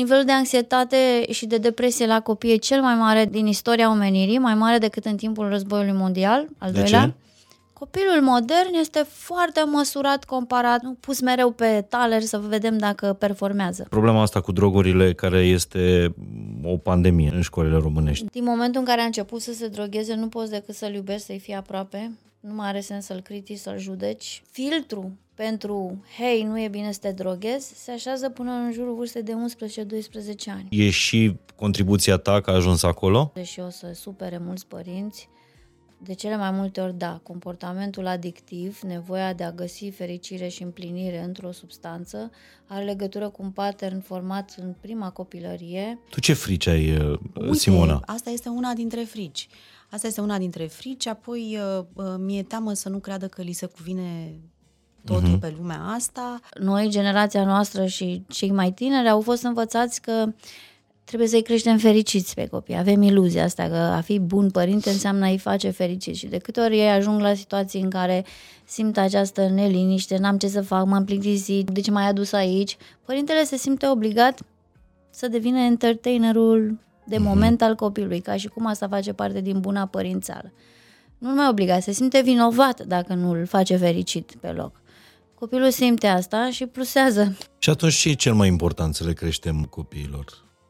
Nivelul de anxietate și de depresie la copii e cel mai mare din istoria omenirii, mai mare decât în timpul războiului mondial, al De doilea. ce? Copilul modern este foarte măsurat comparat, nu pus mereu pe taler să vedem dacă performează. Problema asta cu drogurile, care este o pandemie în școlile românești. Din momentul în care a început să se drogheze, nu poți decât să-l iubești, să-i fii aproape. Nu mai are sens să-l critici, să-l judeci. Filtru pentru, hei, nu e bine să te droghezi, se așează până în jurul vârstei de 11-12 ani. E și contribuția ta că a ajuns acolo? Deși o să supere mulți părinți, de cele mai multe ori, da, comportamentul adictiv, nevoia de a găsi fericire și împlinire într-o substanță, are legătură cu un pattern format în prima copilărie. Tu ce frici ai, uh, Uite, Simona? asta este una dintre frici. Asta este una dintre frici, apoi uh, uh, mi-e teamă să nu creadă că li se cuvine totul pe lumea asta. Noi, generația noastră și cei mai tineri, au fost învățați că trebuie să-i creștem fericiți pe copii. Avem iluzia asta că a fi bun părinte înseamnă a-i face fericiți și de câte ori ei ajung la situații în care simt această neliniște, n-am ce să fac, m-am plictisit, de ce m-ai adus aici, părintele se simte obligat să devină entertainerul de moment al copilului, ca și cum asta face parte din buna părințeală. Nu mai obligat, se simte vinovat dacă nu îl face fericit pe loc. Copilul simte asta și plusează. Și atunci ce e cel mai important să le creștem copiilor?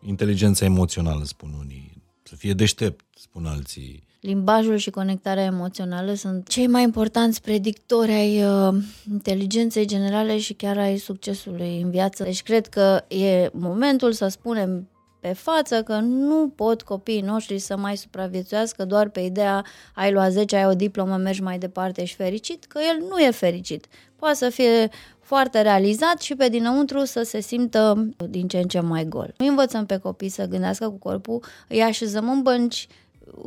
Inteligența emoțională, spun unii. Să fie deștept, spun alții. Limbajul și conectarea emoțională sunt cei mai importanți predictori ai uh, inteligenței generale și chiar ai succesului în viață. Deci cred că e momentul să spunem pe față că nu pot copiii noștri să mai supraviețuiască doar pe ideea ai luat 10, ai o diplomă, mergi mai departe, ești fericit, că el nu e fericit. Poate să fie foarte realizat și pe dinăuntru să se simtă din ce în ce mai gol. Nu învățăm pe copii să gândească cu corpul, îi așezăm în bănci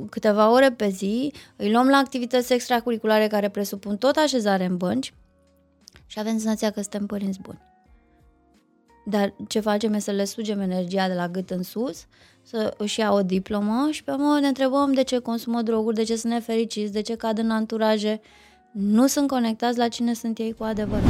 câteva ore pe zi, îi luăm la activități extracurriculare care presupun tot așezare în bănci și avem senzația că suntem părinți buni. Dar ce facem e să le sugem energia de la gât în sus, să își ia o diplomă și pe urmă ne întrebăm de ce consumă droguri, de ce sunt nefericiți, de ce cad în anturaje. Nu sunt conectați la cine sunt ei cu adevărat.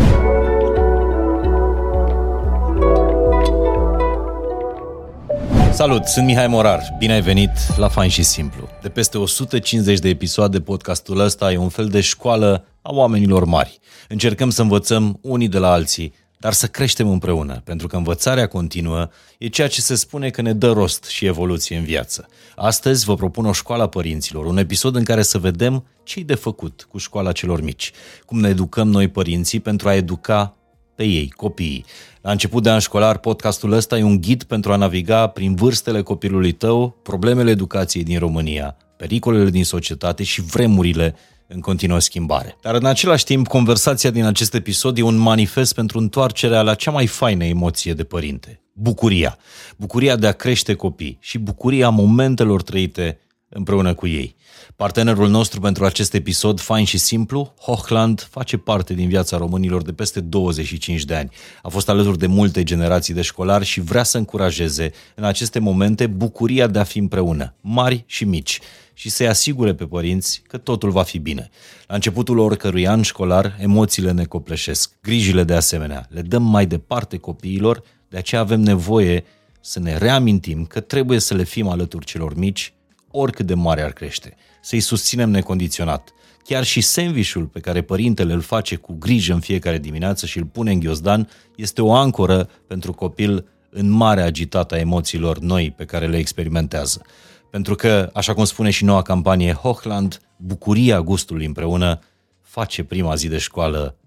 Salut, sunt Mihai Morar. Bine ai venit la Fain și Simplu. De peste 150 de episoade, podcastul ăsta e un fel de școală a oamenilor mari. Încercăm să învățăm unii de la alții, dar să creștem împreună, pentru că învățarea continuă e ceea ce se spune că ne dă rost și evoluție în viață. Astăzi vă propun o școală a părinților, un episod în care să vedem ce de făcut cu școala celor mici, cum ne educăm noi părinții pentru a educa pe ei, copiii. La început de an școlar, podcastul ăsta e un ghid pentru a naviga prin vârstele copilului tău, problemele educației din România, pericolele din societate și vremurile în continuă schimbare. Dar în același timp, conversația din acest episod e un manifest pentru întoarcerea la cea mai faină emoție de părinte. Bucuria. Bucuria de a crește copii și bucuria momentelor trăite împreună cu ei. Partenerul nostru pentru acest episod, fain și simplu, Hochland, face parte din viața românilor de peste 25 de ani. A fost alături de multe generații de școlari și vrea să încurajeze în aceste momente bucuria de a fi împreună, mari și mici, și să-i asigure pe părinți că totul va fi bine. La începutul oricărui an școlar, emoțiile ne copleșesc, grijile de asemenea. Le dăm mai departe copiilor, de aceea avem nevoie să ne reamintim că trebuie să le fim alături celor mici, oricât de mare ar crește, să-i susținem necondiționat. Chiar și sandvișul pe care părintele îl face cu grijă în fiecare dimineață și îl pune în ghiozdan este o ancoră pentru copil în mare agitată a emoțiilor noi pe care le experimentează. Pentru că, așa cum spune și noua campanie Hochland, bucuria gustului împreună face prima zi de școală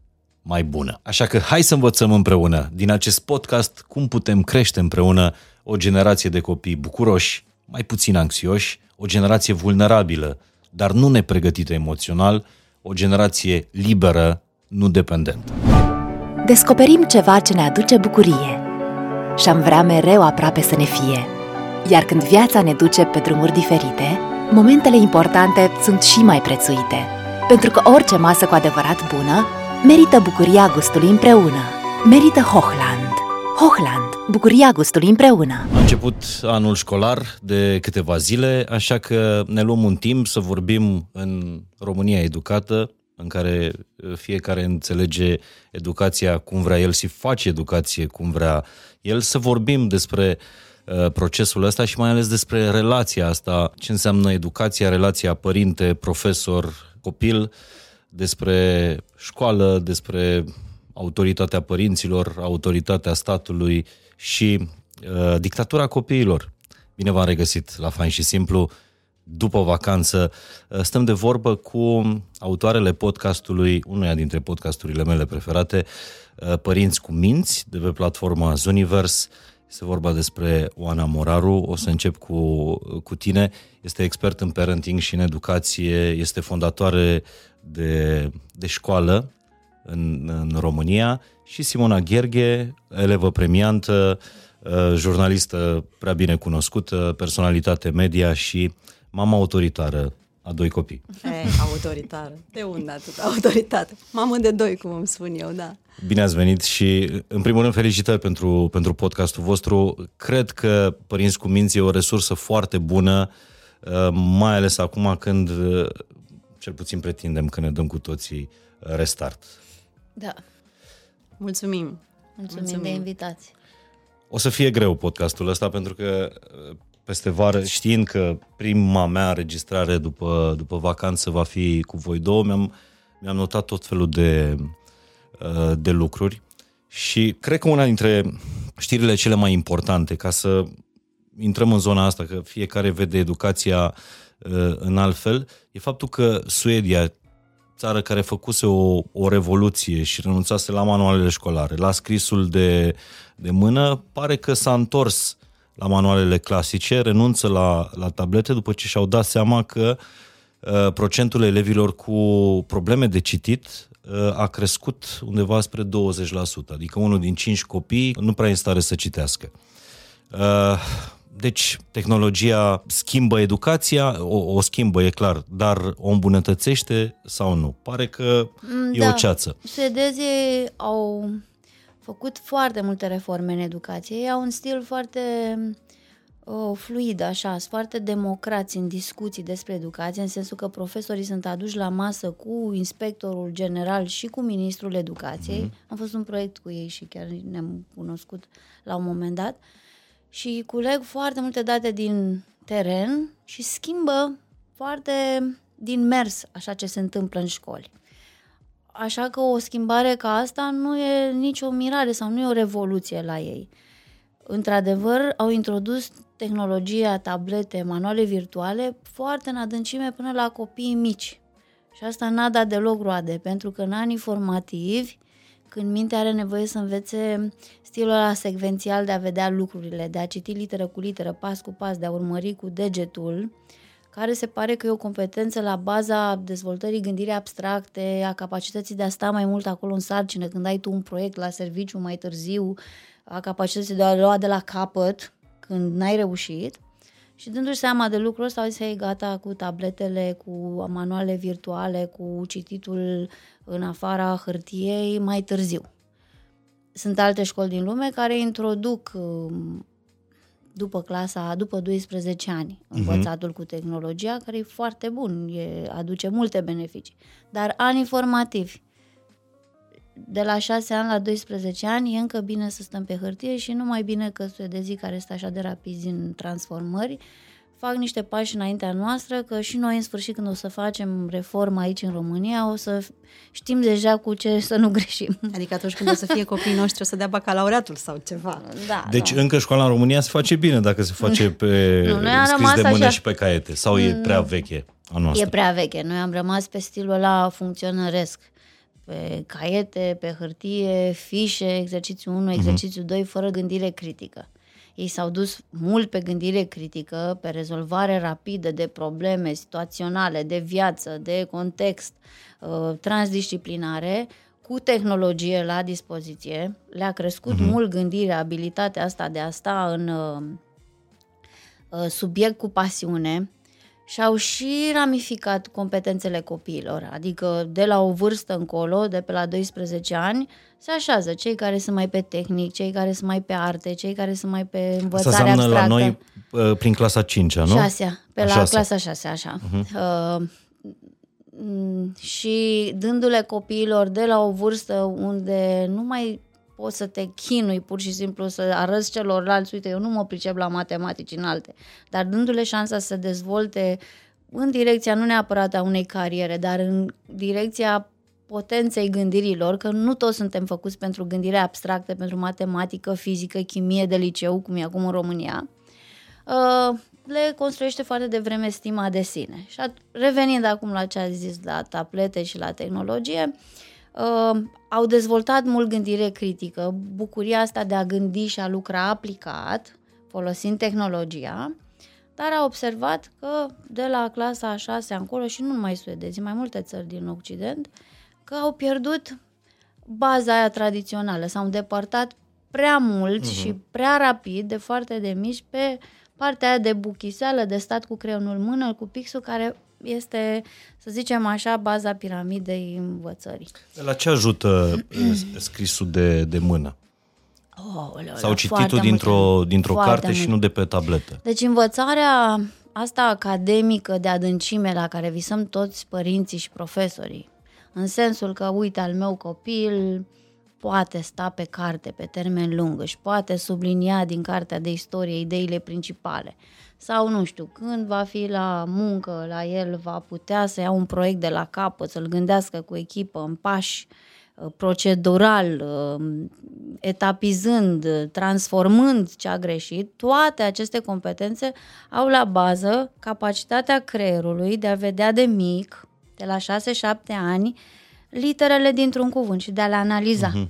mai bună. Așa că hai să învățăm împreună din acest podcast cum putem crește împreună o generație de copii bucuroși, mai puțin anxioși, o generație vulnerabilă, dar nu nepregătită emoțional, o generație liberă, nu dependentă. Descoperim ceva ce ne aduce bucurie și am vrea mereu aproape să ne fie. Iar când viața ne duce pe drumuri diferite, momentele importante sunt și mai prețuite. Pentru că orice masă cu adevărat bună merită bucuria gustului împreună. Merită Hochland. Hochland. Bucuria gustului împreună. A început anul școlar de câteva zile, așa că ne luăm un timp să vorbim în România Educată în care uh, fiecare înțelege educația cum vrea el și face educație cum vrea el, să vorbim despre uh, procesul ăsta și mai ales despre relația asta, ce înseamnă educația, relația părinte, profesor, copil, despre școală, despre autoritatea părinților, autoritatea statului și uh, dictatura copiilor. Bine v-am regăsit la Fain și Simplu. După vacanță uh, stăm de vorbă cu autoarele podcastului, unuia dintre podcasturile mele preferate, uh, Părinți cu Minți, de pe platforma Zuniverse. Este vorba despre Oana Moraru. O să încep cu, cu tine. Este expert în parenting și în educație, este fondatoare de, de școală în, în România și Simona Gherghe, elevă premiantă, uh, jurnalistă prea bine cunoscută, personalitate media și mama autoritară a doi copii. E, autoritară. De unde atât autoritate? Mamă de doi, cum îmi spun eu, da. Bine ați venit și, în primul rând, felicitări pentru, pentru podcastul vostru. Cred că Părinți cu Minți e o resursă foarte bună, uh, mai ales acum când, uh, cel puțin pretindem că ne dăm cu toții restart. Da. Mulțumim. Mulțumim, Mulțumim. de invitație. O să fie greu podcastul ăsta pentru că peste vară, știind că prima mea înregistrare după, după vacanță va fi cu voi două, mi-am, mi-am notat tot felul de, de lucruri și cred că una dintre știrile cele mai importante ca să intrăm în zona asta, că fiecare vede educația în alt fel, e faptul că Suedia, țară care făcuse o, o revoluție și renunțase la manualele școlare, la scrisul de, de mână, pare că s-a întors la manualele clasice, renunță la, la tablete după ce și-au dat seama că uh, procentul elevilor cu probleme de citit uh, a crescut undeva spre 20%, adică unul din cinci copii nu prea e în stare să citească. Uh, deci, tehnologia schimbă educația, o, o schimbă, e clar, dar o îmbunătățește sau nu? Pare că mm, e da. o ceață. Suedezii au făcut foarte multe reforme în educație. Ei au un stil foarte uh, fluid, așa, sunt foarte democrați în discuții despre educație, în sensul că profesorii sunt aduși la masă cu inspectorul general și cu ministrul educației. Mm-hmm. Am fost un proiect cu ei și chiar ne-am cunoscut la un moment dat. Uh, și culeg foarte multe date din teren și schimbă foarte din mers așa ce se întâmplă în școli. Așa că o schimbare ca asta nu e nicio mirare sau nu e o revoluție la ei. Într-adevăr, au introdus tehnologia, tablete, manuale virtuale foarte în adâncime până la copiii mici. Și asta n-a dat deloc roade, pentru că în anii formativi când mintea are nevoie să învețe stilul ăla secvențial de a vedea lucrurile, de a citi literă cu literă, pas cu pas, de a urmări cu degetul, care se pare că e o competență la baza dezvoltării gândirii abstracte, a capacității de a sta mai mult acolo în sarcină când ai tu un proiect la serviciu mai târziu, a capacității de a lua de la capăt când n-ai reușit. Și dându-și seama de lucrul ăsta, au zis, ei, gata cu tabletele, cu manuale virtuale, cu cititul în afara hârtiei mai târziu. Sunt alte școli din lume care introduc um, după clasa, după 12 ani, mhm. învățatul uh-huh. cu tehnologia, care e foarte bun, e, aduce multe beneficii. Dar ani formativi, de la 6 ani la 12 ani, e încă bine să stăm pe hârtie și nu mai bine că suedezii care sunt așa de rapizi în transformări, fac niște pași înaintea noastră, că și noi în sfârșit când o să facem reformă aici în România, o să știm deja cu ce să nu greșim. Adică atunci când o să fie copiii noștri o să dea bacalaureatul sau ceva. Da, deci nu. încă școala în România se face bine dacă se face pe nu, noi scris de mână așa... și pe caiete sau e prea veche a noastră? E prea veche. Noi am rămas pe stilul ăla funcționăresc pe caiete, pe hârtie, fișe, exercițiu 1, mhm. exercițiu uh-huh. 2, fără gândire critică. Ei s-au dus mult pe gândire critică, pe rezolvare rapidă de probleme situaționale, de viață, de context, uh, transdisciplinare, cu tehnologie la dispoziție. Le-a crescut uh-huh. mult gândirea, abilitatea asta de a sta în uh, uh, subiect cu pasiune și-au și ramificat competențele copiilor, adică de la o vârstă încolo, de pe la 12 ani, se așează cei care sunt mai pe tehnic, cei care sunt mai pe arte, cei care sunt mai pe învățare Asta abstractă. la noi uh, prin clasa 5 nu? 6 pe la 6. clasa 6 așa. Uh-huh. Uh, mm, și dându-le copiilor de la o vârstă unde nu mai poți să te chinui pur și simplu să arăți celorlalți, uite, eu nu mă pricep la matematici înalte, dar dându-le șansa să se dezvolte în direcția nu neapărat a unei cariere, dar în direcția potenței gândirilor, că nu toți suntem făcuți pentru gândire abstractă, pentru matematică, fizică, chimie de liceu, cum e acum în România, uh, le construiește foarte devreme stima de sine. Și revenind acum la ce a zis, la tablete și la tehnologie, uh, au dezvoltat mult gândire critică, bucuria asta de a gândi și a lucra aplicat, folosind tehnologia, dar a observat că de la clasa a șasea încolo, și nu numai suedezi, mai multe țări din Occident, că au pierdut baza aia tradițională, s-au îndepărtat prea mult uh-huh. și prea rapid, de foarte de mici, pe partea aia de buchiseală, de stat cu creionul în mână, cu pixul, care este, să zicem așa, baza piramidei învățării. La ce ajută scrisul de, de mână? Oh, oleo, Sau cititul dintr-o, dintr-o carte mult. și nu de pe tabletă? Deci învățarea asta academică de adâncime la care visăm toți părinții și profesorii, în sensul că, uite, al meu copil poate sta pe carte pe termen lung, își poate sublinia din cartea de istorie ideile principale. Sau, nu știu, când va fi la muncă, la el va putea să ia un proiect de la capăt, să-l gândească cu echipă, în pași, procedural, etapizând, transformând ce a greșit, toate aceste competențe au la bază capacitatea creierului de a vedea de mic, de la 6-7 ani, literele dintr-un cuvânt și de a le analiza. Uh-huh.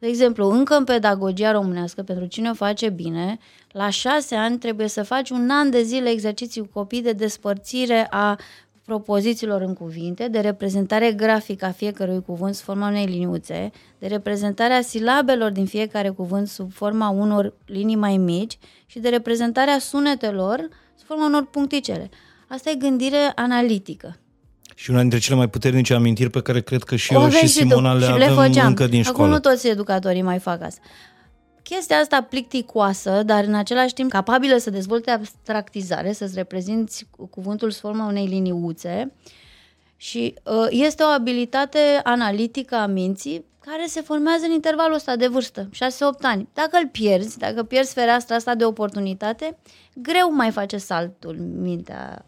De exemplu, încă în pedagogia românească, pentru cine o face bine, la șase ani trebuie să faci un an de zile exerciții cu copii de despărțire a propozițiilor în cuvinte, de reprezentare grafică a fiecărui cuvânt sub forma unei liniuțe, de reprezentarea silabelor din fiecare cuvânt sub forma unor linii mai mici și de reprezentarea sunetelor sub forma unor puncticele. Asta e gândire analitică. Și una dintre cele mai puternice amintiri pe care cred că și o eu și Simona le avem le făceam. încă din școală. Acum nu toți educatorii mai fac asta. Chestia asta plicticoasă, dar în același timp capabilă să dezvolte abstractizare, să-ți reprezinți cuvântul sub forma unei liniuțe și uh, este o abilitate analitică a minții care se formează în intervalul ăsta de vârstă, 6-8 ani. Dacă îl pierzi, dacă pierzi fereastra asta de oportunitate, greu mai face saltul mintea.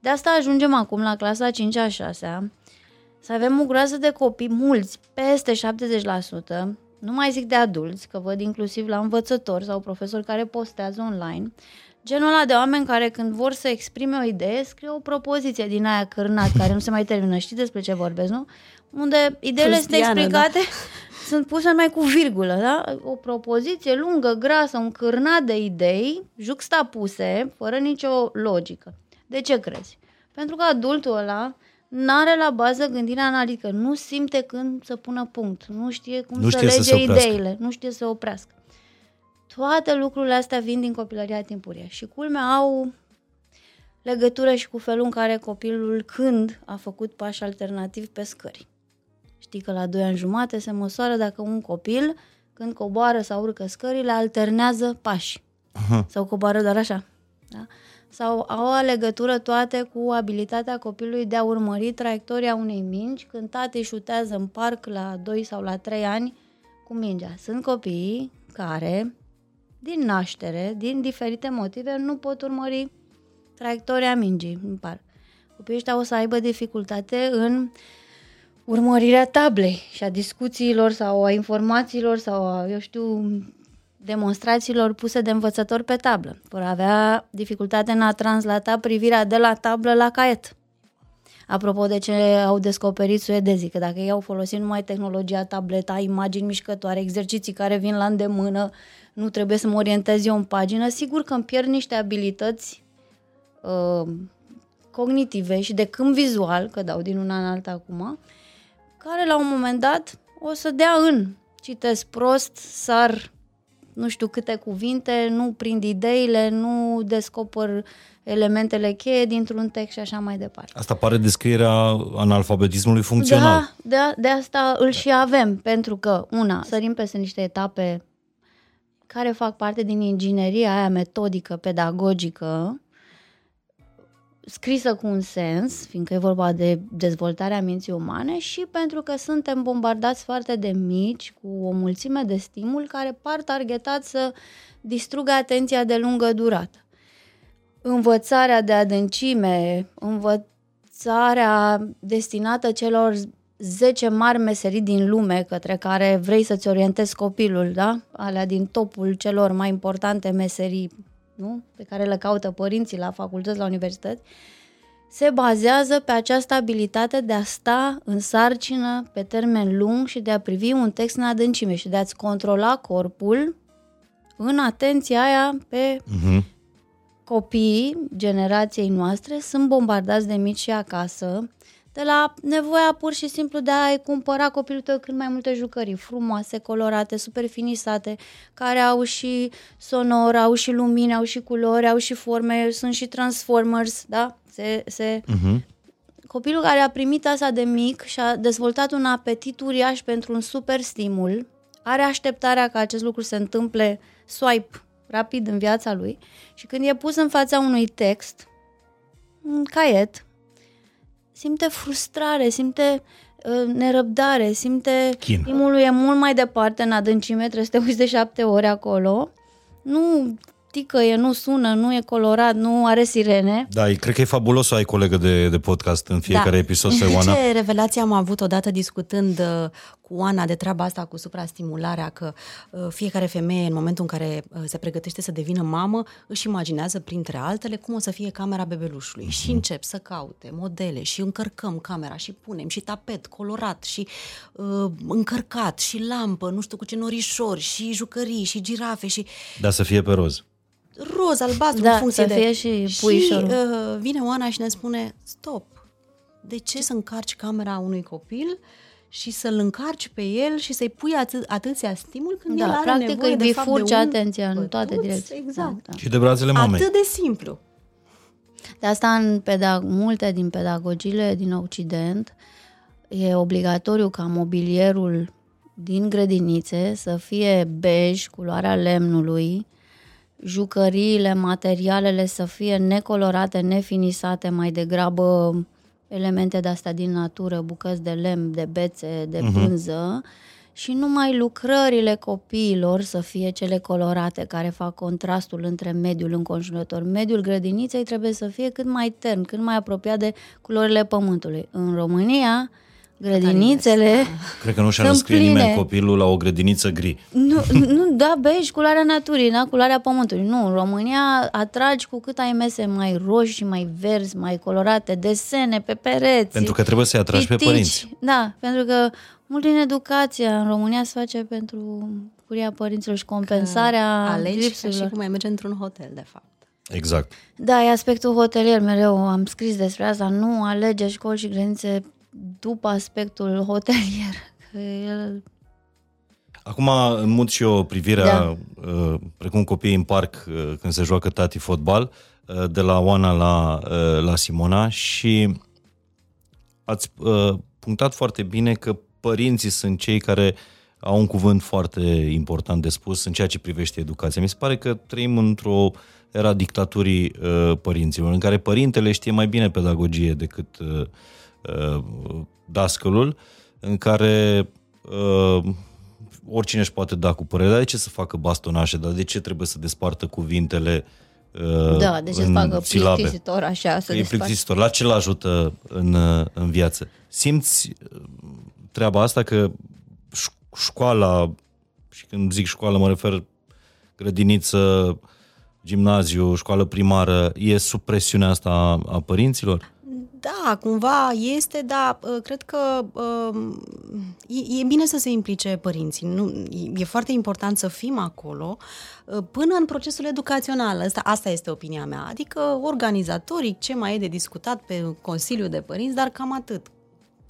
De asta ajungem acum la clasa 5-a 6 să avem o groază de copii, mulți, peste 70%, nu mai zic de adulți, că văd inclusiv la învățători sau profesori care postează online, genul ăla de oameni care când vor să exprime o idee, scriu o propoziție din aia cărnat, care nu se mai termină. Știi despre ce vorbesc, nu? Unde ideile sunt explicate, da. sunt puse mai cu virgulă, da? O propoziție lungă, grasă, un cârnat de idei, juxtapuse, fără nicio logică. De ce crezi? Pentru că adultul ăla n-are la bază gândirea analitică, nu simte când să pună punct, nu știe cum nu să lege să ideile, nu știe să oprească. Toate lucrurile astea vin din copilăria timpurie și culmea au legătură și cu felul în care copilul când a făcut pași alternativi pe scări. Știi că la 2 ani jumate se măsoară dacă un copil când coboară sau urcă scările alternează pași. Aha. Sau coboară doar așa. Da? Sau au o legătură toate cu abilitatea copilului de a urmări traiectoria unei mingi când tati șutează în parc la 2 sau la 3 ani cu mingea. Sunt copii care, din naștere, din diferite motive, nu pot urmări traiectoria mingii în parc. Copiii ăștia o să aibă dificultate în urmărirea tablei și a discuțiilor sau a informațiilor sau a, eu știu, demonstrațiilor puse de învățător pe tablă. Vor avea dificultate în a translata privirea de la tablă la caiet. Apropo de ce au descoperit suedezii, că dacă ei au folosit numai tehnologia tableta, imagini mișcătoare, exerciții care vin la îndemână, nu trebuie să mă orientez eu în pagină, sigur că îmi pierd niște abilități uh, cognitive și de câmp vizual, că dau din una în alta acum, care la un moment dat o să dea în. Citesc prost, sar nu știu câte cuvinte, nu prind ideile, nu descoper elementele cheie dintr-un text și așa mai departe. Asta pare descrierea analfabetismului funcțional. Da, de, de asta îl și avem, pentru că, una, sărim peste niște etape care fac parte din ingineria aia metodică, pedagogică, scrisă cu un sens, fiindcă e vorba de dezvoltarea minții umane și pentru că suntem bombardați foarte de mici cu o mulțime de stimuli care par targetați să distrugă atenția de lungă durată. Învățarea de adâncime, învățarea destinată celor 10 mari meserii din lume către care vrei să-ți orientezi copilul, da? Alea din topul celor mai importante meserii, nu? Pe care le caută părinții la facultăți, la universități, se bazează pe această abilitate de a sta în sarcină pe termen lung și de a privi un text în adâncime și de a-ți controla corpul în atenția aia pe Uh-huh. copiii generației noastre sunt bombardați de mici și acasă de la nevoia pur și simplu de a-i cumpăra copilul tău cât mai multe jucării frumoase, colorate, super finisate, care au și sonor, au și lumini, au și culori, au și forme, sunt și transformers, da? Se, se... Uh-huh. Copilul care a primit asta de mic și a dezvoltat un apetit uriaș pentru un super stimul, are așteptarea ca acest lucru se întâmple swipe rapid în viața lui și când e pus în fața unui text, un caiet, simte frustrare, simte uh, nerăbdare, simte Chin. stimulul e mult mai departe în adâncime, trebuie să te uiți de șapte ore acolo, nu ticăie, nu sună, nu e colorat, nu are sirene. Da, e- cred că e fabulos să ai colegă de, de podcast în fiecare episod pe Oana. Ce revelație am avut odată discutând uh, cu Oana de treaba asta cu suprastimularea, că uh, fiecare femeie în momentul în care uh, se pregătește să devină mamă își imaginează printre altele cum o să fie camera bebelușului Mhm. și încep să caute modele și încărcăm camera și punem și tapet colorat și uh, încărcat și lampă, nu știu cu ce norișori și jucării și girafe și Dar să fie pe roz. roz, albastru, Da, în funcție să de... fie și Și puișorul. uh, vine Oana și ne spune, stop, de ce să încarci camera unui copil și să-l încarci pe el și să-i pui atâ- atâția stimul când Da, el are practic nevoie îi de fapt de bifurci un atenția în bătuț, toate direcțiile. Exact. Da, da. Și de brațele mamei. Atât de simplu. De asta în pedag- multe din pedagogiile din Occident e obligatoriu ca mobilierul din grădinițe să fie bej, culoarea lemnului, jucăriile, materialele să fie necolorate, nefinisate, mai degrabă elemente de astea din natură, bucăți de lemn, de bețe, de pânză și numai lucrările copiilor să fie cele colorate care fac contrastul între mediul înconjurător. Mediul grădiniței trebuie să fie cât mai tern, cât mai apropiat de culorile pământului. În România, grădinițele Cred că nu și-a Sunt născrit pline. nimeni copilul la o grădiniță gri. nu, nu, da, bej, culoarea naturii, da, culoarea pământului. Nu, în România atragi cu cât ai mese mai roșii, mai verzi, mai colorate, desene pe pereți. Pentru că trebuie să-i atragi pe pitici. părinți. Da, pentru că mult din educația în România se face pentru curia părinților și compensarea Alegi ca lipsurilor. și cum ai merge într-un hotel, de fapt. Exact. Da, e aspectul hotelier mereu, am scris despre asta, nu alege școli și granițe după aspectul hotelier. Că el Acum îmi mut și eu privirea, Da. uh, precum copiii în parc uh, când se joacă tati fotbal, uh, de la Oana la, uh, la Simona și ați uh, punctat foarte bine că părinții sunt cei care au un cuvânt foarte important de spus în ceea ce privește educația. Mi se pare că trăim într-o era dictaturii uh, părinților, în care părintele știe mai bine pedagogie decât uh, uh, dascălul, în care uh, oricine își poate da cu părere, dar de ce să facă bastonașe, dar de ce trebuie să despartă cuvintele uh, Da, deci să în facă silabe? plictisitor așa, să Că e desfacă. plictisitor. La ce l-ajută în, uh, în viață? Simți uh, treaba asta că ș- școala, și când zic școală mă refer grădiniță, gimnaziu, școală primară, e sub presiunea asta a, a părinților? Da, cumva este, dar uh, cred că uh, e, e bine să se implice părinții. Nu, e foarte important să fim acolo uh, până în procesul educațional. Asta, asta este opinia mea. Adică organizatorii, ce mai e de discutat pe Consiliul de Părinți, dar cam atât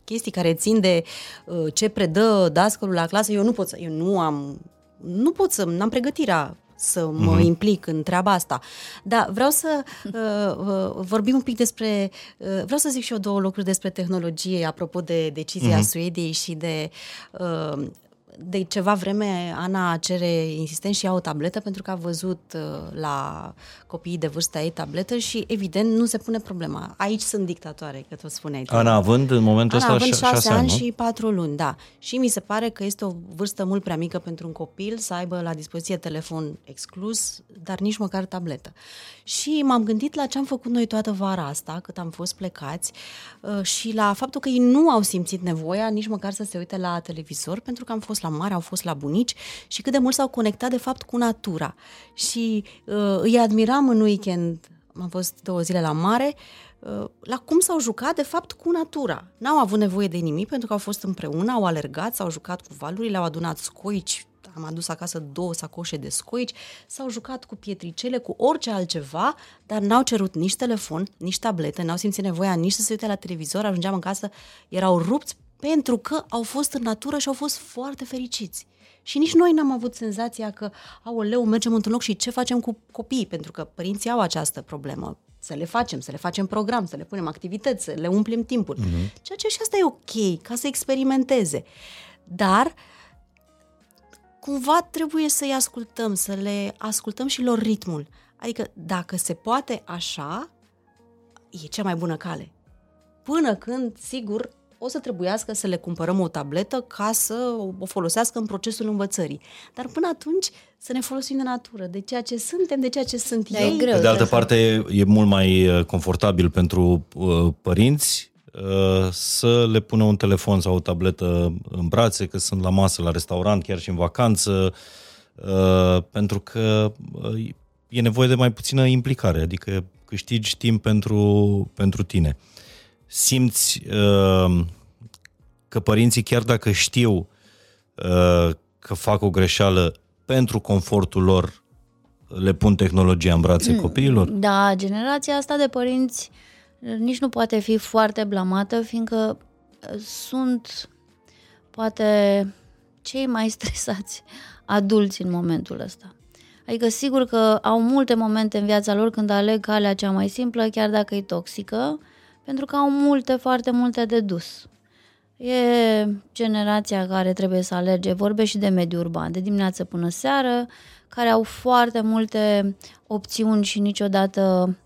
chestii care țin de uh, ce predă dascălul la clasă, eu nu pot să, eu nu am, nu pot să, n-am pregătirea să mă mm-hmm. implic în treaba asta. Dar vreau să uh, uh, vorbim un pic despre, uh, vreau să zic și eu două lucruri despre tehnologie, apropo de decizia mm-hmm. Suediei și de uh, de ceva vreme Ana cere insistent și ea o tabletă pentru că a văzut uh, la copiii de vârsta ei tabletă și evident nu se pune problema. Aici sunt dictatoare, că tot spuneai. tu. Ana având în momentul Ana ăsta având șa- șase, șase ani, ani nu? și patru luni, da. Și mi se pare că este o vârstă mult prea mică pentru un copil să aibă la dispoziție telefon exclus, dar nici măcar tabletă. Și m-am gândit la ce am făcut noi toată vara asta, cât am fost plecați, uh, și la faptul că ei nu au simțit nevoia nici măcar să se uite la televizor, pentru că am fost la mare, au fost la bunici și cât de mult s-au conectat, de fapt, cu natura. Și uh, îi admiram în weekend, am fost două zile la mare, uh, la cum s-au jucat, de fapt, cu natura. N-au avut nevoie de nimic pentru că au fost împreună, au alergat, s-au jucat cu valurile, au adunat scoici, am adus acasă două sacoșe de scoici, s-au jucat cu pietricele, cu orice altceva, dar n-au cerut nici telefon, nici tablete, n-au simțit nevoia nici să se uite la televizor, ajungeam în casă, erau rupți pentru că au fost în natură și au fost foarte fericiți. Și nici noi n-am avut senzația că, aoleu, mergem într-un loc și ce facem cu copiii, pentru că părinții au această problemă. Să le facem, să le facem program, să le punem activități, să le umplem timpul. Mm-hmm. Ceea ce și asta e ok, ca să experimenteze. Dar cumva trebuie să-i ascultăm, să le ascultăm și lor ritmul. Adică dacă se poate așa, e cea mai bună cale. Până când, sigur, o să trebuiască să le cumpărăm o tabletă ca să o folosească în procesul învățării. Dar până atunci să ne folosim de natură, de ceea ce suntem, de ceea ce sunt Da, e ei. greu. Pe de altă Așa. parte, e mult mai uh, confortabil pentru uh, părinți uh, să le pună un telefon sau o tabletă în brațe, că sunt la masă, la restaurant, chiar și în vacanță, uh, pentru că uh, e nevoie de mai puțină implicare, adică câștigi timp pentru, pentru tine. Simți uh, că părinții, chiar dacă știu uh, că fac o greșeală pentru confortul lor, le pun tehnologia în brațe copiilor? Da, generația asta de părinți uh, nici nu poate fi foarte blamată, fiindcă uh, sunt poate cei mai stresați adulți în momentul ăsta. Adică sigur că au multe momente în viața lor când aleg calea cea mai simplă, chiar dacă e toxică, pentru că au multe, foarte multe de dus. E generația care trebuie să alerge, vorbesc și de mediul urban, de dimineață până seară, care au foarte multe opțiuni și niciodată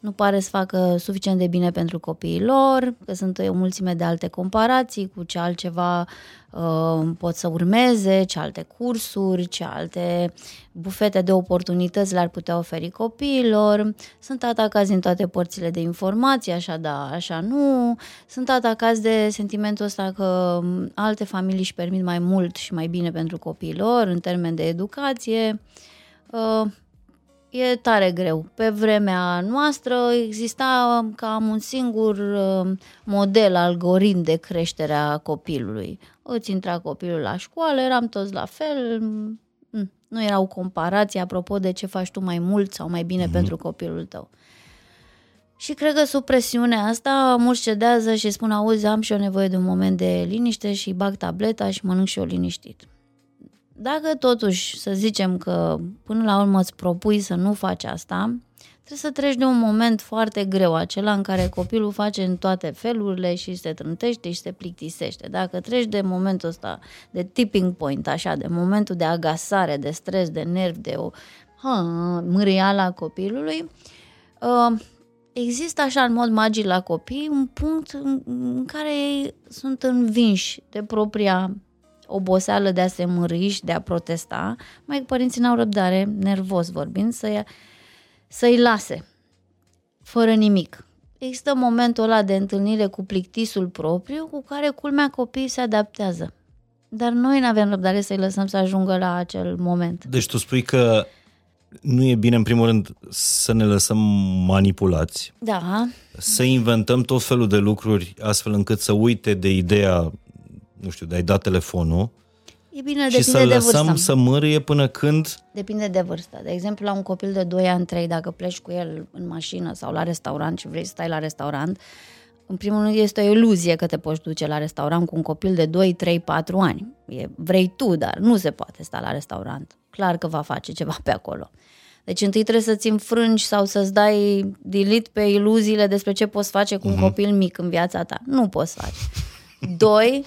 nu pare să facă suficient de bine pentru copiii lor, că sunt o mulțime de alte comparații cu ce altceva uh, pot să urmeze, ce alte cursuri, ce alte bufete de oportunități le-ar putea oferi copiilor. Sunt atacați din toate părțile de informații, așa da, așa nu. Sunt atacați de sentimentul ăsta că um, alte familii își permit mai mult și mai bine pentru copiii lor în termen de educație. Uh, e tare greu. Pe vremea noastră exista cam un singur uh, model, algoritm de creștere a copilului. Îți intra copilul la școală, eram toți la fel, mm, nu erau comparații apropo de ce faci tu mai mult sau mai bine mm-hmm. pentru copilul tău. Și cred că sub presiunea asta mulți cedează și spun, auzi, am și eu nevoie de un moment de liniște și bag tableta și mănânc și eu liniștit. Dacă totuși să zicem că până la urmă îți propui să nu faci asta, trebuie să treci de un moment foarte greu, acela în care copilul face în toate felurile și se trântește și se plictisește. Dacă treci de momentul ăsta, de tipping point, așa, de momentul de agasare, de stres, de nervi, de o ha, mârială a copilului, uh, există așa în mod magic la copii un punct în, în care ei sunt învinși de propria oboseală de a se mâri și de a protesta, mai că părinții n-au răbdare, nervos vorbind, să ia, să-i lase, fără nimic. Există momentul ăla de întâlnire cu plictisul propriu, cu care culmea copiii se adaptează. Dar noi nu avem răbdare să-i lăsăm să ajungă la acel moment. Deci tu spui că nu e bine, în primul rând, să ne lăsăm manipulați, Da, să inventăm tot felul de lucruri astfel încât să uite de ideea, nu știu, de a-i da telefonul e bine, și să depinde de lăsăm vârstă. să mârie până când... Depinde de vârstă. De exemplu, la un copil de 2 ani, 3, dacă pleci cu el în mașină sau la restaurant și vrei să stai la restaurant, în primul rând este o iluzie că te poți duce la restaurant cu un copil de 2, 3, 4 ani. E, vrei tu, dar nu se poate sta la restaurant. Clar că va face ceva pe acolo. Deci întâi trebuie să-ți înfrângi sau să-ți dai delete pe iluziile despre ce poți face cu un copil mic în viața ta. Nu poți face. Doi,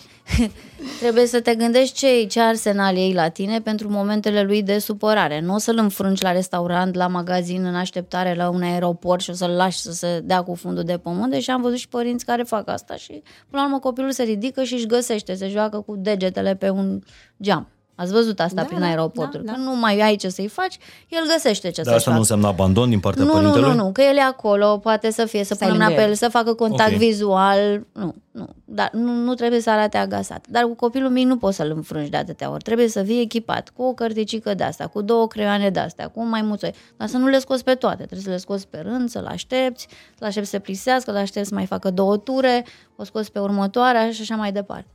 trebuie să te gândești ce, ce arsenal iei la tine pentru momentele lui de supărare. Nu o să-l înfrângi la restaurant, la magazin, în așteptare, la un aeroport și o să-l lași să se dea cu fundul de pământ. Deși am văzut și părinți care fac asta și până la urmă copilul se ridică și își găsește, se joacă cu degetele pe un geam. Ați văzut asta da, prin da, aeroporturi. da, da. Când nu mai ai ce să-i faci, el găsește ce Dar să-și asta nu facă. înseamnă abandon din partea Nu, nu, părintelui? nu, nu, că el e acolo, poate să fie, să Stai pună mâna lângă pe el. el, să facă contact Ok. vizual, nu, nu, dar nu, nu trebuie să arate agasat. Dar cu copilul mic nu poți să-l înfrângi de atâtea ori, trebuie să fii echipat cu o cărticică de asta, cu două creioane de astea, cu un maimuțoi, dar să nu le scoți pe toate, trebuie să le scoți pe rând, să-l aștepți, să-l aștepți să plisească, să-l aștepți să mai facă două ture, o scoți pe următoarea și așa mai departe.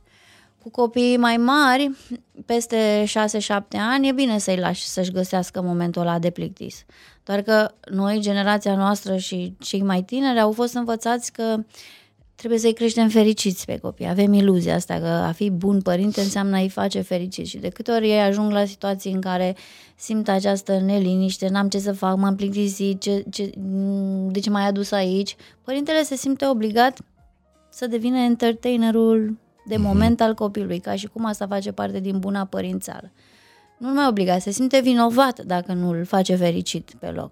Cu copiii mai mari, peste 6-7 ani, e bine să-i lași să-și găsească momentul ăla de plictis. Doar că noi, generația noastră și cei mai tineri, au fost învățați că trebuie să-i creștem fericiți pe copii. Avem iluzia asta că a fi bun părinte înseamnă a-i face fericiți și de câte ori ei ajung la situații în care simt această neliniște, n-am ce să fac, m-am plictisit, ce, ce, de ce m-ai adus aici, părintele se simte obligat să devină entertainerul de moment al copilului, ca și cum asta face parte din buna părințală. Nu mai obligat, se simte vinovat dacă nu îl face fericit pe loc.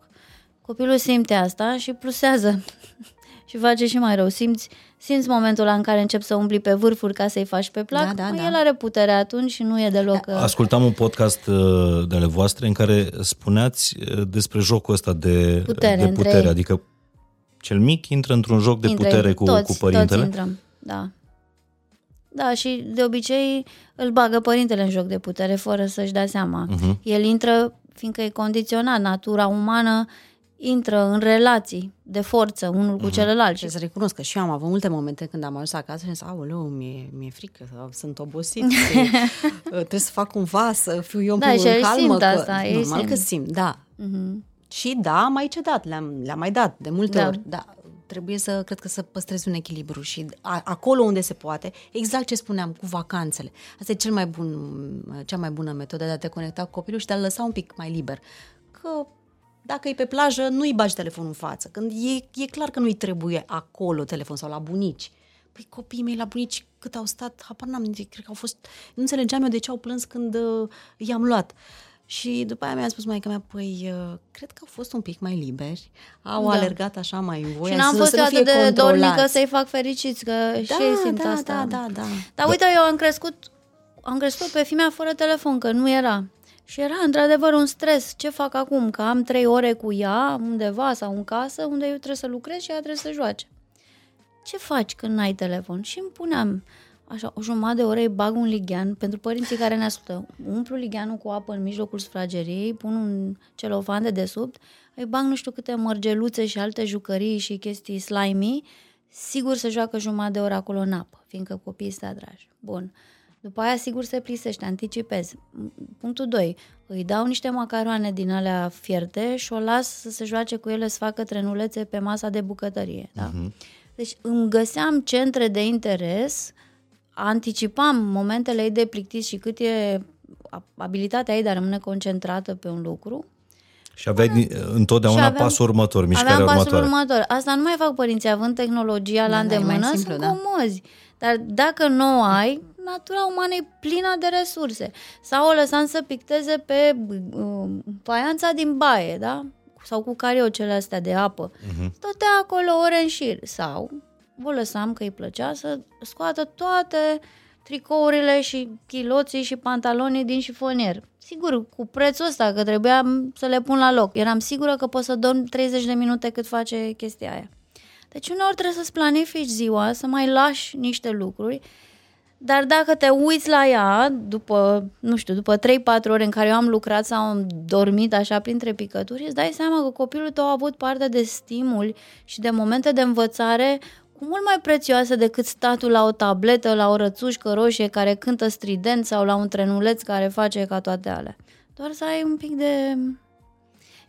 Copilul simte asta și plusează și face și mai rău. Simți, simți momentul ăla în care începi să umbli pe vârfuri ca să-i faci pe plac, Da, da, Păi da. el are putere atunci și nu e deloc... uh, Ascultam un podcast uh, de ale voastre în care spuneați uh, despre jocul ăsta de Putere de între putere ei. adică cel mic intră într-un joc de Intră- putere cu, toți, cu părintele. Toți intrăm, da. Da, și de obicei îl bagă părintele în joc de putere fără să-și dea seama. Mhm. El intră, fiindcă e condiționat, natura umană intră în relații de forță unul Mhm. cu celălalt. Și să recunosc că și eu am avut multe momente când am ajuns acasă și am zis, aoleu, mi-e, mi-e frică, sau sunt obosit, și, trebuie să fac cumva, să fiu eu Da, în și ei calmă. simt că, asta, ei normal simt. că simt, da. Mhm. Și da, am mai cedat, le-am, le-am mai dat de multe Da. ori, da. Trebuie să, cred că să păstrezi un echilibru și a, acolo unde se poate, exact ce spuneam, cu vacanțele. Asta e cel mai bun, cea mai bună metodă de a te conecta cu copilul și de a-l lăsa un pic mai liber. Că dacă e pe plajă, nu-i bagi telefonul în față. Când e, e clar că nu-i trebuie acolo telefon sau la bunici. Păi copiii mei la bunici cât au stat, habar n-am, cred că au fost... Nu înțelegeam eu de ce au plâns când uh, i-am luat. Și după aia mi-a spus maica mea, păi, uh, cred că au fost un pic mai liberi, au Da. alergat așa mai în voie, Și n-am să, fost să eu nu fie atât de controlați. dornică să-i fac fericiți, că și ei simt da, asta. da, da, da. Dar uite, eu am crescut, am crescut pe fimea fără telefon, că nu era. Și era într-adevăr un stres. Ce fac acum? Că am trei ore cu ea undeva sau în casă, unde eu trebuie să lucrez și ea trebuie să joace. Ce faci când n-ai telefon? Și îmi puneam așa, o jumătate de oră îi bag un lighean pentru părinții care ne ascultă. Umplu ligheanul cu apă în mijlocul sufrageriei, pun un celofan de desubt, îi bag nu știu câte mărgeluțe și alte jucării și chestii slimy, sigur se joacă jumătate de oră acolo în apă, fiindcă copiii sunt atrași. Bun. După aia, sigur, se plisește, anticipez. Punctul 2. Îi dau niște macaroane din alea fierte și o las să se joace cu ele, să facă trenulețe pe masa de bucătărie. Da? Deci îmi găseam centre de interes, anticipam momentele ei de plictis și cât e abilitatea ei de a rămâne concentrată pe un lucru. Și aveai din- întotdeauna Și aveam- pasul următor, mișcarea Aveam pasul următoare. următor. Asta nu mai fac părinții, având tehnologia la Da, da, e mai îndemână, simplu, sunt da. comozi. Dar dacă nu o ai, natura umană e plină de resurse. Sau o lăsam să picteze pe uh, faianța din baie, da? Sau cu cariocele astea de apă. Uh-huh. Stătea acolo ore în șir. Sau o lăsam că îi plăcea să scoată toate tricourile și chiloții și pantalonii din șifonier. Sigur, cu prețul ăsta, că trebuia să le pun la loc. Eram sigură că pot să dorm 30 de minute cât face chestia aia. Deci uneori trebuie să-ți planifici ziua, să mai lași niște lucruri, dar dacă te uiți la ea, după, nu știu, după 3-4 ore în care eu am lucrat sau am dormit așa printre picături, îți dai seama că copilul tău a avut parte de stimuli și de momente de învățare cu mult mai prețioase decât statul la o tabletă, la o rățușcă roșie care cântă strident sau la un trenuleț care face ca toate alea. Doar să ai un pic de...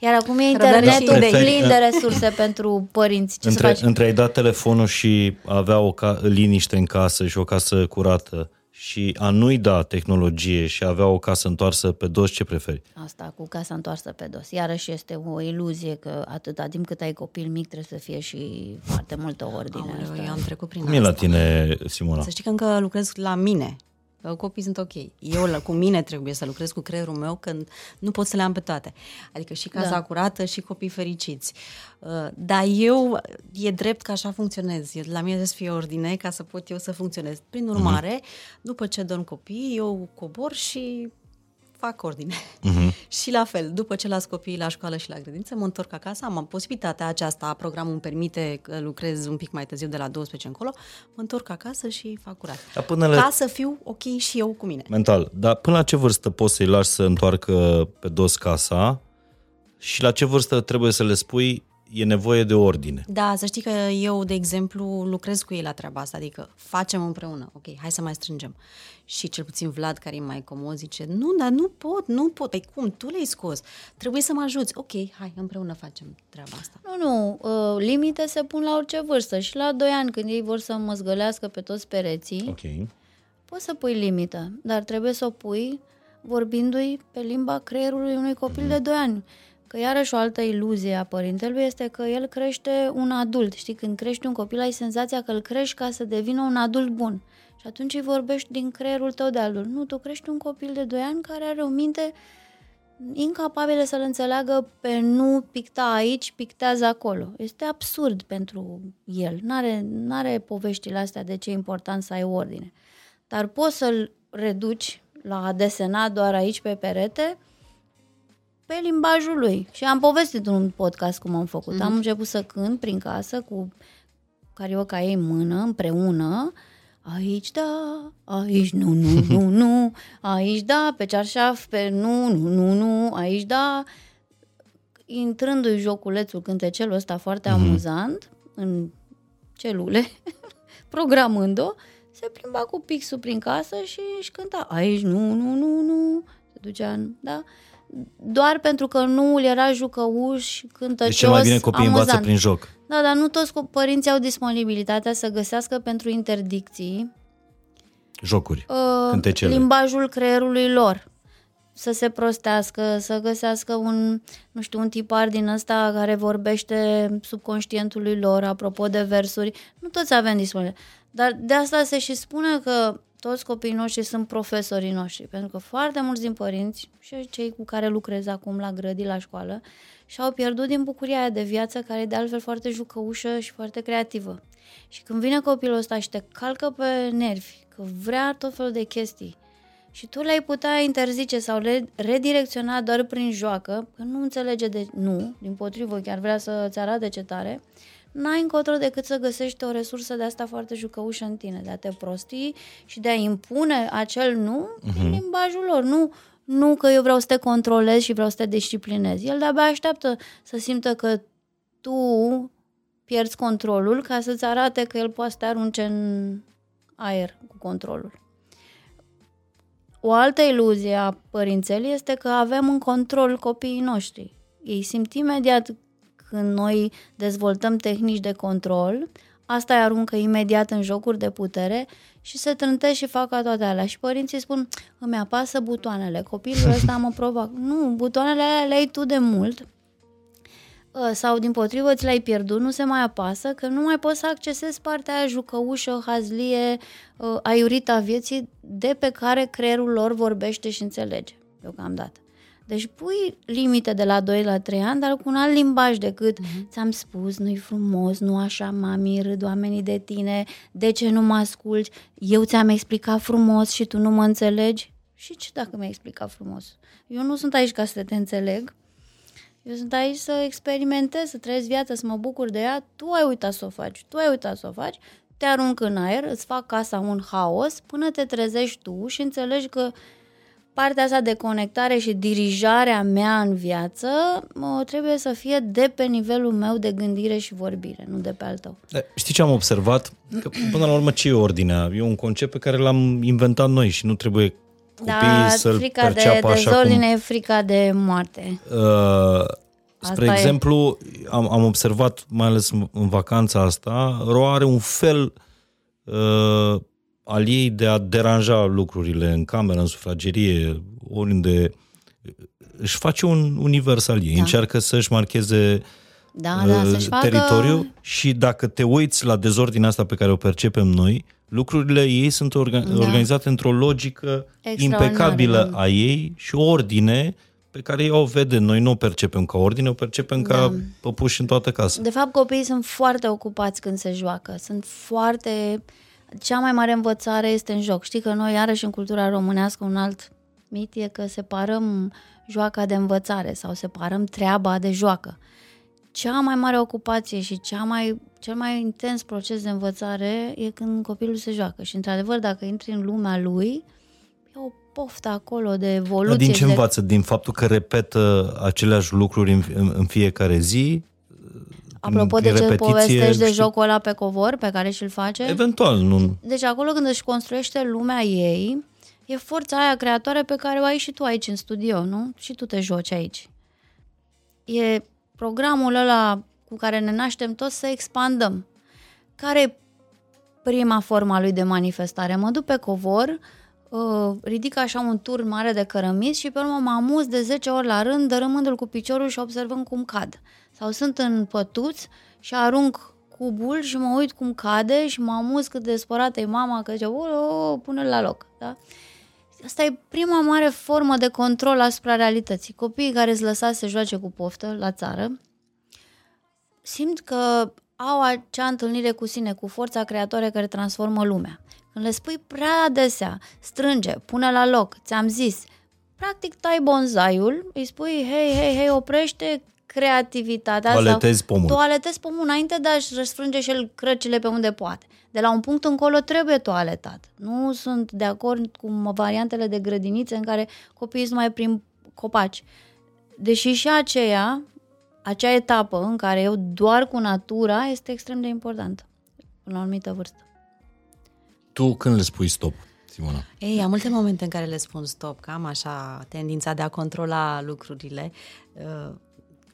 Iar acum e Răbdare și internetul idei. plin de resurse pentru părinți. Ce Între, să faci? între ai dat telefonul și avea o ca- liniște în casă și o casă curată și a nu-i da tehnologie și a avea o casă întoarsă pe dos, ce preferi? Asta cu casa întoarsă pe dos. Iarăși este o iluzie că atâta timp cât ai copil mic trebuie să fie și foarte multă ordine. Aoleu, Asta. eu am trecut prin Cum e asta. la tine, Simona? Să știi că încă lucrez la mine. Că Copiii sunt ok. Eu la, cu mine trebuie să lucrez cu creierul meu când nu pot să le am pe toate. Adică și casa Da. da. curată și copii fericiți. Uh, Dar eu, e drept că așa funcționez. E- La mine trebuie să fie ordine ca să pot eu să funcționez. Prin urmare, uh-huh. după ce dorm copii, eu cobor și fac ordine. Uh-huh. și la fel, după ce las copiii la școală și la grădință, mă întorc acasă, am posibilitatea aceasta, programul îmi permite că lucrez un pic mai târziu de la 12 încolo, mă întorc acasă și fac curat. Dar până la... Ca să fiu ok și eu cu mine. Mental. Dar până la ce vârstă poți să-i lași să întoarcă pe dos casa și la ce vârstă trebuie să le spui e nevoie de ordine? Da, să știi că eu, de exemplu, lucrez cu ei la treaba asta, adică facem împreună, ok, hai să mai strângem. Și cel puțin Vlad, care e mai comod, zice, nu, dar nu pot, nu pot, ai cum, tu le-ai scos, trebuie să mă ajuți, ok, hai, împreună facem treaba asta. Nu, nu, uh, limite se pun la orice vârstă și la 2 ani când ei vor să măzgălească pe toți pereții, Ok. poți să pui limită, dar trebuie să o pui vorbindu-i pe limba creierului unui copil de 2 ani. Că iarăși o altă iluzie a părintelui este că el crește un adult. Știi, când crești un copil ai senzația că îl crești ca să devină un adult bun. Și atunci îi vorbești din creierul tău de adult. Nu, tu crești un copil de 2 ani care are o minte incapabilă să-l înțeleagă pe nu picta aici, pictează acolo. Este absurd pentru el. N-are, n-are poveștile astea de ce e important să ai ordine. Dar poți să-l reduci la a desena doar aici pe perete pe limbajul lui. Și am povestit în un podcast cum am făcut. Mm-hmm. Am început să cânt prin casă cu carioca ei în mână, împreună, Aici da, aici nu, nu, nu, nu, aici da, pe cearșaf, pe nu, nu, nu, nu, aici da. Intrându-i joculețul, cântecelul ăsta foarte mm-hmm. amuzant, în celule, programând-o, se plimba cu pixul prin casă și își cânta aici nu, nu, nu, nu, se ducea în, da? Doar pentru că nu îl era jucăuș, cântăcios, Deci cel mai bine copiii amuzant. învață prin joc. Da, dar nu toți co- părinții au disponibilitatea să găsească pentru interdicții Jocuri. uh, Cântecele. limbajul creierului lor. Să se prostească, să găsească un, nu știu, un tipar din ăsta care vorbește subconștientului lor, apropo de versuri. Nu toți avem disponibil. Dar de asta se și spune că toți copiii noștri sunt profesorii noștri, pentru că foarte mulți din părinți și cei cu care lucrez acum la grădii, la școală, și-au pierdut din bucuria aia de viață, care e de altfel foarte jucăușă și foarte creativă. Și când vine copilul ăsta și te calcă pe nervi, că vrea tot felul de chestii, și tu le-ai putea interzice sau le redirecționa doar prin joacă, că nu înțelege de nu, din potrivă chiar vrea să-ți arate ce tare, n-ai încotro decât să găsești o resursă de asta foarte jucăușă în tine, de a te prostii și de a impune acel nu uh-huh. din limbajul lor. Nu, nu că eu vreau să te controlez și vreau să te disciplinez. El de-abia așteaptă să simtă că tu pierzi controlul ca să-ți arate că el poate să te arunce în aer cu controlul. O altă iluzie a părințelii este că avem în control copiii noștri. Ei simt imediat când noi dezvoltăm tehnici de control, asta îi aruncă imediat în jocuri de putere și se trântesc și fac ca toate alea. Și părinții spun, îmi apasă butoanele, copilul ăsta mă provoacă. Nu, butoanele alea le ai tu de mult Ă, sau din potrivă ți l-ai pierdut, nu se mai apasă, că nu mai poți să accesezi partea aia jucăușă, hazlie, ă, aiurita a vieții de pe care creierul lor vorbește și înțelege deocamdată. Deci pui limite de la 2 la 3 ani, dar cu un alt limbaj decât uh-huh. ți-am spus, nu-i frumos, nu așa, mami, râd oamenii de tine, de ce nu mă asculți, eu ți-am explicat frumos și tu nu mă înțelegi? Și ce dacă mi-ai explicat frumos? Eu nu sunt aici ca să te înțeleg, eu sunt aici să experimentez, să trăiesc viața, să mă bucur de ea. Tu ai uitat să o faci, tu ai uitat să o faci, te arunc în aer, îți fac casa un haos până te trezești tu și înțelegi că partea asta de conectare și dirijarea mea în viață mă, trebuie să fie de pe nivelul meu de gândire și vorbire, nu de pe al tău. Da, Știi ce am observat? Că până la urmă ce e ordinea? E un concept pe care l-am inventat noi și nu trebuie copiii Da, să-l frica de perceapă așa dezordine cum... e frica de moarte. Uh, spre Asta e. exemplu, am, am observat, mai ales în, în vacanța asta, Ro are un fel uh, al ei de a deranja lucrurile în cameră, în sufragerie, oriunde își face un univers al ei, da. încearcă să-și marcheze da, da, uh, să-și facă- teritoriu și dacă te uiți la dezordinea asta pe care o percepem noi, lucrurile ei sunt orga- Da. organizate într-o logică Extraordinară, impecabilă da. a ei și o ordine pe care ea o vede. Noi nu o percepem ca ordine, o percepem ca Da. păpuși în toată casa. De fapt, copiii sunt foarte ocupați când se joacă. Sunt foarte... Cea mai mare învățare este în joc. Știi că noi, iarăși, în cultura românească, un alt mit e că separăm joaca de învățare sau separăm treaba de joacă. Cea mai mare ocupație și cea mai, cel mai intens proces de învățare e când copilul se joacă. Și, într-adevăr, dacă intri în lumea lui, e o poftă acolo de evoluție. Dar din ce de... învață? Din faptul că repetă aceleași lucruri în, în, în fiecare zi? Apropo din de ce repetiție, povestești de știi- jocul ăla pe covor pe care și-l face, Eventual, nu. Deci acolo când își construiește lumea ei, e forța aia creatoare pe care o ai și tu aici în studio, nu? Și tu te joci aici. E programul ăla cu care ne naștem toți să expandăm. Care e prima forma lui de manifestare? Mă duc pe covor, uh, ridic așa un tur mare de cărămizi și pe urmă mă amuz de 10 ori la rând, dărâmându-l cu piciorul și observând cum cad. Sau sunt în pătuț și arunc cubul și mă uit cum cade și mă amuz cât de spărată e mama că zice, o, o, pune-l la loc. Da? Asta e prima mare formă de control asupra realității. Copiii care îți lăsați să joace cu poftă la țară simt că au acea întâlnire cu sine, cu forța creatoare care transformă lumea. Când le spui prea adesea, strânge, pune la loc, ți-am zis, practic tai bonzaiul, îi spui, hei, hei, hei, oprește creativitatea Toaletezi sau pomul. toaletezi pomul înainte de a-și răsfrânge și el crăcile pe unde poate. De la un punct încolo trebuie toaletat. Nu sunt de acord cu variantele de grădinițe în care copiii sunt mai prin copaci. Deși și aceea, acea etapă în care eu doar cu natura este extrem de importantă până la o anumită vârstă. Tu când le spui stop, Simona? Ei, am multe momente în care le spun stop, că am așa tendința de a controla lucrurile, uh,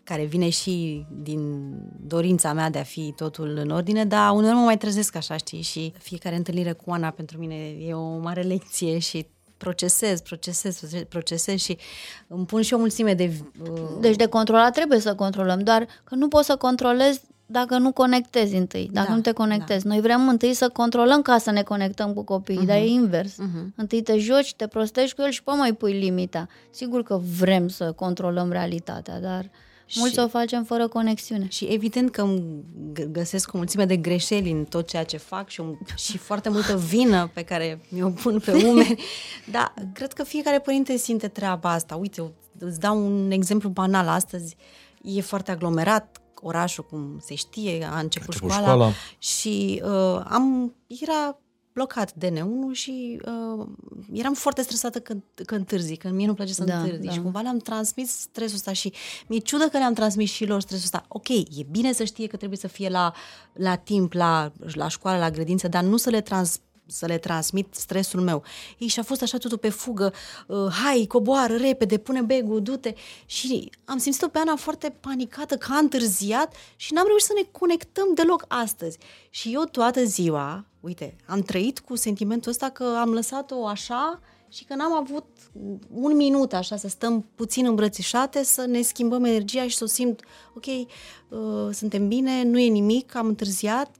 care vine și din dorința mea de a fi totul în ordine, dar uneori mă mai trezesc așa, știi, și fiecare întâlnire cu Ana pentru mine e o mare lecție și procesez, procesez, procesez și îmi pun și o mulțime de... Uh, Deci de controlat trebuie să controlăm, doar că nu poți să controlezi dacă nu conectezi întâi, dacă Da, nu te conectezi. Noi vrem întâi să controlăm ca să ne conectăm cu copiii, uh-huh. dar e invers. Uh-huh. Întâi te joci, te prostești cu el și pe mai pui limita. Sigur că vrem să controlăm realitatea, dar și... mulți o facem fără conexiune. Și evident că îmi g- găsesc o mulțime de greșeli în tot ceea ce fac și, un, și foarte multă vină pe care mi-o pun pe umeri. Dar cred că fiecare părinte simte treaba asta. Uite, eu îți dau un exemplu banal. Astăzi e foarte aglomerat orașul, cum se știe, a început, început școala, școala. și uh, am, era blocat DN1 și uh, eram foarte stresată când, când întârzi, că mie nu-mi place să Da, întârzi da. și cumva le-am transmis stresul ăsta și mi-e ciudă că le-am transmis și lor stresul ăsta. Ok, e bine să știe că trebuie să fie la, la timp, la, la școală, la grădință, dar nu să le trans să le transmit stresul meu. Ei, și a fost așa totul pe fugă, uh, hai, coboară, repede, pune begul, du-te. Și am simțit-o pe Ana foarte panicată că a întârziat și n-am reușit să ne conectăm deloc astăzi. Și eu toată ziua, uite, am trăit cu sentimentul ăsta că am lăsat-o așa și că n-am avut un minut așa să stăm puțin îmbrățișate, să ne schimbăm energia și să o simt, ok, uh, suntem bine, nu e nimic, am întârziat,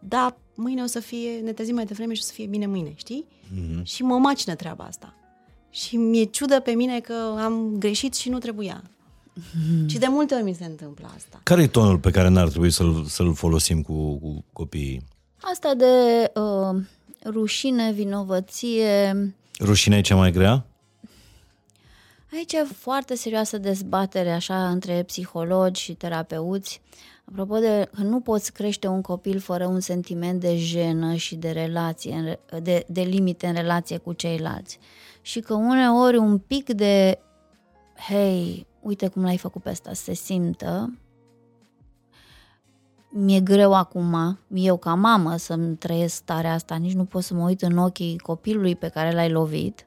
dar mâine o să fie, ne trezim mai devreme și o să fie bine mâine, știi? Mm-hmm. Și mă macină treaba asta. Și mi-e ciudă pe mine că am greșit și nu trebuia. Mm-hmm. Și de multe ori mi se întâmplă asta. Care e tonul pe care n-ar trebui să-l, să-l folosim cu, cu copiii? Asta de uh, rușine, vinovăție, Rușinea e cea mai grea? Aici e foarte serioasă dezbatere așa între psihologi și terapeuți. Apropo de că nu poți crește un copil fără un sentiment de jenă și de relație, în re- de, de limite în relație cu ceilalți. Și că uneori un pic de hei, uite cum l-ai făcut pe asta, să se simtă, mi-e greu acum, eu ca mamă să-mi trăiesc starea asta, nici nu pot să mă uit în ochii copilului pe care l-ai lovit,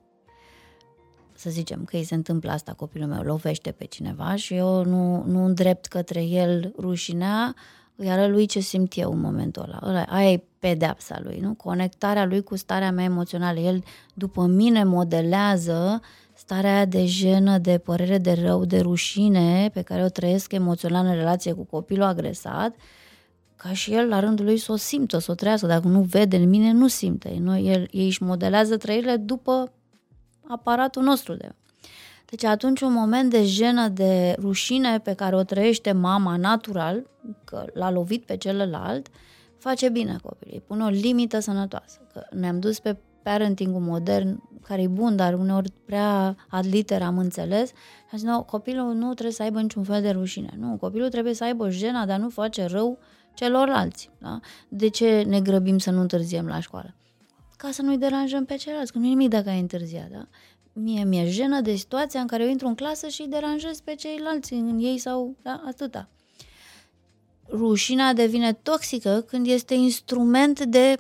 să zicem că îi se întâmplă asta, copilul meu lovește pe cineva și eu nu, nu îndrept către el rușinea, îi arăt lui ce simt eu în momentul ăla. ăla aia e pedeapsa lui, nu? Conectarea lui cu starea mea emoțională. El, după mine, modelează starea aia de jenă, de părere de rău, de rușine pe care o trăiesc emoțional în relație cu copilul agresat, ca și el, la rândul lui, să o simtă, să o trăiască. Dacă nu vede în mine, nu simte. Nu? El, ei își modelează trăirile după aparatul nostru de deci atunci un moment de jenă, de rușine pe care o trăiește mama natural, că l-a lovit pe celălalt, face bine copilului, pune o limită sănătoasă. Că ne-am dus pe parenting modern, care e bun, dar uneori prea ad liter am înțeles, și am zis, no, copilul nu trebuie să aibă niciun fel de rușine. Nu, copilul trebuie să aibă jena de a nu face rău celorlalți. Da? De ce ne grăbim să nu întârziem la școală? Ca să nu-i deranjăm pe ceilalți, că nu e nimic dacă ai întârziat. Da? mie mi-e jenă de situația în care eu intru în clasă și îi deranjez pe ceilalți în ei sau da, atâta. Rușinea devine toxică când este instrument de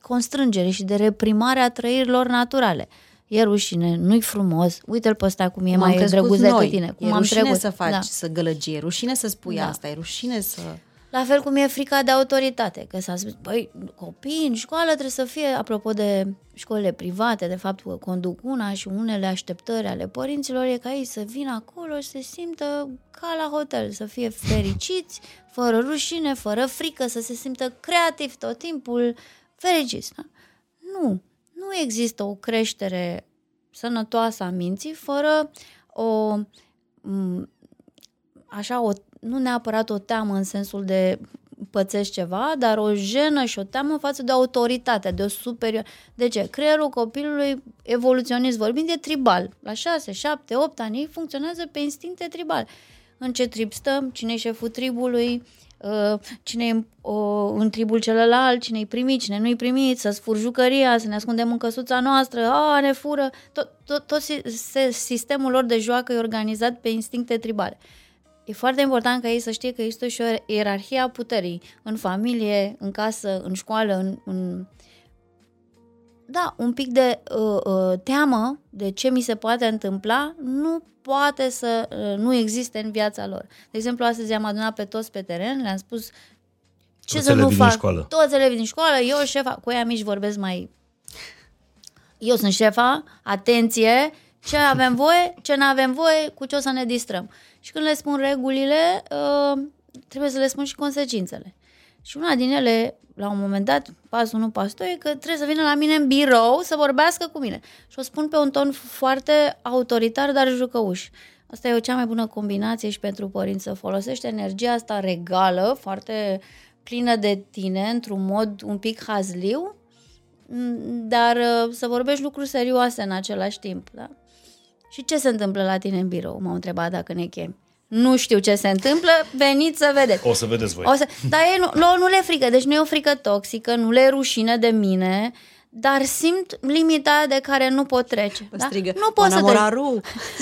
constrângere și de reprimare a trăirilor naturale. E rușine, nu-i frumos, uite-l pe ăsta cum e cum mai drăguț decât tine. Cum e am rușine trecut. să faci, da. să gălăgie, e rușine să spui Da. asta, e rușine să... La fel cum e frica de autoritate, că s-a spus, băi, copiii în școală trebuie să fie, apropo de școlile private, de faptul că conduc una și unele așteptări ale părinților, e ca ei să vină acolo și să se simtă ca la hotel, să fie fericiți, fără rușine, fără frică, să se simtă creativ tot timpul, fericiți. Da? Nu, nu există o creștere sănătoasă a minții fără o m, așa, o, nu neapărat o teamă în sensul de pățești ceva, dar o jenă și o teamă față de autoritate, de o superior. De ce? Creierul copilului, evoluționist vorbind, e tribal. La 6, 7, 8 ani ei funcționează pe instincte tribal. În ce trib stăm, cine e șeful tribului, uh, cine e uh, în tribul celălalt, cine e primit, cine nu-i primit, să sfur jucăria, să ne ascundem în căsuța noastră, a, ne fură. Tot, tot, tot si- se- sistemul lor de joacă e organizat pe instincte tribale. E foarte important ca ei să știe că există și o ierarhie a puterii în familie, în casă, în școală, în, în... Da, un pic de uh, uh, teamă de ce mi se poate întâmpla nu poate să uh, nu existe în viața lor. De exemplu, astăzi am adunat pe toți pe teren, le-am spus ce Toți să nu elevii din fac. școală. Toți elevii din școală, eu șefa, cu ea mici vorbesc mai... Eu sunt șefa, atenție, ce avem voie, ce nu avem voie, cu ce o să ne distrăm. Și când le spun regulile, uh, trebuie să le spun și consecințele. Și una din ele, la un moment dat, pasul 1, pasul 2, că trebuie să vină la mine în birou să vorbească cu mine. Și o spun pe un ton foarte autoritar, dar jucăuș. Asta e o cea mai bună combinație și pentru părinți să folosești energia asta regală, foarte plină de tine, într-un mod un pic hazliu, m, dar uh, să vorbești lucruri serioase în același timp. Da? Și ce se întâmplă la tine în birou? M-au întrebat dacă ne chemi. Nu știu ce se întâmplă, veniți să vedeți. O să vedeți voi. O să, dar ei nu, nu, nu le e frică, deci nu e o frică toxică, nu le e rușine de mine, dar simt limita aia de care nu pot trece. Da? Strigă, Nu poți să treci. "Manamoraru!"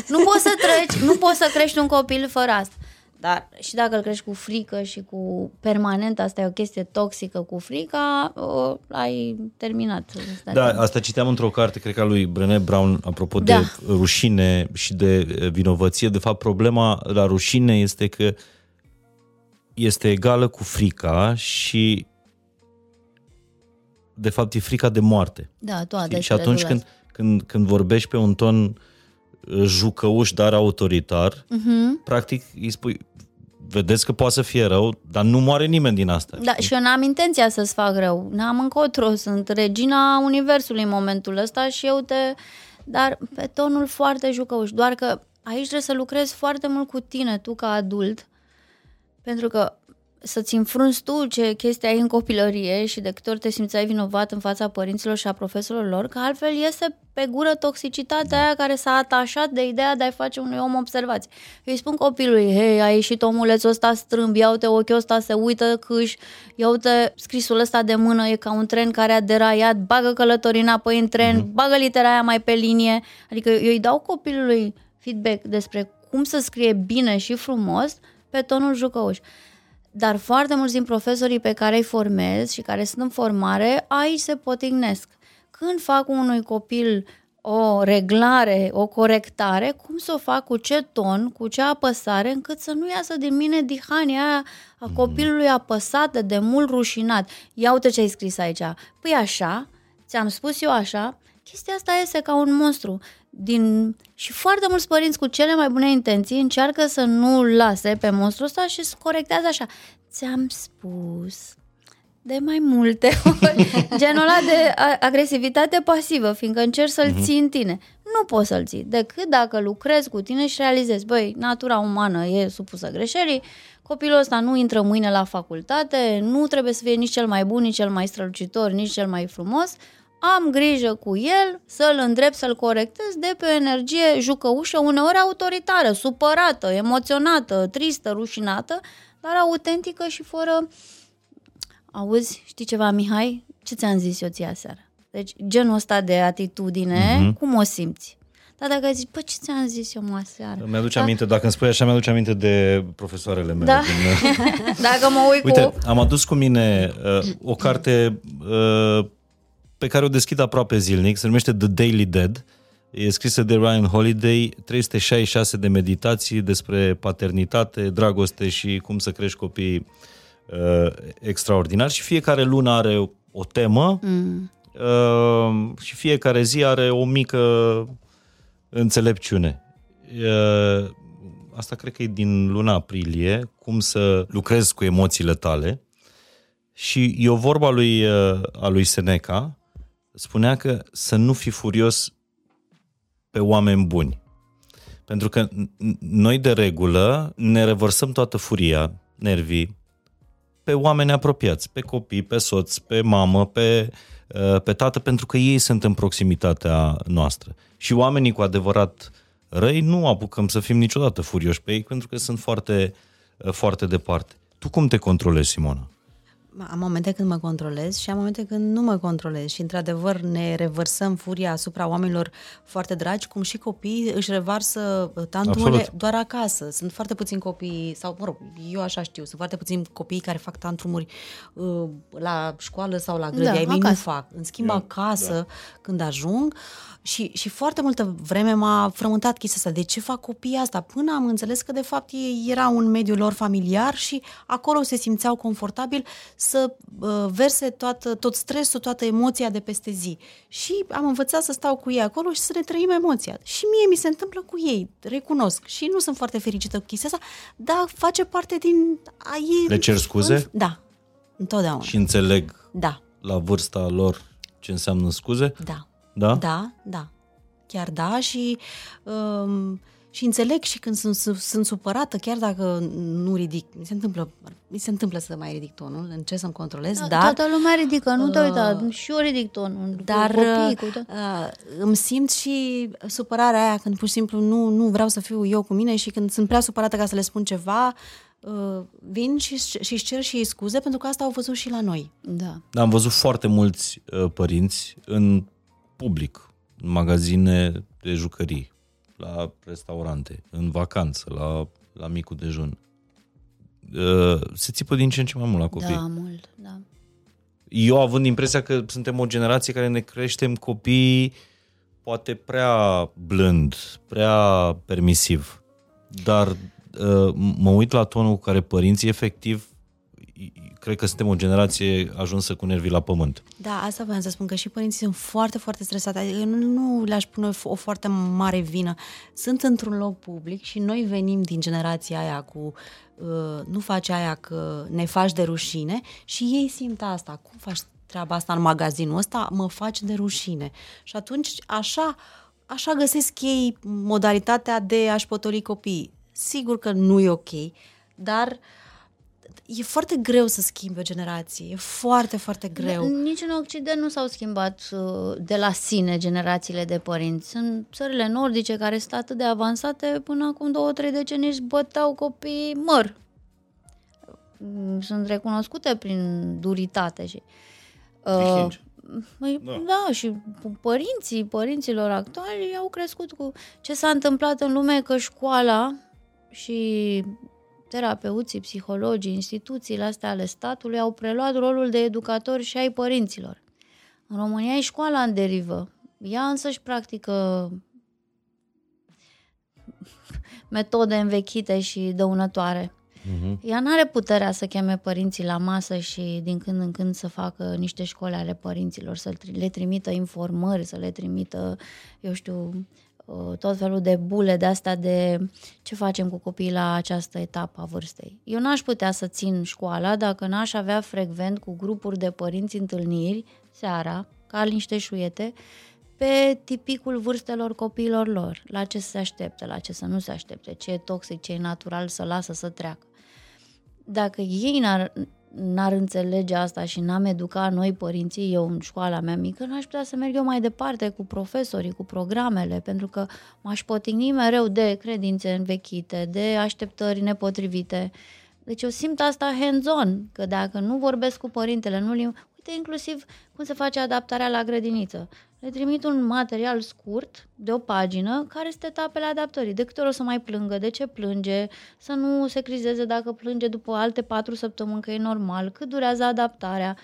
Nu poți să treci, nu poți să crești un copil fără asta. Dar și dacă îl crești cu frică și cu permanent, asta e o chestie toxică cu frica, o, ai terminat. Da, asta citeam într-o carte, cred că a lui Brené Brown, apropo Da. de rușine și de eh, vinovăție. De fapt, problema la rușine este că este egală cu frica și de fapt e frica de moarte. Da, toate. Știi? Și atunci când, când, când vorbești pe un ton uh, jucăuș, dar autoritar, uh-huh. practic îi spui, vedeți că poate să fie rău, dar nu moare nimeni din asta. Da, și eu n-am intenția să-ți fac rău. N-am încotro, sunt regina universului în momentul ăsta și eu te... Dar pe tonul foarte jucăuș. Doar că aici trebuie să lucrezi foarte mult cu tine, tu ca adult, pentru că să-ți înfrunzi tu ce chestia ai în copilărie și de câte ori te simțeai vinovat în fața părinților și a profesorilor lor, că altfel iese pe gură toxicitatea aia care s-a atașat de ideea de a-i face unui om observație. Eu îi spun copilului, hei, a ieșit omulețul ăsta strâmb, ia uite ochiul ăsta, se uită câș, ia uite scrisul ăsta de mână, e ca un tren care a deraiat, bagă călătorii înapoi în tren, mm-hmm. bagă litera aia mai pe linie. Adică eu îi dau copilului feedback despre cum să scrie bine și frumos pe tonul jucăuș. Dar foarte mulți din profesorii pe care îi formez și care sunt în formare, aici se potignesc. Când fac unui copil o reglare, o corectare, cum să o fac, cu ce ton, cu ce apăsare, încât să nu iasă din mine dihania aia a copilului apăsată, de mult rușinat. Ia uite ce ai scris aici. Păi așa, ți-am spus eu așa, chestia asta iese ca un monstru. Din... Și foarte mulți părinți cu cele mai bune intenții încearcă să nu-l lase pe monstru ăsta și să corectează așa. Ți-am spus de mai multe ori. Genul ăla de agresivitate pasivă, fiindcă încerci să-l uh-huh. ții în tine. Nu poți să-l ții, decât dacă lucrezi cu tine și realizezi, băi, natura umană e supusă greșelii, copilul ăsta nu intră mâine la facultate, nu trebuie să fie nici cel mai bun, nici cel mai strălucitor, nici cel mai frumos, am grijă cu el să-l îndrept, să-l corectez de pe o energie jucăușă, uneori autoritară, supărată, emoționată, tristă, rușinată, dar autentică și fără auzi, știi ceva, Mihai? Ce ți-am zis eu ție aseară? Deci genul ăsta de atitudine, uh-huh. cum o simți? Dar dacă zici, păi ce ți-am zis eu mă aseară? Mi-aduce da? aminte, dacă îmi spui așa, mi-aduce aminte de profesoarele mele. Da. Din... dacă mă uit Uite, cu... am adus cu mine uh, o carte uh, pe care o deschid aproape zilnic, se numește The Daily Dead. E scrisă de Ryan Holiday, 366 de meditații despre paternitate, dragoste și cum să crești copiii uh, extraordinar și fiecare lună are o temă mm. uh, și fiecare zi are o mică înțelepciune. Uh, asta cred că e din luna aprilie, cum să lucrezi cu emoțiile tale. Și e o vorba lui, uh, a lui Seneca, spunea că să nu fii furios pe oameni buni. Pentru că noi de regulă ne revărsăm toată furia, nervii, pe oameni apropiați, pe copii, pe soț, pe mamă, pe, uh, pe tată, pentru că ei sunt în proximitatea noastră. Și oamenii cu adevărat răi nu apucăm să fim niciodată furioși pe ei, pentru că sunt foarte, uh, foarte departe. Tu cum te controlezi, Simona? Am momente când mă controlez și am momente când nu mă controlez și într-adevăr ne revărsăm furia asupra oamenilor foarte dragi, cum și copiii își revarsă uh, tantumele Absolut. doar acasă. Sunt foarte puțini copii, sau mă rog, eu așa știu, sunt foarte puțini copii care fac tantrumuri uh, la școală sau la grădi. Da, Ai mei nu fac. În schimb, Eu, acasă, da. când ajung, uh, și, și foarte multă vreme m-a frământat chestia asta. De ce fac copiii asta? Până am înțeles că, de fapt, era un mediu lor familiar și acolo se simțeau confortabil să uh, verse toată, tot stresul, toată emoția de peste zi. Și am învățat să stau cu ei acolo și să ne trăim emoția. Și mie mi se întâmplă cu ei, recunosc. Și nu sunt foarte fericită cu chestia asta, dar face parte din a ei. Le cer scuze? Da, întotdeauna. Și înțeleg da. la vârsta lor ce înseamnă scuze? Da. Da? Da, da. Chiar da și... Um, și înțeleg și când sunt, sunt supărată, chiar dacă nu ridic, mi se întâmplă, mi se întâmplă să mai ridic tonul, încerc să-mi controlez, da, dar... Toată lumea ridică, nu te uita, uh, și eu ridic tonul, dar cu copii, cu uh, îmi simt și supărarea aia când pur și simplu nu, nu vreau să fiu eu cu mine și când sunt prea supărată ca să le spun ceva, uh, vin și, și cer și ei scuze pentru că asta au văzut și la noi. Da. da am văzut foarte mulți uh, părinți în public, în magazine de jucării, la restaurante, în vacanță, la, la micul dejun. Uh, se țipă din ce în ce mai mult la copii. Da, mult, da. Eu având impresia că suntem o generație care ne creștem copii poate prea blând, prea permisiv. Dar uh, mă uit la tonul cu care părinții efectiv cred că suntem o generație ajunsă cu nervii la pământ. Da, asta vreau să spun, că și părinții sunt foarte, foarte stresați. Adică nu, nu le-aș pune o foarte mare vină. Sunt într-un loc public și noi venim din generația aia cu uh, nu faci aia că ne faci de rușine și ei simt asta. Cum faci treaba asta în magazinul ăsta? Mă faci de rușine. Și atunci așa, așa găsesc ei modalitatea de a-și potoli copiii. Sigur că nu e ok, dar uh, e foarte greu să schimbi o generație. E foarte, foarte greu. Nici în Occident nu s-au schimbat uh, de la sine generațiile de părinți. Sunt țările nordice care sunt atât de avansate, până acum două, trei decenii își băteau copiii măr. Mm, sunt recunoscute prin duritate și... Uh, da. da, și părinții, părinților actuali au crescut cu ce s-a întâmplat în lume că școala și terapeuții, psihologii, instituțiile astea ale statului au preluat rolul de educatori și ai părinților. În România e școala în derivă. Ea însă își practică metode învechite și dăunătoare. Uh-huh. Ea nu are puterea să cheme părinții la masă și din când în când să facă niște școli ale părinților, să le trimită informări, să le trimită, eu știu, uh, tot felul de bule de asta de ce facem cu copiii la această etapă a vârstei. Eu n-aș putea să țin școala dacă n-aș avea frecvent cu grupuri de părinți întâlniri seara, ca niște șuiete, pe tipicul vârstelor copiilor lor, la ce se aștepte, la ce să nu se aștepte, ce e toxic, ce e natural să lasă să treacă. Dacă ei n-ar, n-ar înțelege asta și n-am educat noi părinții, eu în școala mea mică, n-aș putea să merg eu mai departe cu profesorii, cu programele, pentru că m-aș potigni mereu de credințe învechite, de așteptări nepotrivite. Deci eu simt asta hands-on, că dacă nu vorbesc cu părintele, nu uite inclusiv cum se face adaptarea la grădiniță le trimit un material scurt de o pagină care este etapele adaptării. De câte ori o să mai plângă, de ce plânge, să nu se crizeze dacă plânge după alte patru săptămâni, că e normal, cât durează adaptarea.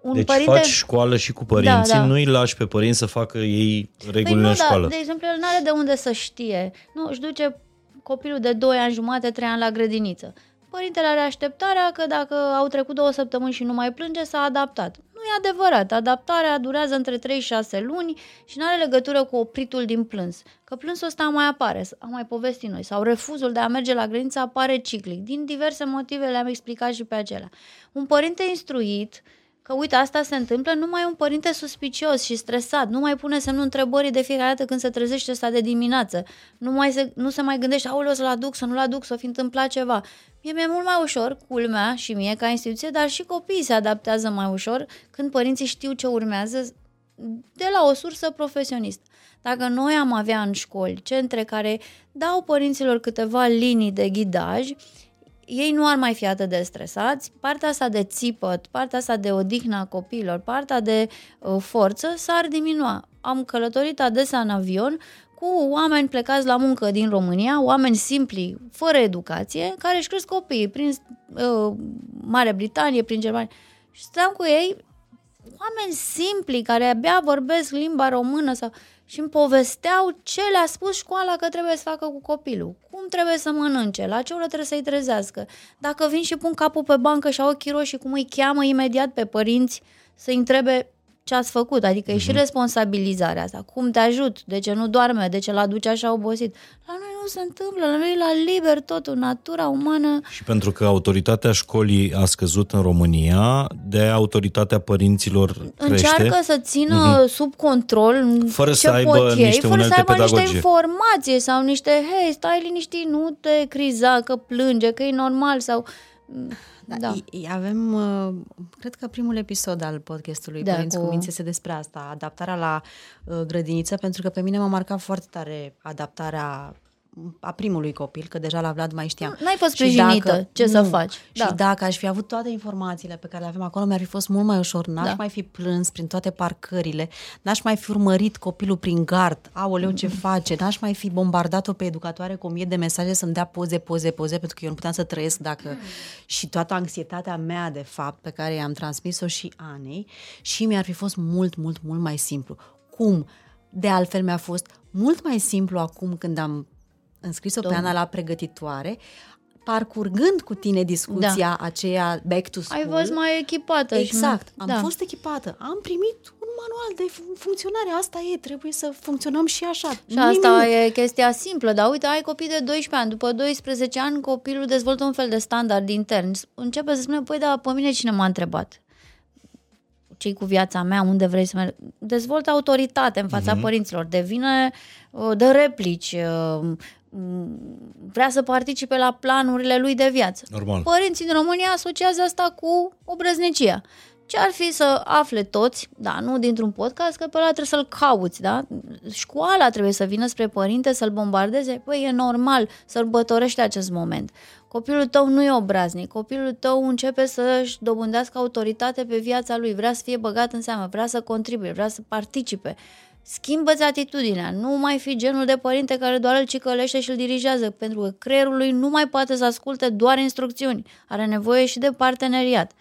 Un deci părinte... faci școală și cu părinții, da, da. nu îi lași pe părinți să facă ei regulile păi nu, în da, școală. Da, de exemplu, el nu are de unde să știe. Nu, își duce copilul de 2 ani jumate, 3 ani la grădiniță. Părintele are așteptarea că dacă au trecut două săptămâni și nu mai plânge, s-a adaptat. Nu e adevărat. Adaptarea durează între 3-6 luni și nu are legătură cu opritul din plâns. Că plânsul ăsta mai apare, am mai povestit noi, sau refuzul de a merge la grădiniță apare ciclic. Din diverse motive le-am explicat și pe acelea. Un părinte instruit, că uite, asta se întâmplă, numai un părinte suspicios și stresat, nu mai pune semnul întrebării de fiecare dată când se trezește ăsta de dimineață, nu, mai se, nu se mai gândește, aoleu, să-l aduc, să nu-l aduc, să fi întâmplat ceva. Mie mi-e mult mai ușor, culmea și mie ca instituție, dar și copiii se adaptează mai ușor când părinții știu ce urmează de la o sursă profesionistă. Dacă noi am avea în școli centre care dau părinților câteva linii de ghidaj, ei nu ar mai fi atât de stresați, partea asta de țipăt, partea asta de odihnă a copiilor, partea de uh, forță s-ar diminua. Am călătorit adesea în avion cu oameni plecați la muncă din România, oameni simpli, fără educație, care își cresc copiii prin uh, Marea Britanie, prin Germania. Și stăm cu ei, oameni simpli care abia vorbesc limba română sau și îmi povesteau ce le-a spus școala că trebuie să facă cu copilul, cum trebuie să mănânce, la ce oră trebuie să-i trezească. Dacă vin și pun capul pe bancă și au ochii roșii, cum îi cheamă imediat pe părinți să-i întrebe ce ați făcut, adică uh-huh. e și mhm. responsabilizarea asta. Cum te ajut? De ce nu doarme? De ce l-aduce așa obosit? La noi nu se întâmplă, la noi e la liber totul, natura umană. Și pentru că autoritatea școlii a scăzut în România, de autoritatea părinților crește. Încearcă să țină uh-huh. sub control fără ce să aibă pot ei, niște fără să aibă pedagogie. niște informații sau niște, hei, stai liniștit, nu te criza că plânge, că e normal sau da, da. Avem, uh, cred că primul episod al podcastului da, Părinți cu... cu Minți este despre asta, adaptarea la uh, grădiniță, pentru că pe mine m-a marcat foarte tare adaptarea a primului copil, că deja la Vlad mai știam. N-ai fost sprijinită, dacă, ce nu, să faci. Da. Și dacă aș fi avut toate informațiile pe care le avem acolo, mi-ar fi fost mult mai ușor. N-aș da. mai fi plâns prin toate parcările, n-aș mai fi urmărit copilul prin gard, aoleu ce face, n-aș mai fi bombardat-o pe educatoare cu o mie de mesaje să-mi dea poze, poze, poze, pentru că eu nu puteam să trăiesc dacă... Și toată anxietatea mea, de fapt, pe care i-am transmis-o și Anei, și mi-ar fi fost mult, mult, mult mai simplu. Cum? De altfel mi-a fost mult mai simplu acum când am înscris-o pe Ana la pregătitoare, parcurgând cu tine discuția da. aceea back to school. Ai fost mai echipată. Exact, și am da. fost echipată. Am primit un manual de funcționare. Asta e, trebuie să funcționăm și așa. Și asta e chestia simplă, dar uite, ai copii de 12 ani. După 12 ani, copilul dezvoltă un fel de standard intern. Începe să spună, păi, da, pe mine cine m-a întrebat? cei cu viața mea, unde vrei să merg. Dezvoltă autoritate în fața uh-huh. părinților, devine, uh, de replici, uh, vrea să participe la planurile lui de viață. Normal. Părinții din România asociază asta cu obrăznicia. Ce ar fi să afle toți, da, nu dintr-un podcast, că pe ăla trebuie să-l cauți, da? Școala trebuie să vină spre părinte, să-l bombardeze. Păi e normal, sărbătorește acest moment. Copilul tău nu e obraznic, copilul tău începe să-și dobândească autoritate pe viața lui, vrea să fie băgat în seamă, vrea să contribuie, vrea să participe. Schimbă-ți atitudinea, nu mai fi genul de părinte care doar îl cicălește și îl dirigează, pentru că creierul lui nu mai poate să asculte doar instrucțiuni, are nevoie și de parteneriat.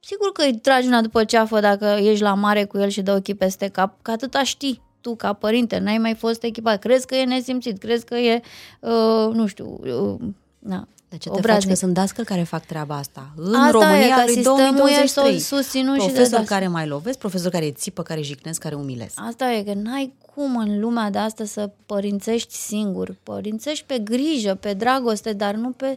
Sigur că îi tragi una după ceafă dacă ești la mare cu el și dă ochii peste cap, că atâta știi. tu ca părinte n-ai mai fost echipat, crezi că e nesimțit, crezi că e, uh, nu știu, uh, na, de ce te obraznic. faci că sunt dascăl care fac treaba asta? În asta România e, lui 2023. susținut profesori și de care mai lovesc, profesori care țipă, care jicnesc, care umilesc. Asta e, că n-ai cum în lumea de asta să părințești singur. Părințești pe grijă, pe dragoste, dar nu pe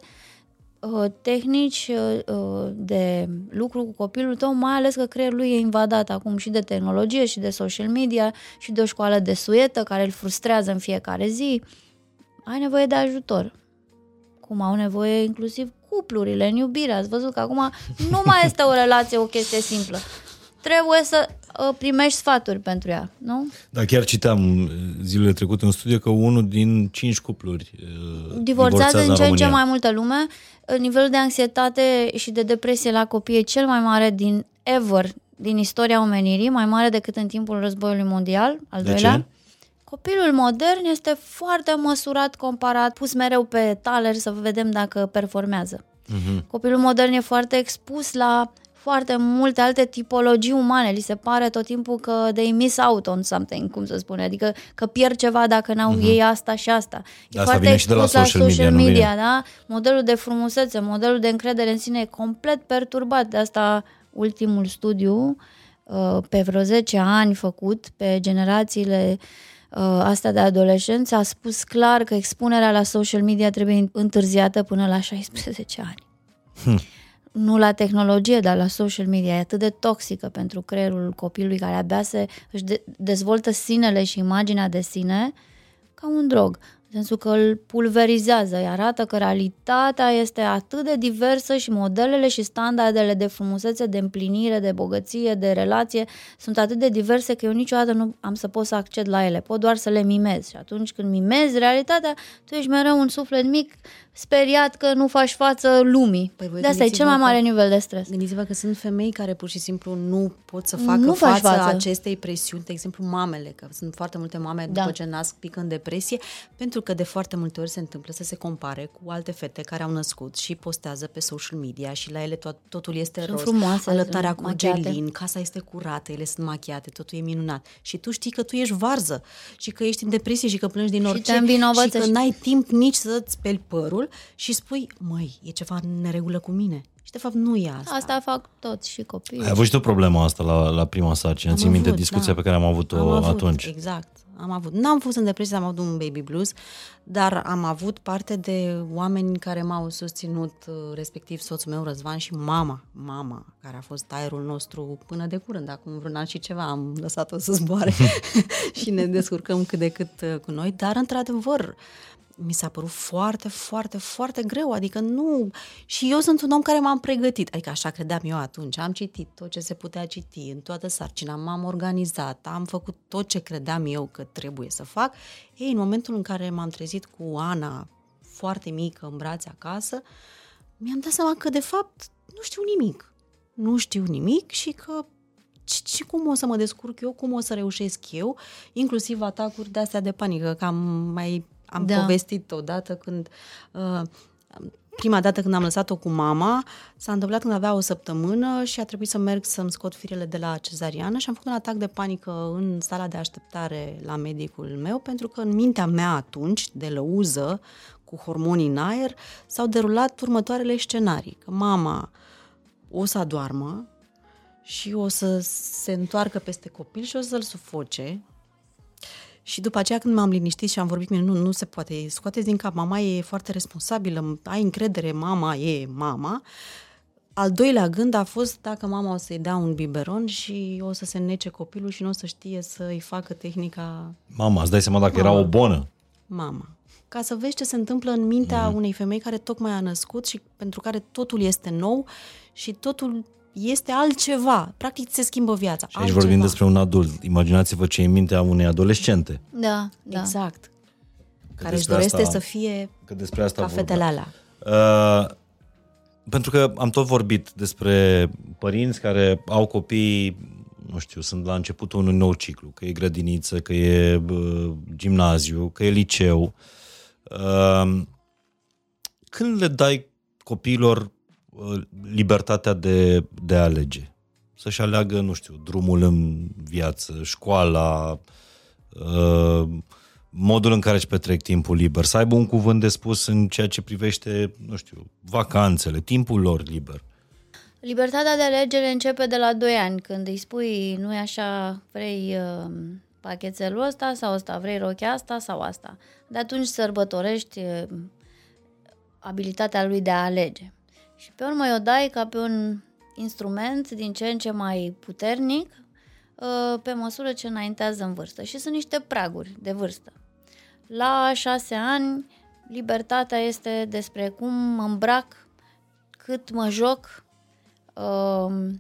uh, tehnici uh, uh, de lucru cu copilul tău, mai ales că creierul lui e invadat acum și de tehnologie și de social media și de o școală de suetă care îl frustrează în fiecare zi. Ai nevoie de ajutor cum au nevoie inclusiv cuplurile în iubire. Ați văzut că acum nu mai este o relație, o chestie simplă. Trebuie să uh, primești sfaturi pentru ea, nu? Da, chiar citeam uh, zilele trecute în studio că unul din cinci cupluri uh, divorțează în ce în ce mai multă lume. Nivelul de anxietate și de depresie la copii e cel mai mare din ever, din istoria omenirii, mai mare decât în timpul războiului mondial, al de doilea. Ce? Copilul modern este foarte măsurat, comparat, pus mereu pe taler să vedem dacă performează. Uh-huh. Copilul modern e foarte expus la foarte multe alte tipologii umane. Li se pare tot timpul că they miss out on something, cum să spune, adică că pierd ceva dacă n-au uh-huh. ei asta și asta. E asta foarte expus la social, la social media, media da? Modelul de frumusețe, modelul de încredere în sine e complet perturbat. De asta ultimul studiu uh, pe vreo 10 ani făcut pe generațiile Uh, asta de adolescenți a spus clar că expunerea la social media trebuie întârziată până la 16 ani. Hm. Nu la tehnologie, dar la social media. E atât de toxică pentru creierul copilului care abia se își de- dezvoltă sinele și imaginea de sine ca un drog sensul că îl pulverizează, îi arată că realitatea este atât de diversă și modelele și standardele de frumusețe, de împlinire, de bogăție, de relație sunt atât de diverse că eu niciodată nu am să pot să acced la ele, pot doar să le mimez. Și atunci când mimezi realitatea, tu ești mereu un suflet mic speriat că nu faci față lumii. Păi de asta e cel mai mare că, nivel de stres. Gândiți-vă că sunt femei care pur și simplu nu pot să facă nu față, față acestei presiuni, de exemplu mamele, că sunt foarte multe mame da. după ce nasc pică în depresie, pentru că de foarte multe ori se întâmplă să se compare cu alte fete care au născut și postează pe social media și la ele tot, totul este sunt roz, frumoase, alătarea cu machiate. gelin, casa este curată, ele sunt machiate, totul e minunat. Și tu știi că tu ești varză și că ești în depresie și că plângi din orice și, și că n-ai timp nici să-ți speli părul și spui, măi, e ceva neregulă cu mine. Și de fapt nu e asta. Asta fac toți și copiii. Ai avut și tu problema asta la, la prima sarcină. Țin minte discuția da. pe care am avut-o am avut, atunci. Exact. Am avut. N-am fost în depresie, am avut un baby blues, dar am avut parte de oameni care m-au susținut, respectiv soțul meu Răzvan și mama, mama, care a fost aerul nostru până de curând, acum vreun an și ceva, am lăsat-o să zboare și ne descurcăm cât de cât uh, cu noi, dar într-adevăr, mi s-a părut foarte, foarte, foarte greu, adică nu... Și eu sunt un om care m-am pregătit, adică așa credeam eu atunci, am citit tot ce se putea citi în toată sarcina, m-am organizat, am făcut tot ce credeam eu că trebuie să fac. Ei, în momentul în care m-am trezit cu Ana foarte mică în brațe acasă, mi-am dat seama că de fapt nu știu nimic. Nu știu nimic și că și cum o să mă descurc eu, cum o să reușesc eu, inclusiv atacuri de astea de panică, că am mai am da. povestit odată când... Uh, prima dată când am lăsat-o cu mama, s-a întâmplat când avea o săptămână și a trebuit să merg să-mi scot firele de la cezariană și am făcut un atac de panică în sala de așteptare la medicul meu, pentru că în mintea mea atunci, de lăuză, cu hormonii în aer, s-au derulat următoarele scenarii. Că mama o să adoarmă și o să se întoarcă peste copil și o să-l sufoce și după aceea când m-am liniștit și am vorbit cu mine, nu, nu se poate, scoateți din cap, mama e foarte responsabilă, ai încredere, mama e mama. Al doilea gând a fost dacă mama o să-i dea un biberon și o să se nece copilul și nu o să știe să-i facă tehnica... Mama, îți dai seama dacă mama. era o bonă? Mama. Ca să vezi ce se întâmplă în mintea mm. unei femei care tocmai a născut și pentru care totul este nou și totul este altceva. Practic se schimbă viața. Și aici altceva. vorbim despre un adult. Imaginați-vă ce e în mintea unei adolescente. Da, da. Exact. Că care își dorește asta, să fie că despre asta ca fetele alea. Uh, pentru că am tot vorbit despre părinți care au copii, nu știu, sunt la începutul unui nou ciclu, că e grădiniță, că e uh, gimnaziu, că e liceu. Uh, când le dai copiilor Uh, libertatea de, de a alege. Să-și aleagă, nu știu, drumul în viață, școala, uh, modul în care își petrec timpul liber, să aibă un cuvânt de spus în ceea ce privește, nu știu, vacanțele, timpul lor liber. Libertatea de alegere începe de la 2 ani, când îi spui, nu e așa, vrei uh, pachetelul ăsta sau ăsta, vrei rochea asta sau asta. De atunci sărbătorești uh, abilitatea lui de a alege. Și pe urmă o dai ca pe un instrument din ce în ce mai puternic uh, pe măsură ce înaintează în vârstă. Și sunt niște praguri de vârstă. La șase ani, libertatea este despre cum mă îmbrac, cât mă joc uh,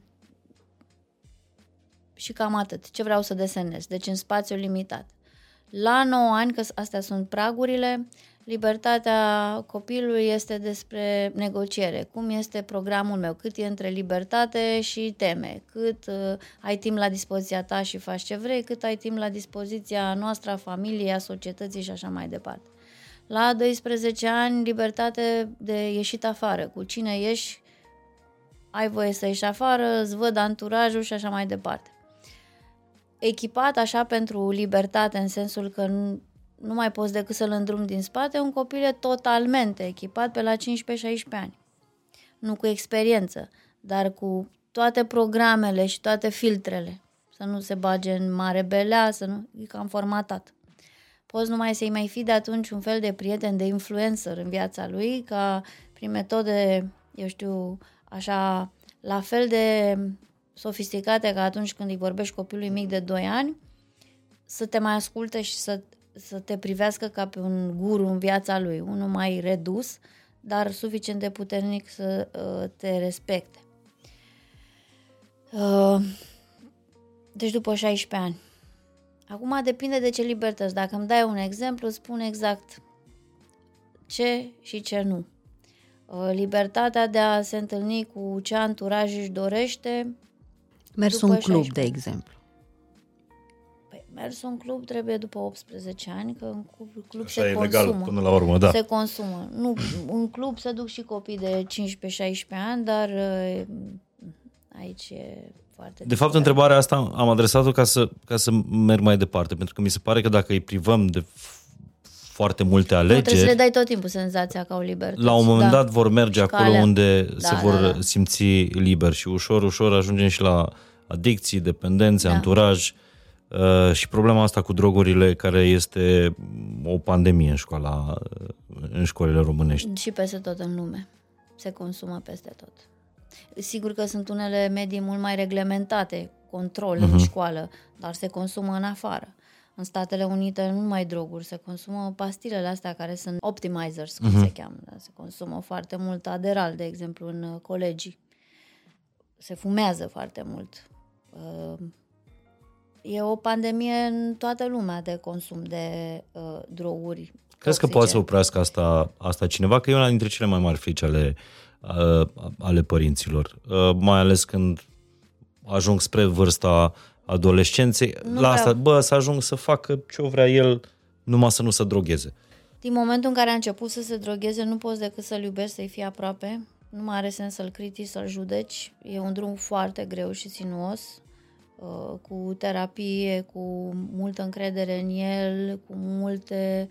și cam atât. Ce vreau să desenez. Deci în spațiu limitat. La 9 ani, că astea sunt pragurile, Libertatea copilului este despre negociere. Cum este programul meu? Cât e între libertate și teme? Cât uh, ai timp la dispoziția ta și faci ce vrei? Cât ai timp la dispoziția noastră, a familiei, a societății și așa mai departe. La 12 ani, libertate de ieșit afară. Cu cine ieși, ai voie să ieși afară, îți văd anturajul și așa mai departe. Echipat așa pentru libertate, în sensul că nu mai poți decât să-l îndrum din spate, un copil e totalmente echipat pe la 15-16 ani. Nu cu experiență, dar cu toate programele și toate filtrele. Să nu se bage în mare belea, să nu... E cam formatat. Poți numai să-i mai fi de atunci un fel de prieten, de influencer în viața lui, ca prin metode, eu știu, așa, la fel de sofisticate ca atunci când îi vorbești copilului mic de 2 ani, să te mai asculte și să să te privească ca pe un guru în viața lui, unul mai redus, dar suficient de puternic să uh, te respecte. Uh, deci după 16 ani. Acum depinde de ce libertăți. Dacă îmi dai un exemplu, spun exact ce și ce nu. Uh, libertatea de a se întâlni cu ce anturaj își dorește. Mers un club, 16. de exemplu mers în club trebuie după 18 ani, că în club, club Așa se e consumă. legal până la urmă, da. Se consumă. Nu, în club se duc și copii de 15-16 ani, dar uh, aici e foarte... De fapt, întrebarea asta am adresat-o ca să, ca să merg mai departe, pentru că mi se pare că dacă îi privăm de foarte multe alegeri... Nu, trebuie să le dai tot timpul senzația ca o libertate. La un moment da. dat vor merge și acolo calea. unde da, se vor da, da. simți liber și ușor, ușor ajungem și la adicții, dependențe, da. anturaj. Uh, și problema asta cu drogurile care este o pandemie în școala, în școlile românești. Și peste tot în lume. Se consumă peste tot. Sigur că sunt unele medii mult mai reglementate, control uh-huh. în mhm. școală, dar se consumă în afară. În Statele Unite nu mai droguri, se consumă pastilele astea care sunt optimizers, cum uh-huh. se cheamă. Da? Se consumă foarte mult aderal, de exemplu, în colegii. Se fumează foarte mult. Uh, e o pandemie în toată lumea de consum de uh, droguri. Crezi că poate să oprească asta, asta cineva? Că e una dintre cele mai mari frici ale, uh, ale părinților, uh, mai ales când ajung spre vârsta adolescenței. Nu la vreau. asta, bă, să ajung să facă ce vrea el, numai să nu se drogheze. Din momentul în care a început să se drogheze, nu poți decât să-l iubești, să-i fii aproape. Nu mai are sens să-l critici, să-l judeci. E un drum foarte greu și sinuos. Uh, cu terapie, cu multă încredere în el, cu multe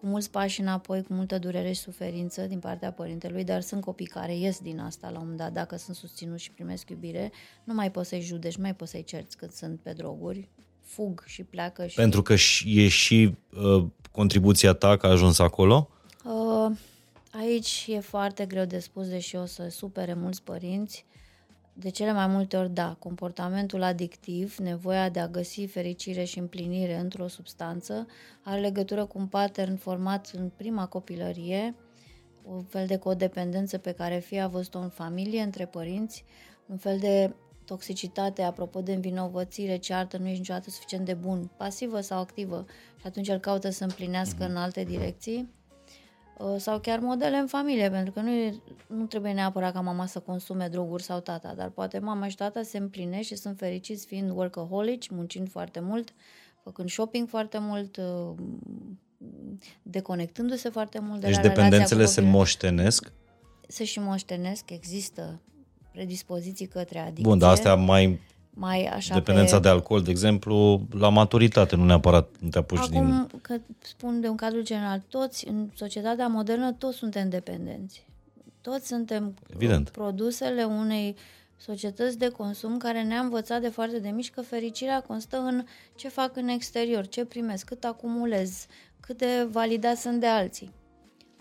cu mulți pași înapoi, cu multă durere și suferință din partea părintelui, dar sunt copii care ies din asta la un moment dat, dacă sunt susținuți și primesc iubire, nu mai poți să-i judeci, nu mai poți să-i cerți când sunt pe droguri, fug și pleacă. Și... Pentru că e și uh, contribuția ta că a ajuns acolo? Uh, aici e foarte greu de spus, deși o să supere mulți părinți. De cele mai multe ori, da, comportamentul adictiv, nevoia de a găsi fericire și împlinire într-o substanță, are legătură cu un pattern format în prima copilărie, un fel de codependență pe care fie a văzut-o în familie, între părinți, un fel de toxicitate, apropo de învinovățire, ceartă, nu ești niciodată suficient de bun, pasivă sau activă, și atunci el caută să împlinească mm-hmm. în alte direcții Uh, sau chiar modele în familie, pentru că nu, e, nu trebuie neapărat ca mama să consume droguri sau tata, dar poate mama și tata se împlinesc și sunt fericiți fiind workaholici, muncind foarte mult, făcând shopping foarte mult, uh, deconectându-se foarte mult de deci la dependențele se moștenesc? Se și moștenesc, există predispoziții către adicție. Bun, dar astea mai mai așa Dependența pe... de alcool, de exemplu, la maturitate, nu neapărat nu te apuci Acum, din... că spun de un cadru general, toți, în societatea modernă, toți suntem dependenți. Toți suntem Evident. produsele unei societăți de consum care ne-a învățat de foarte de mici că fericirea constă în ce fac în exterior, ce primesc, cât acumulez, cât de validat sunt de alții.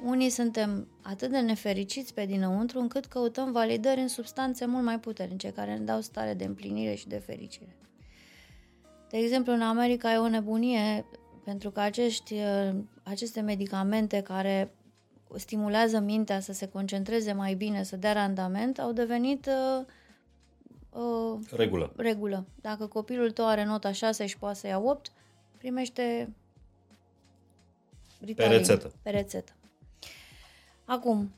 Unii suntem atât de nefericiți pe dinăuntru încât căutăm validări în substanțe mult mai puternice care ne dau stare de împlinire și de fericire. De exemplu, în America e o nebunie pentru că acești, uh, aceste medicamente care stimulează mintea să se concentreze mai bine, să dea randament, au devenit uh, uh, Regulă. regulă. Dacă copilul tău are nota 6 și poate să ia 8, primește Ritalin, rețetă. Pe rețetă. Acum,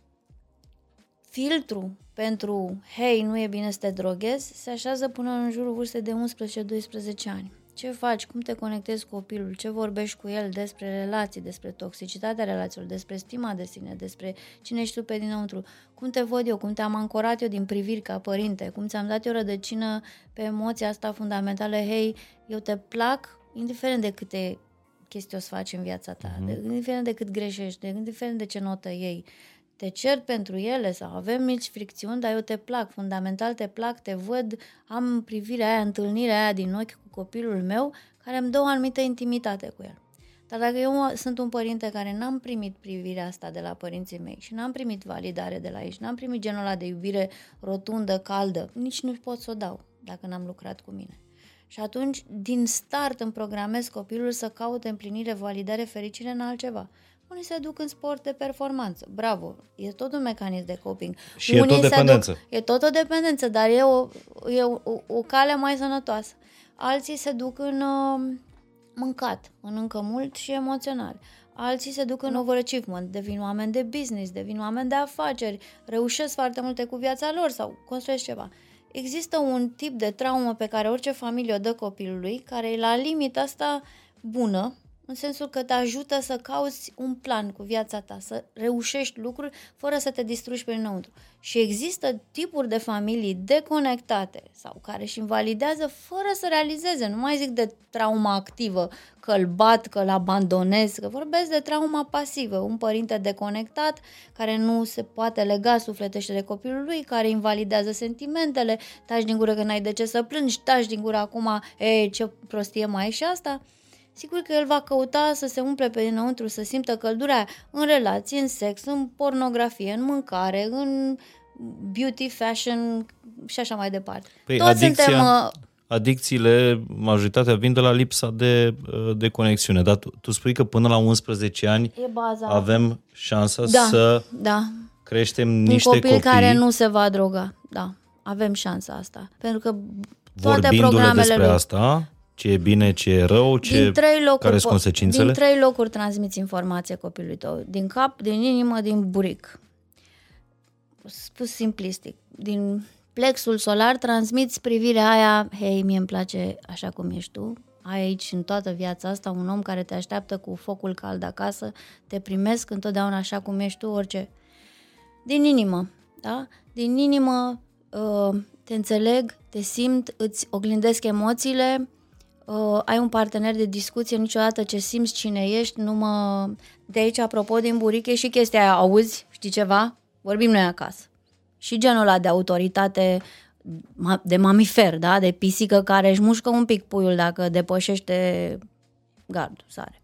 filtru pentru hei, nu e bine să te droghezi, se așează până în jurul vârstei de 11-12 ani. Ce faci? Cum te conectezi cu copilul? Ce vorbești cu el despre relații, despre toxicitatea relațiilor, despre stima de sine, despre cine ești tu pe dinăuntru? Cum te văd eu? Cum te-am ancorat eu din priviri ca părinte? Cum ți-am dat eu rădăcină pe emoția asta fundamentală? Hei, eu te plac, indiferent de câte chestii o să faci în viața ta, mm-hmm. de, indiferent de cât greșești, de, indiferent de ce notă iei. Te cert pentru ele sau avem mici fricțiuni, dar eu te plac, fundamental te plac, te văd, am privirea aia, întâlnirea aia din ochi cu copilul meu, care îmi dă o anumită intimitate cu el. Dar dacă eu sunt un părinte care n-am primit privirea asta de la părinții mei și n-am primit validare de la ei și n-am primit genul ăla de iubire rotundă, caldă, nici nu pot să o dau dacă n-am lucrat cu mine. Și atunci, din start, îmi programez copilul să caute împlinire, validare, fericire în altceva. Unii se duc în sport de performanță. Bravo! E tot un mecanism de coping. Și e Unii tot se dependență. Duc, e tot o dependență, dar e o, e o, o cale mai sănătoasă. Alții se duc în uh, mâncat, mănâncă mult și emoțional. Alții se duc în overachievement, devin oameni de business, devin oameni de afaceri, reușesc foarte multe cu viața lor sau construiesc ceva. Există un tip de traumă pe care orice familie o dă copilului, care e la limita asta bună, în sensul că te ajută să cauți un plan cu viața ta, să reușești lucruri fără să te distrugi pe înăuntru. Și există tipuri de familii deconectate sau care își invalidează fără să realizeze. Nu mai zic de trauma activă, că îl bat, că îl abandonez, că vorbesc de trauma pasivă. Un părinte deconectat care nu se poate lega sufletește de copilul lui, care invalidează sentimentele, taci din gură că n-ai de ce să plângi, taci din gură acum, e, ce prostie mai e și asta sigur că el va căuta să se umple pe dinăuntru, să simtă căldura în relații, în sex, în pornografie, în mâncare, în beauty, fashion și așa mai departe. Păi, Toți adicția, suntem... Uh, adicțiile, majoritatea vin de la lipsa de, uh, de conexiune, dar tu, tu spui că până la 11 ani e baza. avem șansa da, să da. creștem Un niște copil copii care nu se va droga, da. Avem șansa asta. Pentru că toate vorbindu-le programele despre lui, asta, ce e bine, ce e rău, ce, din trei locuri, care sunt po- consecințele. Din trei locuri transmiți informație copilului tău. Din cap, din inimă, din buric. Spus simplistic. Din plexul solar transmiți privirea aia, hei, mie îmi place așa cum ești tu, ai aici în toată viața asta un om care te așteaptă cu focul cald acasă, te primesc întotdeauna așa cum ești tu, orice. Din inimă, da? Din inimă uh, te înțeleg, te simt, îți oglindesc emoțiile, uh, ai un partener de discuție, niciodată ce simți cine ești, nu mă... De aici, apropo, din buric, e și chestia aia, auzi, știi ceva? Vorbim noi acasă. Și genul ăla de autoritate de mamifer, da? De pisică care își mușcă un pic puiul dacă depășește gardul, sare.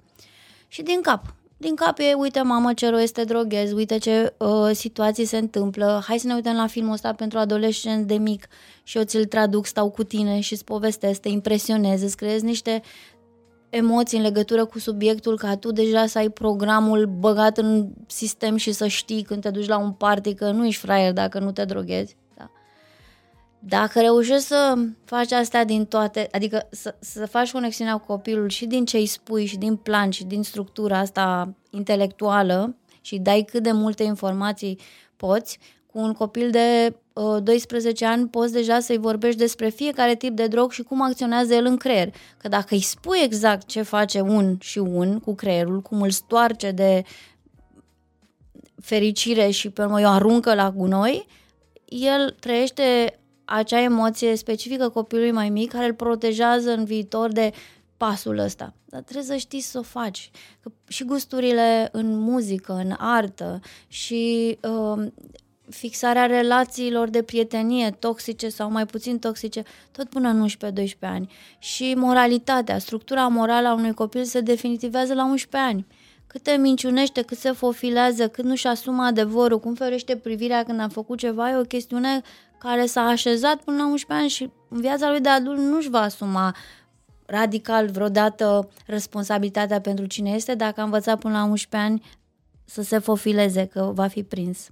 Și din cap. Din cap e, uite, mamă, ce rău este droghez, uite ce uh, situații se întâmplă, hai să ne uităm la filmul ăsta pentru adolescent de mic și eu ți-l traduc, stau cu tine și îți povestesc, te impresionez, îți creezi niște emoții în legătură cu subiectul ca tu deja să ai programul băgat în sistem și să știi când te duci la un party că nu ești fraier dacă nu te droghezi. Da. Dacă reușești să faci asta din toate, adică să, să faci conexiunea cu copilul și din ce îi spui și din plan și din structura asta intelectuală și dai cât de multe informații poți, cu un copil de uh, 12 ani poți deja să-i vorbești despre fiecare tip de drog și cum acționează el în creier. Că dacă îi spui exact ce face un și un cu creierul, cum îl stoarce de fericire și pe urmă o aruncă la gunoi, el trăiește acea emoție specifică copilului mai mic care îl protejează în viitor de pasul ăsta. Dar trebuie să știi să o faci. Că și gusturile în muzică, în artă și uh, fixarea relațiilor de prietenie toxice sau mai puțin toxice, tot până în 11-12 ani. Și moralitatea, structura morală a unui copil se definitivează la 11 ani. Cât te minciunește, cât se fofilează, cât nu-și asumă adevărul, cum ferește privirea când a făcut ceva, e o chestiune care s-a așezat până la 11 ani și în viața lui de adult nu-și va asuma radical vreodată responsabilitatea pentru cine este dacă a învățat până la 11 ani să se fofileze, că va fi prins.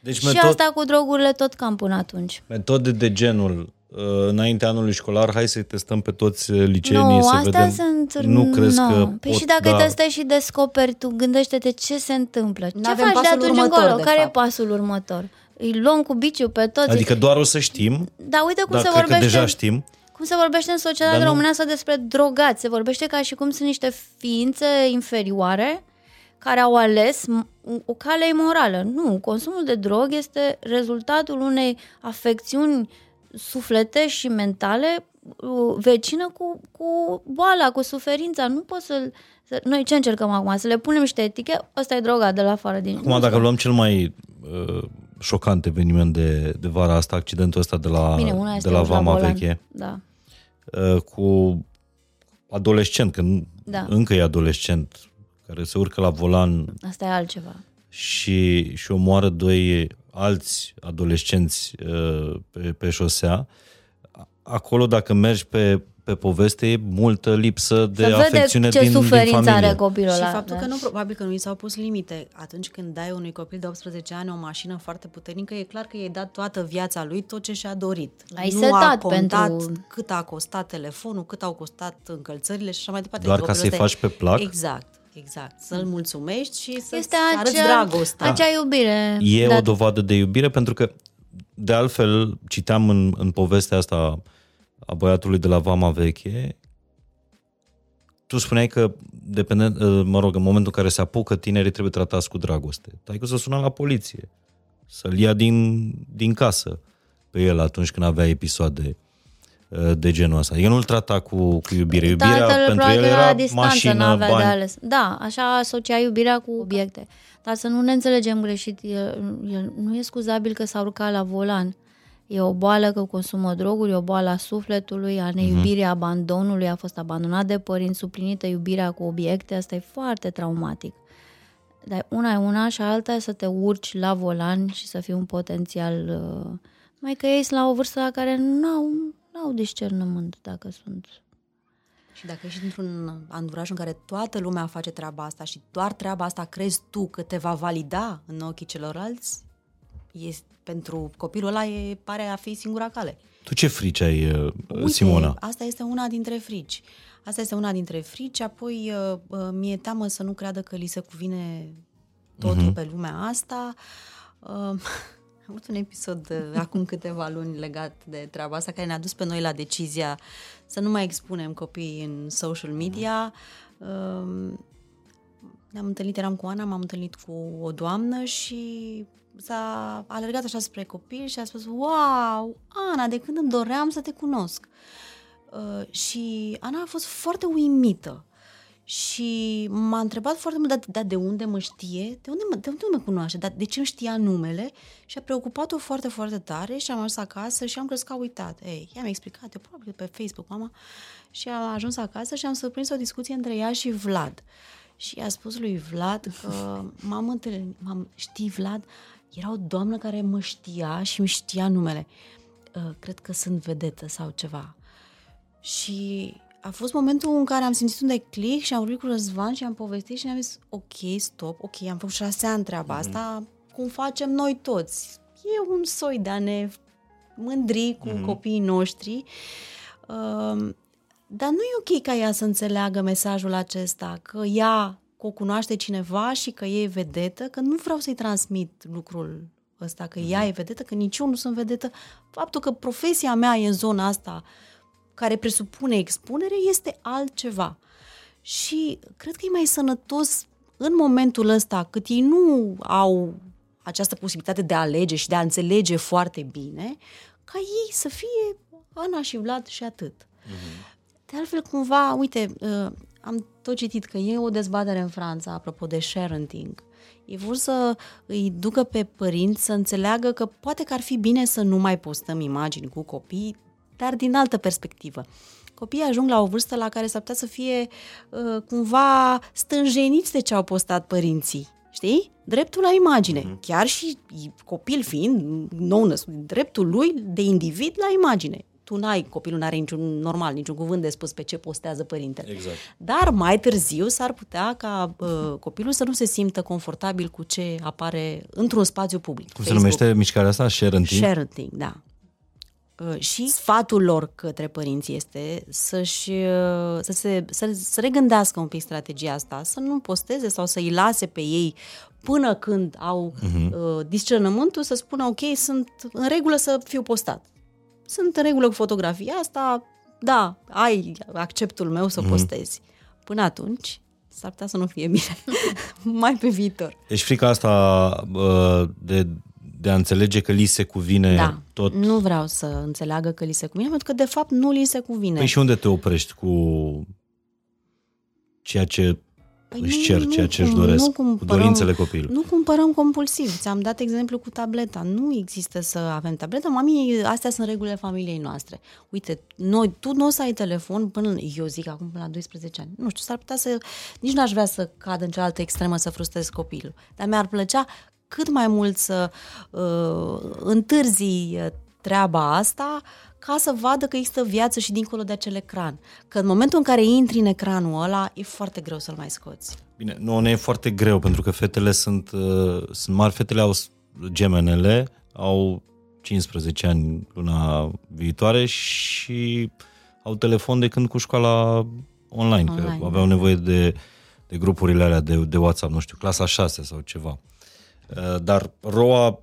Deci și metod... asta cu drogurile tot cam până atunci. Metode de genul uh, înainte anului școlar, hai să testăm pe toți uh, liceenii no, să astea vedem. Sunt... Nu crezi no. că Păi și dacă da... testezi și descoperi, tu gândește-te ce se întâmplă. Ce faci de atunci următor, încolo? Care fapt. e pasul următor? Îi luăm cu biciu pe toți. Adică doar o să știm. Da, uite cum da, se cred vorbește. Că deja știm. Cum se vorbește în societatea românească despre drogați? Se vorbește ca și cum sunt niște ființe inferioare care au ales o cale imorală. Nu, consumul de drog este rezultatul unei afecțiuni sufletești și mentale uh, vecină cu, cu boala, cu suferința. Nu poți să Noi ce încercăm acum? Să le punem niște etiche? Ăsta e droga de la afară din... Acum, dacă luăm cel mai uh, șocant eveniment de, de vara asta, accidentul ăsta de la, Bine, una de la Vama la Veche, da. uh, cu adolescent, că da. încă e adolescent, care se urcă la volan. Asta e altceva. Și, și omoară doi alți adolescenți uh, pe, pe șosea. Acolo, dacă mergi pe, pe poveste, e multă lipsă de Să afecțiune ce din, suferință din familie. are copilul Și ăla. faptul da. că nu, probabil că nu i s-au pus limite. Atunci când dai unui copil de 18 ani o mașină foarte puternică, e clar că i-ai dat toată viața lui tot ce și-a dorit. L-ai nu setat a contat pentru- cât a costat telefonul, cât au costat încălțările și așa mai departe. Doar ca Copilul să-i ăsta e- faci pe plac? Exact. Exact, să-l mulțumești și să Este arăți acea, dragostea. acea iubire. E Da. o dovadă de iubire pentru că, de altfel, citeam în, în povestea asta a băiatului de la Vama Veche, tu spuneai că, dependent, mă rog, în momentul în care se apucă, tinerii trebuie tratați cu dragoste. Tai că să sună la poliție, să-l ia din, din casă pe el atunci când avea episoade uh, de genul ăsta. El nu-l trata cu, cu iubire. Iubirea Tatăl pentru probabil el era era la distanță, mașină, n-avea bani. de ales. Da, așa asocia iubirea cu obiecte. Dar să nu ne înțelegem greșit, el, el nu e scuzabil că s-a urcat la volan. E o boală că consumă droguri, e o boală a sufletului, a neiubirii, a abandonului, a fost abandonat de părinți, suplinită iubirea cu obiecte, asta e foarte traumatic. Dar una e una și alta e să te urci la volan și să fii un potențial... Uh, mai că ei sunt la o vârstă la care nu au, n-au discernământ dacă sunt Și dacă ești într-un anturaj în care toată lumea face treaba asta și doar treaba asta crezi tu că te va valida în ochii celorlalți, este, pentru copilul ăla e, pare a fi singura cale. Tu ce frici ai, uh, Uite, Simona? asta este una dintre frici. Asta este una dintre frici, apoi uh, uh, mi-e teamă să nu creadă că li se cuvine totul uh-huh. pe lumea asta. Uh, am avut un episod uh, acum câteva luni legat de treaba asta care ne-a dus pe noi la decizia să nu mai expunem copiii în social media. Uh, ne-am întâlnit, eram cu Ana, m-am întâlnit cu o doamnă și s-a alergat așa spre copil și a spus Wow, Ana, de când îmi doream să te cunosc. Uh, și Ana a fost foarte uimită și m-a întrebat foarte mult, dar, dar de unde mă știe? De unde mă, de unde mă cunoaște? Dar de ce îmi știa numele? Și a preocupat-o foarte, foarte tare și am ajuns acasă și am crezut că a uitat. Ei, i-am explicat, eu probabil pe Facebook, mama, și am ajuns acasă și am surprins o discuție între ea și Vlad. Și i-a spus lui Vlad că m-am întâlnit, m-am, știi Vlad, era o doamnă care mă știa și îmi știa numele. Uh, cred că sunt vedetă sau ceva. Și a fost momentul în care am simțit un declic și am vorbit cu Răzvan și am povestit și ne-am zis ok, stop, ok, am făcut șase ani treaba asta, cum facem noi toți. E un soi de a ne mândri cu mm-hmm. copiii noștri. Uh, dar nu e ok ca ea să înțeleagă mesajul acesta, că ea că o cunoaște cineva și că e vedetă, că nu vreau să-i transmit lucrul ăsta, că ea e vedetă, că nici eu nu sunt vedetă. Faptul că profesia mea e în zona asta care presupune expunere este altceva. Și cred că e mai sănătos în momentul ăsta, cât ei nu au această posibilitate de a alege și de a înțelege foarte bine, ca ei să fie Ana și Vlad și atât. De altfel, cumva, uite, uh, am tot citit că e o dezbatere în Franța apropo de parenting. Ei vor să îi ducă pe părinți să înțeleagă că poate că ar fi bine să nu mai postăm imagini cu copii, dar din altă perspectivă. Copiii ajung la o vârstă la care s-ar putea să fie uh, cumva stânjeniți de ce au postat părinții. Știi? Dreptul la imagine. Mm-hmm. Chiar și copil fiind nou născut, dreptul lui de individ la imagine tu n-ai, copilul n-are niciun normal, niciun cuvânt de spus pe ce postează părintele. Exact. Dar mai târziu s-ar putea ca uh, copilul să nu se simtă confortabil cu ce apare într-un spațiu public. Cum Facebook. se numește mișcarea asta? Sharenting? Sharenting, da. Uh, și sfatul lor către părinți este să-și, uh, să, se, să, să regândească un pic strategia asta, să nu posteze sau să îi lase pe ei până când au uh-huh. uh, discernământul să spună ok, sunt în regulă să fiu postat sunt în regulă cu fotografia asta, da, ai acceptul meu să mm-hmm. postezi. Până atunci, s-ar putea să nu fie bine. Mai pe viitor. Deci frica asta de, de a înțelege că li se cuvine da, tot... nu vreau să înțeleagă că li se cuvine, pentru că de fapt nu li se cuvine. Păi și unde te oprești cu ceea ce păi își cer ceea ce își doresc, nu cumpărăm, cu dorințele copilului. Nu cumpărăm compulsiv. Ți-am dat exemplu cu tableta. Nu există să avem tableta. Mami, astea sunt regulile familiei noastre. Uite, noi, tu nu o să ai telefon până, eu zic acum până la 12 ani. Nu știu, s-ar putea să, nici n-aș vrea să cad în cealaltă extremă să frustrez copilul. Dar mi-ar plăcea cât mai mult să uh, întârzi uh, treaba asta ca să vadă că există viață și dincolo de acel ecran. Că în momentul în care intri în ecranul ăla, e foarte greu să-l mai scoți. Bine, nu, ne e foarte greu, pentru că fetele sunt, uh, sunt mari, fetele au gemenele, au 15 ani luna viitoare și au telefon de când cu școala online, online. că aveau nevoie de, de grupurile alea de, de WhatsApp, nu știu, clasa 6 sau ceva. Uh, dar Roa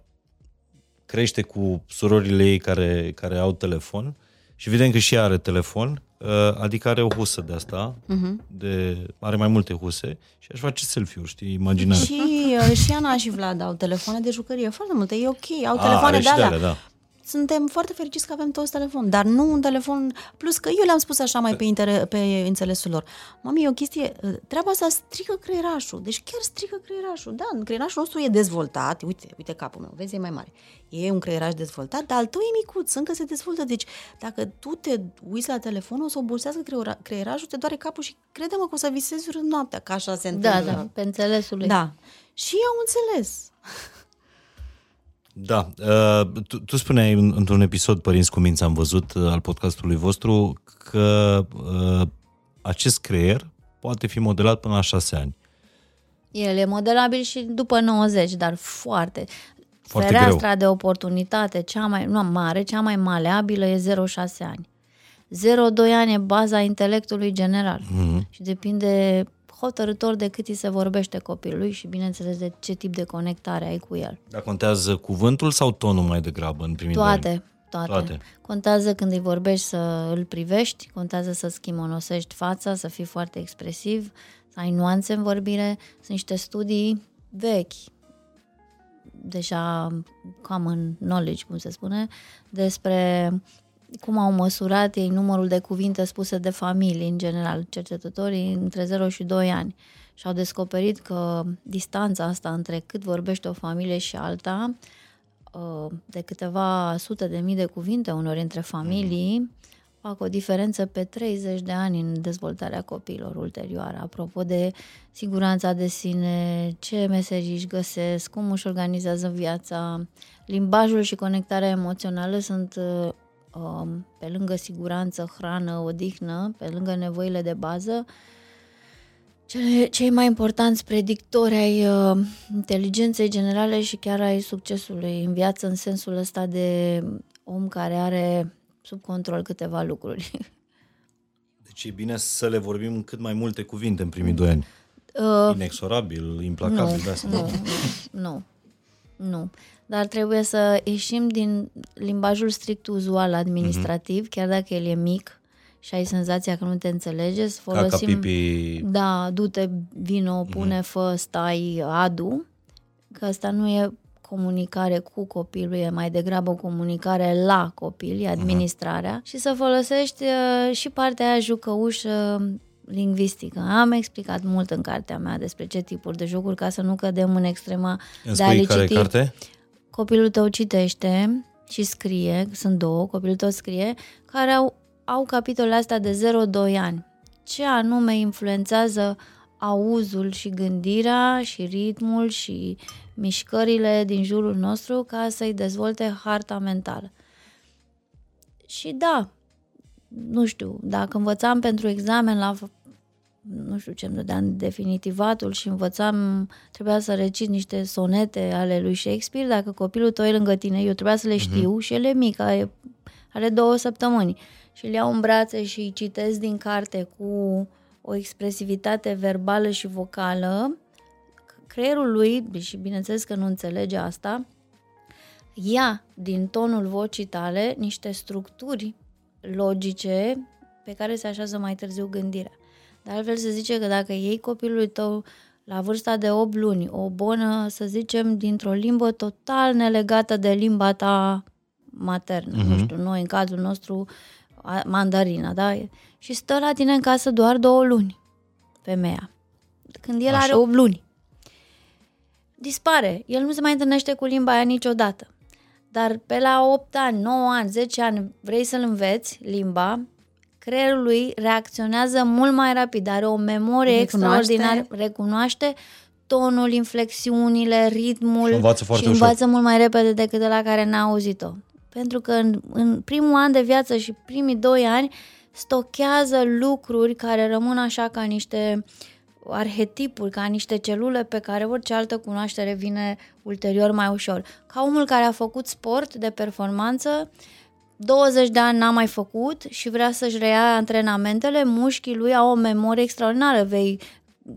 crește cu surorile ei care, care au telefon și evident că și ea are telefon, uh, adică are o husă de asta, uh-huh. de, are mai multe huse și aș face selfie-uri, știi, imaginar. Și, uh, și Ana și Vlad au telefoane de jucărie, foarte multe, e ok, au A, telefoane de alea. Da suntem foarte fericiți că avem toți telefon, dar nu un telefon, plus că eu le-am spus așa mai pe, inter, pe înțelesul lor. Mami, e o chestie, treaba asta strică creierașul, deci chiar strică creierașul. Da, creierașul nostru e dezvoltat, uite, uite capul meu, vezi, e mai mare. E un creieraș dezvoltat, dar al tău e micuț, încă se dezvoltă. Deci dacă tu te uiți la telefon, o să obosească creierașul, te doare capul și crede-mă că o să visezi noaptea, că așa se da, întâmplă. Da, da, pe înțelesul lui. Da. Și eu am înțeles. Da. Uh, tu, tu spuneai într-un episod, Părinți cu Minți, am văzut, uh, al podcastului vostru, că uh, acest creier poate fi modelat până la șase ani. El e modelabil și după 90, dar foarte. foarte Fereastra greu. de oportunitate, cea mai nu, mare, cea mai maleabilă e 0-6 ani. 0-2 ani e baza intelectului general mm-hmm. și depinde hotărător de cât îi se vorbește copilului și, bineînțeles, de ce tip de conectare ai cu el. Dar contează cuvântul sau tonul mai degrabă în primii Toate. Toate. toate. Contează când îi vorbești să îl privești, contează să schimonosești fața, să fii foarte expresiv, să ai nuanțe în vorbire. Sunt niște studii vechi, deja common knowledge, cum se spune, despre cum au măsurat ei numărul de cuvinte spuse de familii, în general, cercetătorii între 0 și 2 ani. Și au descoperit că distanța asta între cât vorbește o familie și alta, uh, de câteva sute de mii de cuvinte, unor între familii, fac o diferență pe 30 de ani în dezvoltarea copiilor ulterioară. Apropo de siguranța de sine, ce meseji își găsesc, cum își organizează viața, limbajul și conectarea emoțională sunt uh, Um, pe lângă siguranță, hrană, odihnă, pe lângă nevoile de bază, cele, cei mai importanți predictori ai uh, inteligenței generale și chiar ai succesului în viață în sensul ăsta de om care are sub control câteva lucruri. Deci e bine să le vorbim cât mai multe cuvinte în primii doi ani. Uh, Inexorabil, implacabil, nu, de asta. Nu, nu, nu dar trebuie să ieșim din limbajul strict uzual administrativ, mm-hmm. chiar dacă el e mic și ai senzația că nu te înțelege, să folosim... Caca, pipi... Da, du-te, vino, pune, mm-hmm. fă, stai, adu, că asta nu e comunicare cu copilul, e mai degrabă o comunicare la copil, e administrarea, uh-huh. și să folosești uh, și partea aia jucăușă lingvistică. Am explicat mult în cartea mea despre ce tipuri de jocuri ca să nu cădem în extrema Îmi de a spui le care citi. carte? Copilul tău citește și scrie, sunt două, copilul tău scrie, care au, au capitolele astea de 0-2 ani. Ce anume influențează auzul și gândirea și ritmul și mișcările din jurul nostru ca să-i dezvolte harta mentală. Și da, nu știu, dacă învățam pentru examen la nu știu ce îmi dădea definitivatul și învățam, trebuia să recit niște sonete ale lui Shakespeare, dacă copilul tău e lângă tine, eu trebuia să le știu uh-huh. și el e mic, are, are două săptămâni și îl iau în brațe și îi citesc din carte cu o expresivitate verbală și vocală, creierul lui, și bineînțeles că nu înțelege asta, ia din tonul vocii tale niște structuri logice pe care se așează mai târziu gândirea. De altfel se zice că dacă iei copilului tău la vârsta de 8 luni o bonă, să zicem, dintr-o limbă total nelegată de limba ta maternă, uh-huh. nu știu, noi în cazul nostru mandarina, da? Și stă la tine în casă doar două luni, femeia. Când el Așa. are 8 luni. Dispare. El nu se mai întâlnește cu limba aia niciodată. Dar pe la 8 ani, 9 ani, 10 ani vrei să-l înveți limba, creierul lui reacționează mult mai rapid, are o memorie recunoaște. extraordinară, recunoaște tonul, inflexiunile, ritmul și învață, foarte și învață ușor. mult mai repede decât de la care n-a auzit-o. Pentru că în, în primul an de viață și primii doi ani stochează lucruri care rămân așa ca niște arhetipuri, ca niște celule pe care orice altă cunoaștere vine ulterior mai ușor. Ca omul care a făcut sport de performanță, 20 de ani n-a mai făcut și vrea să-și reia antrenamentele, mușchii lui au o memorie extraordinară. Vei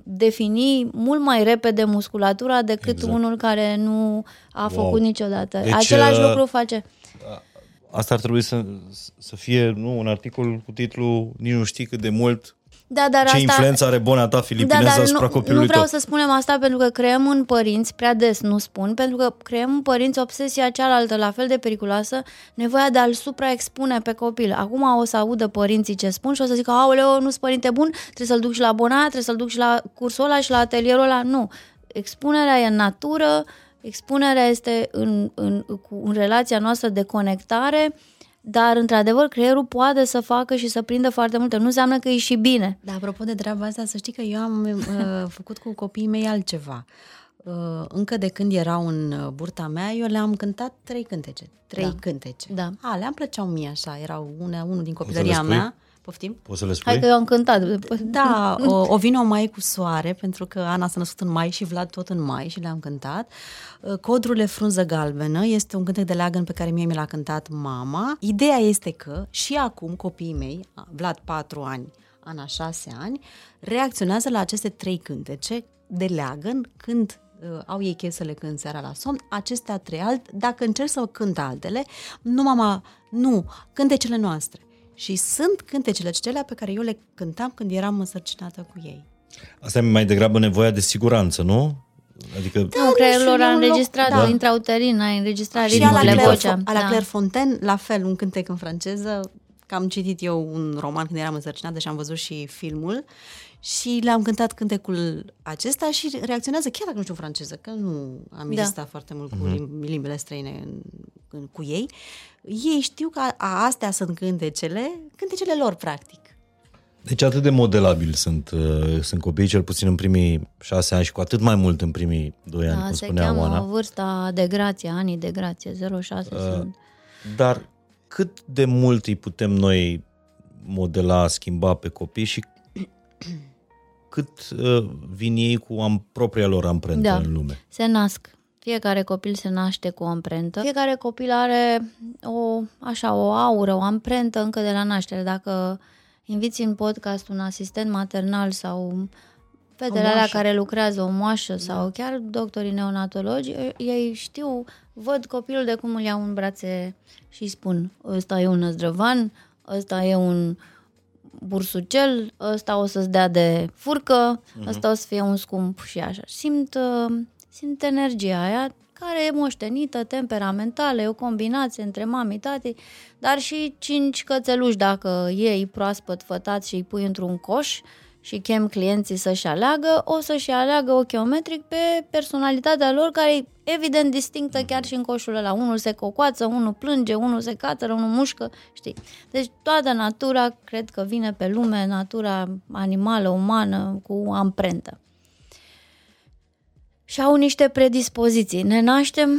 defini mult mai repede musculatura decât exact. unul care nu a wow. făcut niciodată. Deci, Același uh, lucru face. Asta ar trebui să, să fie nu, un articol cu titlul Nici nu știi cât de mult da, dar ce asta... influență are bona ta filipineză da, asupra nu, copilului Nu vreau tău. să spunem asta pentru că creăm în părinți, prea des nu spun, pentru că creăm în părinți obsesia cealaltă, la fel de periculoasă, nevoia de a-l supraexpune pe copil. Acum o să audă părinții ce spun și o să zică, aoleo, nu-s părinte bun, trebuie să-l duc și la bona, trebuie să-l duc și la cursul ăla și la atelierul ăla. Nu. Expunerea e în natură, expunerea este în, în, cu, în relația noastră de conectare, dar, într-adevăr, creierul poate să facă și să prindă foarte multe. Nu înseamnă că e și bine. Da, apropo de treaba asta, să știi că eu am uh, făcut cu copiii mei altceva. Uh, încă de când erau în uh, burta mea, eu le-am cântat trei cântece. Trei da. cântece. Da. A, le-am plăceau mie așa, erau une, unul din copilăria mea. Poftim? Poți să le spui? Hai că eu am cântat. Da, o, o vină mai cu soare, pentru că Ana s-a născut în mai și Vlad tot în mai și le-am cântat. Uh, Codrule frunză galbenă este un cântec de leagăn pe care mie mi l-a cântat mama. Ideea este că și acum copiii mei, Vlad 4 ani, Ana 6 ani, reacționează la aceste trei cântece de leagăn când uh, au ei chef să le cânt seara la somn, acestea trei alt, dacă încerc să cânt altele, nu mama, nu, cântecele noastre. Și sunt cântecele celea pe care eu le cântam când eram însărcinată cu ei. Asta e mai degrabă nevoia de siguranță, nu? Adică... Da, nu, creierul lor a înregistrat da. intrauterin, a înregistrat și la ritmurile, Claire, vocea. A la da. Claire Fontaine, la fel, un cântec în franceză, că am citit eu un roman când eram însărcinată și am văzut și filmul și le-am cântat cântecul acesta și reacționează, chiar dacă nu știu franceză, că nu am da. existat foarte mult cu uh-huh. limbile străine în, în, cu ei, ei știu că a, astea sunt cântecele, cântecele lor, practic. Deci atât de modelabil sunt, uh, sunt copiii, cel puțin în primii șase ani și cu atât mai mult în primii doi ani, da, cum se spunea cheamă Oana. vârsta de grație, anii de grație, 06 uh, sunt. Dar cât de mult îi putem noi modela, schimba pe copii și cât uh, vin ei cu am, propria lor amprentă Da. în lume? Se nasc. Fiecare copil se naște cu o amprentă. Fiecare copil are o, așa, o aură, o amprentă încă de la naștere. Dacă inviți în podcast un asistent maternal sau fetele alea moașă. care lucrează, o moașă sau chiar doctorii neonatologi, ei știu, văd copilul de cum îl iau în brațe și îi spun, ăsta e un năzdrăvan, ăsta e un bursucel, ăsta o să-ți dea de furcă, ăsta o să fie un scump și așa. Simt, uh, simt energia aia care e moștenită, temperamentală, e o combinație între mami, tati, dar și cinci cățeluși dacă iei proaspăt fătați și îi pui într-un coș și chem clienții să-și aleagă, o să-și aleagă ochiometric pe personalitatea lor, care e evident distinctă chiar și în coșul ăla. Unul se cocoață, unul plânge, unul se catără, unul mușcă, știi? Deci toată natura, cred că vine pe lume, natura animală, umană, cu amprentă. Și au niște predispoziții. Ne naștem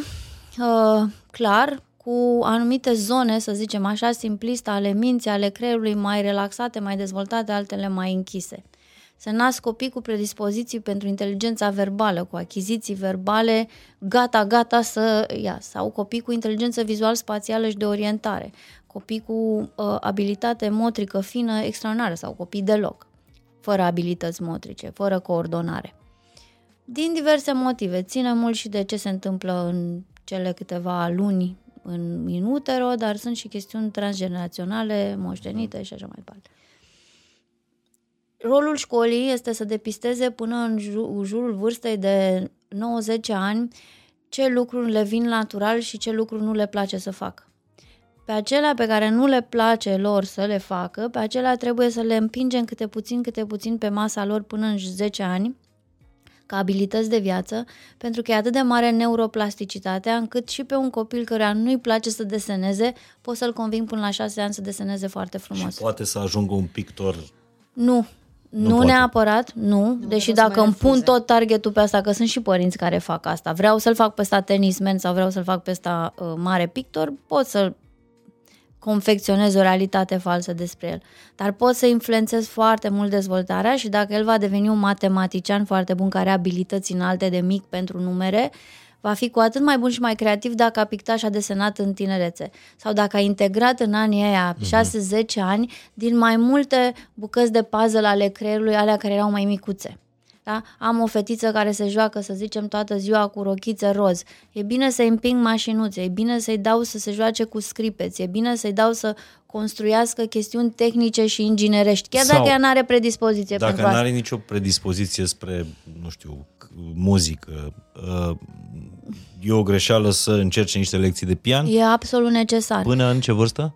uh, clar cu anumite zone, să zicem așa, simpliste ale minții, ale creierului mai relaxate, mai dezvoltate, altele mai închise. Se nasc copii cu predispoziții pentru inteligența verbală, cu achiziții verbale, gata, gata să ia, sau copii cu inteligență vizual-spațială și de orientare, copii cu uh, abilitate motrică fină extraordinară sau copii deloc, fără abilități motrice, fără coordonare. Din diverse motive, ține mult și de ce se întâmplă în cele câteva luni în, în utero, dar sunt și chestiuni transgeneraționale, moștenite și așa mai departe. Rolul școlii este să depisteze până în jurul vârstei de 90 ani ce lucruri le vin natural și ce lucruri nu le place să facă. Pe acelea pe care nu le place lor să le facă, pe acelea trebuie să le împingem câte puțin, câte puțin pe masa lor până în 10 ani, ca abilități de viață, pentru că e atât de mare neuroplasticitatea, încât și pe un copil care nu-i place să deseneze, pot să-l conving până la 6 ani să deseneze foarte frumos. Și poate să ajungă un pictor nu, nu, nu neapărat, nu, nu deși dacă îmi pun tot targetul pe asta, că sunt și părinți care fac asta, vreau să-l fac pe ăsta tenismen sau vreau să-l fac pe ăsta uh, mare pictor, pot să confecționez o realitate falsă despre el. Dar pot să influențez foarte mult dezvoltarea și dacă el va deveni un matematician foarte bun care are abilități înalte de mic pentru numere, va fi cu atât mai bun și mai creativ dacă a pictat și a desenat în tinerețe. Sau dacă a integrat în anii aia, 6-10 mhm. ani, din mai multe bucăți de puzzle ale creierului, alea care erau mai micuțe. Da? Am o fetiță care se joacă, să zicem, toată ziua cu rochițe roz. E bine să-i împing mașinuțe, e bine să-i dau să se joace cu scripeți, e bine să-i dau să construiască chestiuni tehnice și inginerești, chiar Sau dacă ea nu are predispoziție dacă pentru nu are nicio predispoziție spre, nu știu, muzică, uh, e o greșeală să încerce niște lecții de pian? E absolut necesar. Până în ce vârstă?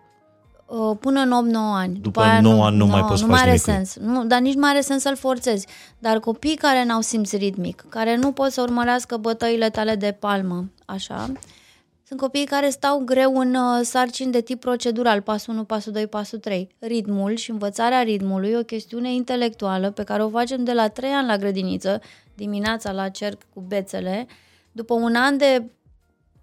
Uh, până în 8-9 ani. După, După aia 9 ani nu, nu mai poți nu mai are sens. Nu, dar nici mai are sens să-l forțezi. Dar copiii care n-au simț ritmic, care nu pot să urmărească bătăile tale de palmă, așa, sunt copiii care stau greu în uh, sarcini de tip procedural, pasul 1, pasul 2, pasul 3. Ritmul și învățarea ritmului e o chestiune intelectuală pe care o facem de la 3 ani la grădiniță, dimineața la cerc cu bețele. După un an de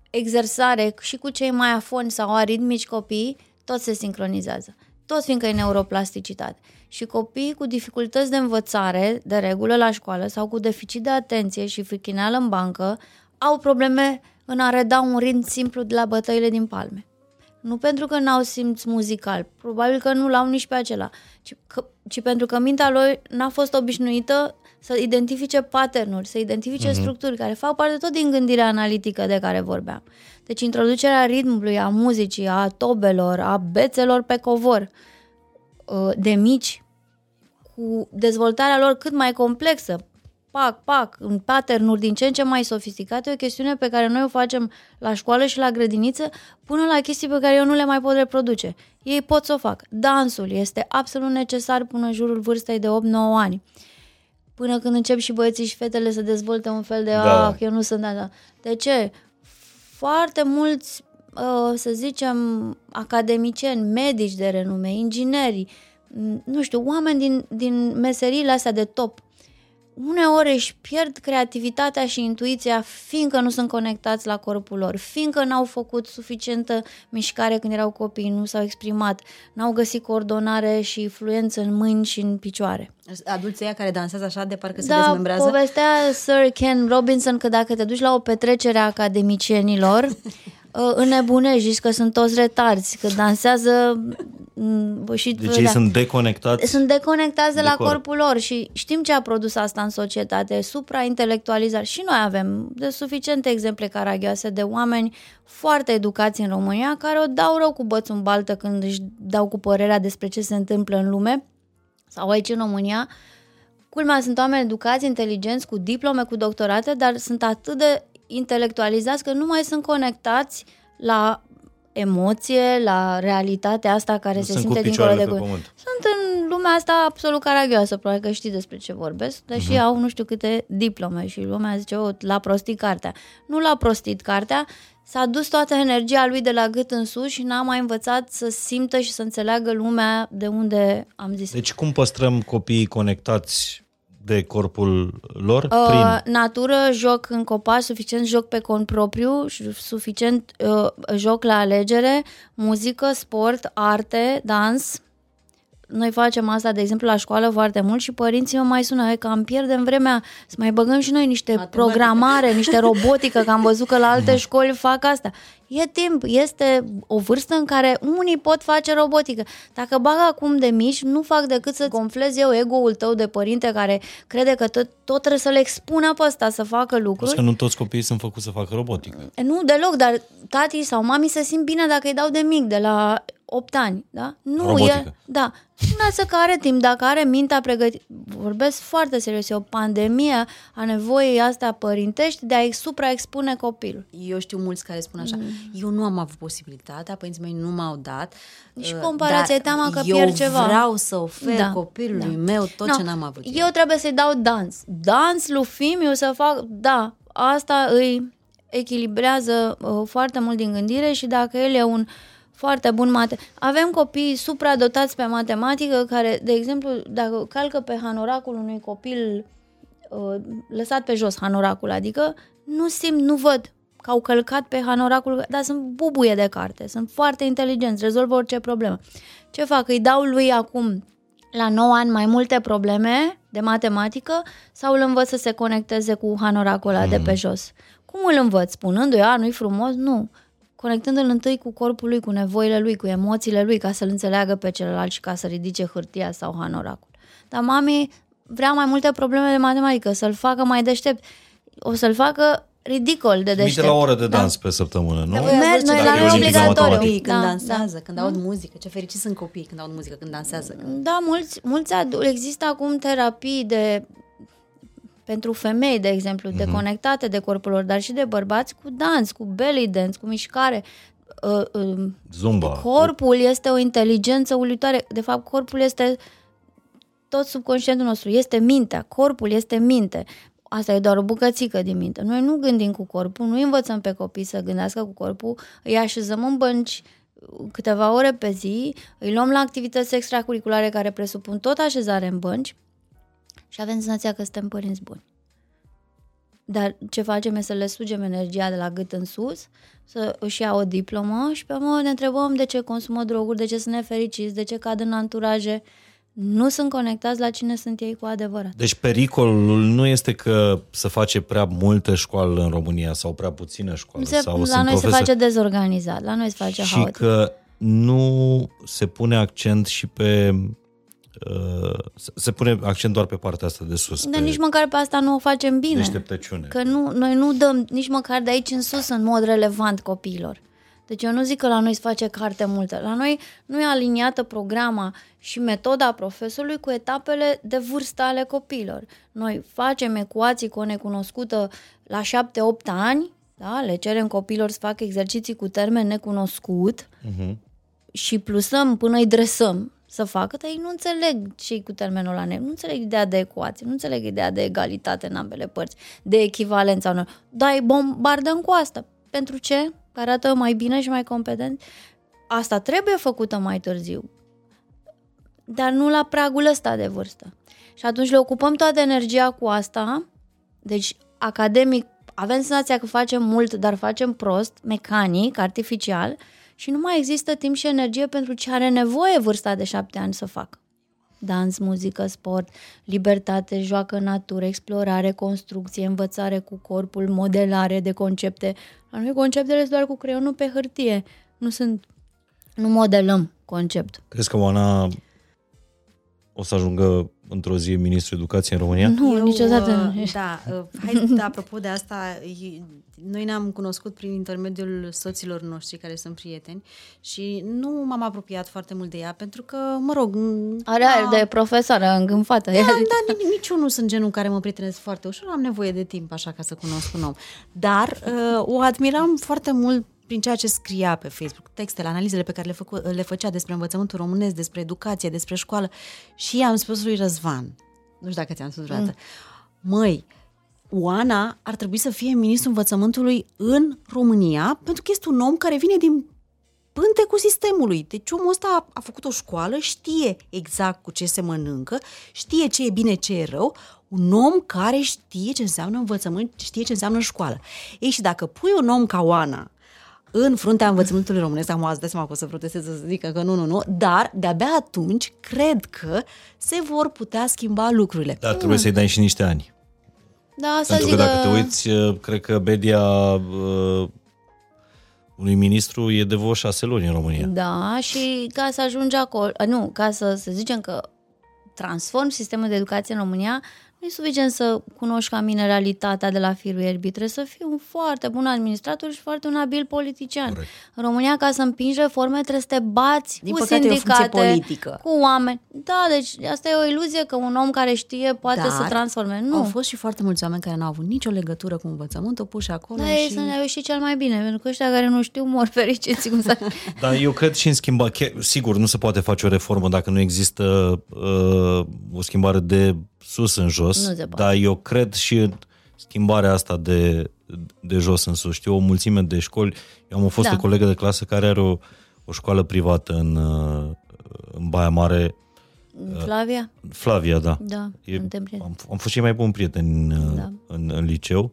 exersare și cu cei mai afoni sau aritmici copii, tot se sincronizează. Tot fiindcă e neuroplasticitate. Și copiii cu dificultăți de învățare, de regulă la școală, sau cu deficit de atenție și frichineală în bancă, au probleme în a reda un ritm simplu de la bătăile din palme. Nu pentru că n-au simț muzical, probabil că nu l-au nici pe acela, ci, că, ci pentru că mintea lor n-a fost obișnuită să identifice patternuri, să identifice uh-huh. structuri care fac parte tot din gândirea analitică de care vorbeam. Deci introducerea ritmului, a muzicii, a tobelor, a bețelor pe covor, uh, de mici, cu dezvoltarea lor cât mai complexă, pac, pac, în pattern din ce în ce mai sofisticate, e o chestiune pe care noi o facem la școală și la grădiniță, până la chestii pe care eu nu le mai pot reproduce. Ei pot să o fac. Dansul este absolut necesar până în jurul vârstei de 8-9 ani. Până când încep și băieții și fetele să dezvolte un fel de, da. ah, eu nu sunt așa. De ce? Foarte mulți, uh, să zicem, academicieni, medici de renume, ingineri, nu știu, oameni din, din meseriile astea de top, uneori își pierd creativitatea și intuiția fiindcă nu sunt conectați la corpul lor, fiindcă n-au făcut suficientă mișcare când erau copii, nu s-au exprimat, n-au găsit coordonare și fluență în mâini și în picioare. Adulții care dansează așa de parcă se da, dezmembrează? povestea Sir Ken Robinson că dacă te duci la o petrecere a academicienilor, uh, înnebunești, zici că sunt toți retarzi, că dansează mm, și deci ei sunt deconectați sunt deconectați de, de la corp. corpul lor și știm ce a produs asta în societate, supraintelectualizare. Și noi avem de suficiente exemple caragioase de oameni foarte educați în România care o dau rău cu bățul în baltă când își dau cu părerea despre ce se întâmplă în lume sau aici în România. Culmea, sunt oameni educați, inteligenți, cu diplome, cu doctorate, dar sunt atât de intelectualizați, că nu mai sunt conectați la emoție, la realitatea asta care Nu se sunt cu simte dincolo de picioarele pe cuvânt. pământ. Sunt în lumea asta absolut caragioasă, probabil că știți despre ce vorbesc, deși Mhm. uh-huh. au nu știu câte diplome și lumea zice, o, l-a prostit cartea. Nu l-a prostit cartea, s-a dus toată energia lui de la gât în sus și n-a mai învățat să simtă și să înțeleagă lumea de unde am zis. Deci cum păstrăm copiii conectați de corpul lor? Uh, Prin natură, joc în copaci, suficient joc pe cont propriu, și suficient uh, joc la alegere, muzică, sport, arte, dans. Noi facem asta, de exemplu, la școală foarte mult și părinții mă mai sună, "E, că am pierdem vremea să mai băgăm și noi niște Matematică. programare, niște robotică, că am văzut că la alte școli fac asta. E timp, este o vârstă în care unii pot face robotică. Dacă bag acum de mici, nu fac decât să gonflez eu ego-ul tău de părinte care crede că tot, tot trebuie să le expună pe ăsta să facă Plus lucruri. că nu toți copiii sunt făcuți să facă robotică. E, Nu, deloc, dar tati sau mami se simt bine dacă îi dau de mic, de la 8 ani, da? Nu, Robotică. e, da. Lasă că are timp, dacă are mintea pregătită, vorbesc foarte serios, e o pandemie a nevoii astea părintești de a supraexpune copilul. Eu știu mulți care spun așa, Mm. Eu nu am avut posibilitatea, părinții mei nu m-au dat. Și uh, comparație, dar teama că eu pierd ceva. vreau să ofer Da, copilului da. meu tot No, ce n-am avut eu. Eu trebuie să-i dau dans. Dans lui Fimiu să fac, da, asta îi echilibrează uh, foarte mult din gândire și dacă el e un foarte bun mate. Avem copii supradotați pe matematică care, de exemplu, dacă calcă pe hanoracul unui copil uh, lăsat pe jos hanoracul, adică nu simt, nu văd că au călcat pe hanoracul, dar sunt bubuie de carte, sunt foarte inteligenți, rezolvă orice problemă. Ce fac? Îi dau lui acum la 9 ani mai multe probleme de matematică sau îl învăț să se conecteze cu hanoracul ăla de pe jos? Cum îl învăț? Spunându-i, a, nu-i frumos? Nu. Conectându-l întâi cu corpul lui, cu nevoile lui, cu emoțiile lui, ca să-l înțeleagă pe celălalt și ca să ridice hârtia sau hanoracul. Dar mami vrea mai multe probleme de matematică, să-l facă mai deștept. O să-l facă ridicol de Trimite deștept. la o oră de dans pe săptămână, nu? Dar voi ați Merg văzut noi ce la fericiți noi sunt obligatoriu. copiii când Da, dansează, da. când aud muzică. Ce fericiți sunt copiii când aud muzică, când dansează. Când... Da, mulți, mulți adu- există acum terapii de pentru femei, de exemplu, Mhm. de conectate de corpul lor, dar și de bărbați cu dans, cu belly dance, cu mișcare. Uh, uh, Zumba. Corpul este o inteligență uluitoare. De fapt, corpul este tot subconștientul nostru. Este mintea. Corpul este minte. Asta e doar o bucățică din minte. Noi nu gândim cu corpul, nu învățăm pe copii să gândească cu corpul, îi așezăm în bănci câteva ore pe zi, îi luăm la activități extracurriculare care presupun tot așezare în bănci și avem senzația că suntem părinți buni. Dar ce facem e să le sugem energia de la gât în sus, să își ia o diplomă și pe urmă ne întrebăm de ce consumă droguri, de ce sunt nefericiți, de ce cad în anturaje. Nu sunt conectați la cine sunt ei cu adevărat. Deci pericolul nu este că se face prea multă școală în România sau prea puțină școală. Se, sau la sunt noi se profesori- face dezorganizat, la noi se face și haotic. că nu se pune accent și pe uh, se- se pune accent doar pe partea asta de sus, Dar pe nici măcar pe asta nu o facem bine. deșteptăciune. Că nu, noi nu dăm nici măcar de aici în sus în mod relevant copiilor. Deci eu nu zic că la noi se face carte multă. La noi nu e aliniată programa și metoda profesorului cu etapele de vârstă ale copiilor. Noi facem ecuații cu o necunoscută la 7-8 ani, da? le cerem copiilor să facă exerciții cu termen necunoscut Mhm. și plusăm până îi dresăm să facă, dar ei nu înțeleg ce cu termenul ăla, nu înțeleg ideea de ecuație, nu înțeleg ideea de egalitate în ambele părți, de echivalența unor. Da, îi bombardăm cu asta. Pentru ce? Că arată mai bine și mai competent? Asta trebuie făcută mai târziu, dar nu la pragul ăsta de vârstă. Și atunci le ocupăm toată energia cu asta, deci academic avem senzația că facem mult, dar facem prost, mecanic, artificial și nu mai există timp și energie pentru ce are nevoie vârsta de șapte ani să facă. Dans, muzică, sport, libertate, joacă în natură, explorare, construcție, învățare cu corpul, modelare de concepte. La noi conceptele sunt doar cu creionul pe hârtie. Nu sunt, nu modelăm conceptul. Crezi că Oana o să ajungă într-o zi ministrul educației în România? Nu, Eu, niciodată uh, nu. Da, uh, hai, da, apropo de asta, e- noi ne-am cunoscut prin intermediul soților noștri care sunt prieteni și nu m-am apropiat foarte mult de ea pentru că, mă rog... Are aer de profesoară îngânfată. Da, da, nici, nici eu nu sunt genul care mă prietenesc foarte ușor, am nevoie de timp așa ca să cunosc un om. Dar uh, o admiram foarte mult prin ceea ce scria pe Facebook, textele, analizele pe care le, făcu, le făcea despre învățământul românesc, despre educație, despre școală. Și i-am spus lui Răzvan, nu știu dacă ți-am spus vreodată, măi, Oana ar trebui să fie ministrul învățământului în România, pentru că este un om care vine din pântecul sistemului. Deci omul ăsta a, a făcut o școală, știe exact cu ce se mănâncă, știe ce e bine, ce e rău, un om care știe ce înseamnă învățământ, știe ce înseamnă școală. Ei, și dacă pui un om ca Oana în fruntea învățământului românesc, am azi, dai seama că o să protestez să zică că nu, nu, nu, dar de-abia atunci cred că se vor putea schimba lucrurile. Da, trebuie să-i dai și niște ani. Da, asta Pentru zic că dacă te uiți, uh, cred că media uh, unui ministru e de vreo șase luni în România. Da, și ca să ajungi acolo, nu, ca să, să zicem că transform sistemul de educație în România, nu e suficient să cunoști ca mine realitatea de la firul ierbii, trebuie să fii un foarte bun administrator și foarte un abil politician. Corect. În România, ca să împingi reforme, trebuie să te bați Din cu păcate, e o funcție sindicate, politică. cu oameni. Da, deci asta e o iluzie că un om care știe poate Dar să transforme. Au Nu. fost și foarte mulți oameni care n-au avut nicio legătură cu învățământul, puși acolo Da, ei și... să ne ieșit cel mai bine, pentru că ăștia care nu știu mor fericiți cum să... Dar eu cred și în schimbare, chiar- sigur, nu se poate face o reformă dacă nu există uh, o schimbare de sus în jos, Nu se poate. dar eu cred și în schimbarea asta de, de jos în sus. Știu o mulțime de școli, eu am o fostă Da. colegă de clasă care are o, o școală privată în, uh, în Baia Mare, Flavia? Flavia, da. Da, E, suntem prieteni. am, am fost cei mai buni prieteni în, Da. în, în liceu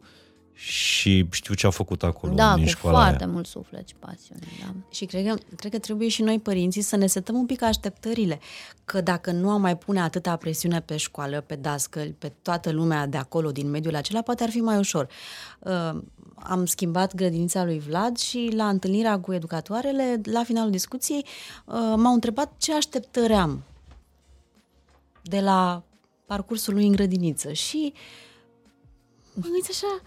și știu ce a făcut acolo Da, din cu școala foarte aia. mult suflet și pasiune. Da. Și cred că, cred că trebuie și noi, părinții, să ne setăm un pic așteptările. Că dacă nu am mai pune atâta presiune pe școală, pe dascăli, pe toată lumea de acolo, din mediul acela, poate ar fi mai ușor. Uh, am schimbat grădinița lui Vlad și la întâlnirea cu educatoarele, la finalul discuției, uh, m-au întrebat ce așteptări am de la parcursul lui în grădiniță. Și m-am gândit așa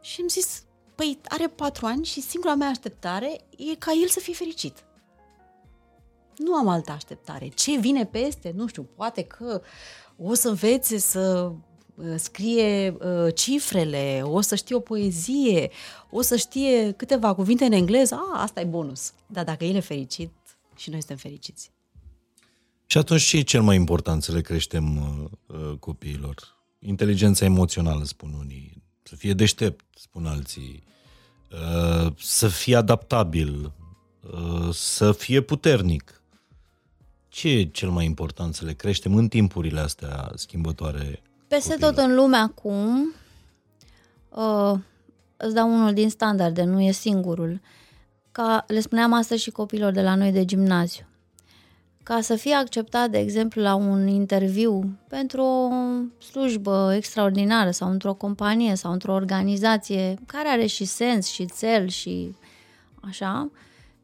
și am zis, păi are patru ani și singura mea așteptare e ca el să fie fericit. Nu am altă așteptare. Ce vine peste? Nu știu, poate că o să învețe să uh, scrie uh, cifrele, o să știe o poezie, o să știe câteva cuvinte în engleză, a, asta e bonus. Dar dacă el e fericit și noi suntem fericiți. Și atunci ce e cel mai important să le creștem uh, uh, copiilor? Inteligența emoțională, spun unii. Să fie deștept, spun alții. Uh, să fie adaptabil. Uh, să fie puternic. Ce e cel mai important să le creștem în timpurile astea schimbătoare? Peste copiilor? tot în lume acum, uh, îți dau unul din standarde, nu e singurul. Ca le spuneam astăzi și copiilor de la noi de gimnaziu. Ca să fie acceptat, de exemplu, la un interviu pentru o slujbă extraordinară sau într-o companie sau într-o organizație care are și sens și cel și așa,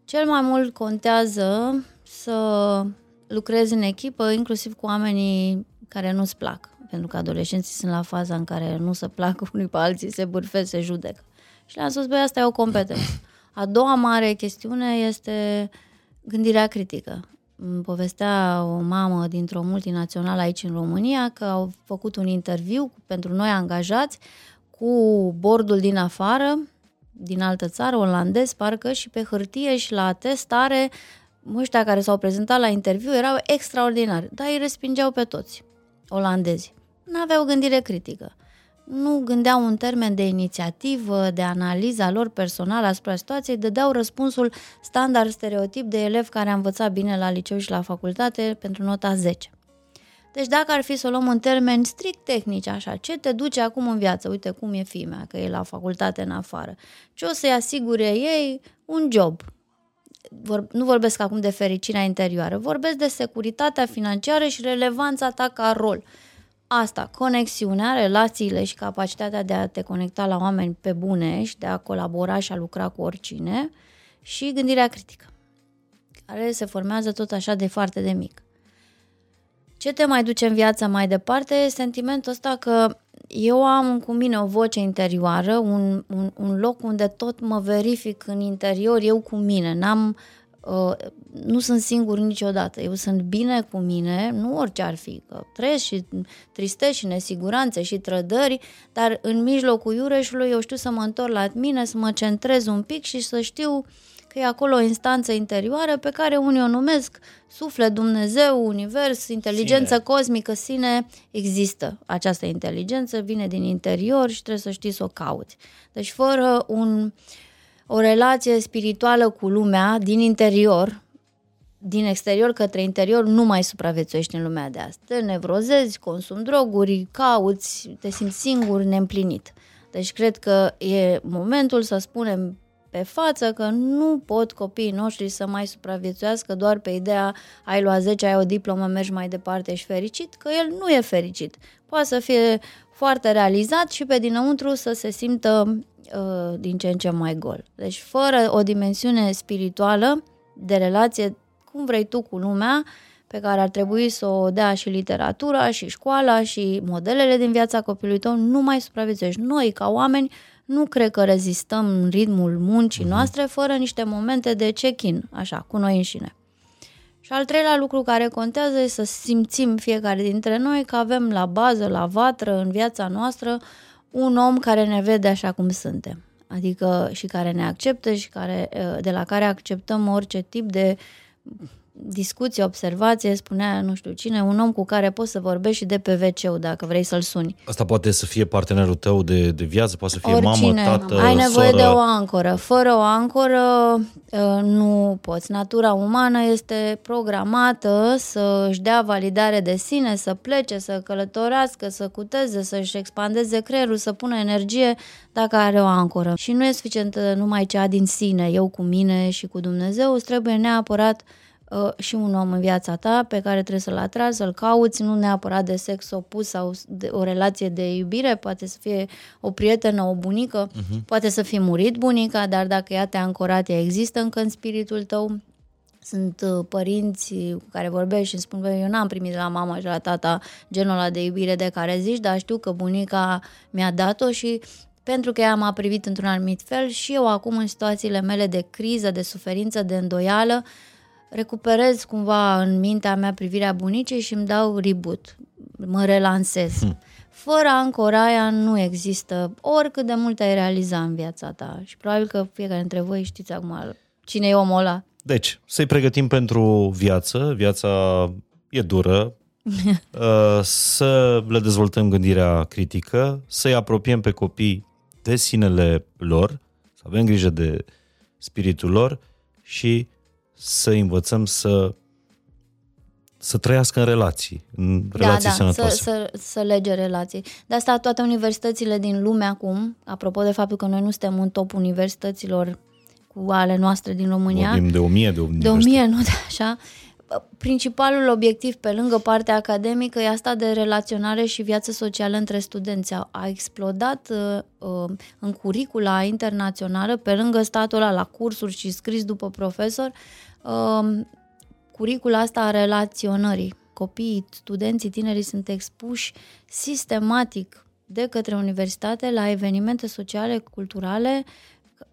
cel mai mult contează să lucrezi în echipă, inclusiv cu oamenii care nu-ți plac. Pentru că adolescenții sunt la faza în care nu se plac unii pe alții, se bârfesc, se judecă. Și le-am spus, băi, asta e o competență. A doua mare chestiune este gândirea critică. Îmi povestea o mamă dintr-o multinațională aici în România că au făcut un interviu pentru noi angajați cu bordul din afară, din altă țară, olandez, parcă, și pe hârtie și la testare, ăștia care s-au prezentat la interviu erau extraordinari, dar îi respingeau pe toți, olandezi. Nu aveau gândire critică. Nu gândeau un termen de inițiativă, de analiza lor personală asupra situației, dădeau răspunsul standard stereotip de elev care a învățat bine la liceu și la facultate pentru nota 10. Deci dacă ar fi să o luăm în termeni strict tehnici, așa, ce te duce acum în viață? Uite cum e fimea, că e la facultate în afară. Ce o să-i asigure ei? Un job. Vor, nu vorbesc acum de fericirea interioară, vorbesc de securitatea financiară și relevanța ta ca rol. Asta, conexiunea, relațiile și capacitatea de a te conecta la oameni pe bune și de a colabora și a lucra cu oricine și gândirea critică, care se formează tot așa de foarte de mic. Ce te mai duce în viața mai departe e sentimentul ăsta că eu am cu mine o voce interioară, un, un, un loc unde tot mă verific în interior eu cu mine. N-am, uh, nu sunt singur niciodată. Eu sunt bine cu mine, nu orice ar fi, că trăiesc și tristeți și nesiguranțe și trădări, dar în mijlocul iureșului eu știu să mă întorc la mine, să mă centrez un pic și să știu uh, că e acolo o instanță interioară pe care unii o numesc suflet, Dumnezeu, univers, inteligență sine. cosmică, sine. Există această inteligență, vine din interior și trebuie să știi să o cauți. Deci fără un, o relație spirituală cu lumea din interior, din exterior către interior, nu mai supraviețuiești în lumea de azi. Te nevrozezi, consumi droguri, cauți, te simți singur, neîmplinit. Deci cred că e momentul să spunem pe față că nu pot copiii noștri să mai supraviețuiască doar pe ideea ai luat 10, ai o diplomă, mergi mai departe, ești fericit, că el nu e fericit. Poate să fie foarte realizat și pe dinăuntru să se simtă uh, din ce în ce mai gol. Deci fără o dimensiune spirituală de relație, cum vrei tu cu lumea, pe care ar trebui să o dea și literatura, și școala, și modelele din viața copilului tău, nu mai supraviețuiești. Noi, ca oameni, nu cred că rezistăm ritmul muncii uh-huh. noastre fără niște momente de check-in, așa, cu noi înșine. Și al treilea lucru care contează e să simțim fiecare dintre noi că avem la bază, la vatră, în viața noastră, un om care ne vede așa cum suntem. Adică și care ne acceptă și care, de la care acceptăm orice tip de discuție, observație, spunea nu știu cine, un om cu care poți să vorbești și de pe wc dacă vrei să-l suni. Asta poate să fie partenerul tău de, de viață, poate să fie Oricine. mamă, tată, Ai nevoie soră. de o ancoră. Fără o ancoră ă, nu poți. Natura umană este programată să își dea validare de sine, să plece, să călătorească, să cuteze, să-și expandeze creierul, să pună energie dacă are o ancoră. Și nu e suficient numai cea din sine, eu cu mine și cu Dumnezeu, îți trebuie neapărat Uh, și un om în viața ta pe care trebuie să-l atragi, să-l cauți, nu neapărat de sex opus sau de o relație de iubire, poate să fie o prietenă, o bunică, uh-huh. poate să fie murit bunica, dar dacă ea te-a ancorat, ea există încă în spiritul tău. Sunt uh, părinți cu care vorbești și îmi spun că eu n-am primit de la mama și la tata genul ăla de iubire de care zici, dar știu că bunica mi-a dat-o și pentru că ea m-a privit într-un anumit fel și eu acum în situațiile mele de criză, de suferință, de îndoială, recuperez cumva în mintea mea privirea bunicii și îmi dau reboot, mă relansez. Hmm. Fără ancora aia nu există oricât de mult ai realiza în viața ta și probabil că fiecare dintre voi știți acum cine e omul ăla. Deci, să-i pregătim pentru viață, viața e dură, uh, să le dezvoltăm gândirea critică, să-i apropiem pe copii de sinele lor, să avem grijă de spiritul lor și să învățăm să să trăiască în relații, în relații da, da, sănătoase. Să, să, să lege relații. De asta toate universitățile din lume acum, apropo de faptul că noi nu suntem în top universităților cu ale noastre din România. Vorbim de o mie de universități. De o mie, nu de așa. Principalul obiectiv pe lângă partea academică e asta de relaționare și viață socială între studenți. A, a explodat uh, uh în curicula internațională, pe lângă statul ăla la cursuri și scris după profesor, uh, curicula asta a relaționării. Copiii, studenții, tinerii sunt expuși sistematic de către universitate la evenimente sociale, culturale,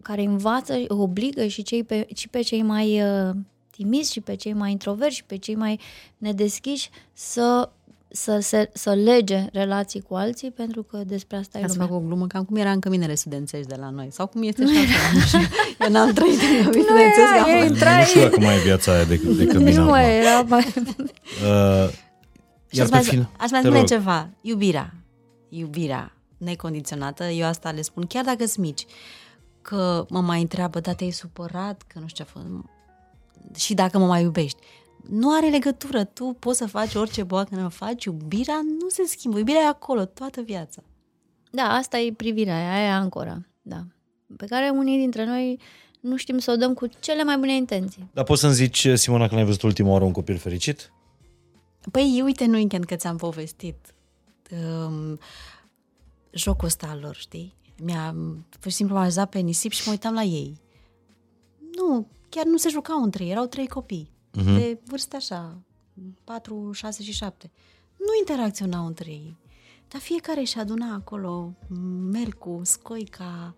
care învață, obligă și, cei pe, și pe cei mai uh, timizi și pe cei mai introverți și pe cei mai nedeschiși să să, să, să lege relații cu alții, pentru că despre asta Ca e lumea. să fac o glumă, cam cum era în căminele studențești de la noi. Sau cum este și așa. Eu n-am trăit în cămin studențești. Nu, intrai... nu știu dacă mai e viața aia de, de cămin Nu mai era mai... Uh, și aș mai, fin... aș mai spune rog. ceva. Iubirea. Iubirea necondiționată. Eu asta le spun, chiar dacă sunt mici. Că mă mai întreabă, da, te-ai supărat? Că nu știu ce a fost și dacă mă mai iubești. Nu are legătură. Tu poți să faci orice boacă faci, iubirea nu se schimbă. Iubirea e acolo toată viața. Da, asta e privirea, aia e ancora. Da. Pe care unii dintre noi nu știm să o dăm cu cele mai bune intenții. Dar poți să-mi zici, Simona, că n-ai văzut ultima oară un copil fericit? Păi, uite în weekend că ți-am povestit um, jocul ăsta al lor, știi? Mi-a, pur și simplu m-a pe nisip și mă uitam la ei. Nu, chiar nu se jucau între ei, erau trei copii uh-huh. de vârste așa 4, 6 și 7. Nu interacționau între ei. Dar fiecare își aduna acolo melcul, scoica,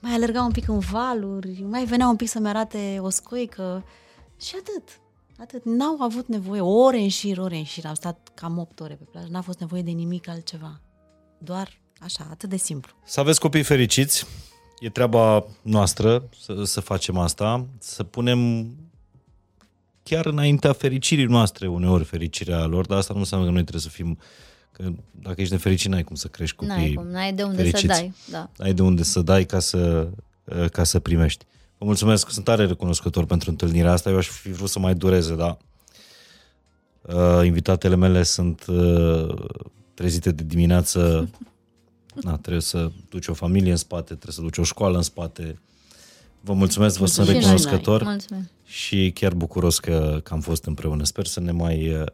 mai alerga un pic în valuri, mai venea un pic să-mi arate o scoică și atât. Atât. N-au avut nevoie ore în șir, ore în șir. Am stat cam 8 ore pe plajă. N-a fost nevoie de nimic altceva. Doar așa, atât de simplu. Să aveți copii fericiți. E treaba noastră să, să facem asta, să punem chiar înaintea fericirii noastre uneori fericirea lor, dar asta nu înseamnă că noi trebuie să fim că dacă ești nefericit n-ai cum să crești copiii N-ai cum, n-ai de unde fericiți. să dai. Da. N-ai de unde să dai ca să, ca să primești. Vă mulțumesc, sunt tare recunoscător pentru întâlnirea asta. Eu aș fi vrut să mai dureze, da. Uh, invitatele mele sunt uh, trezite de dimineață. Na, trebuie să duci o familie în spate, trebuie să duci o școală în spate. Vă mulțumesc, vă sunt Și noi. recunoscător Mulțumim. și chiar bucuros că, că am fost împreună. Sper să ne mai, uh,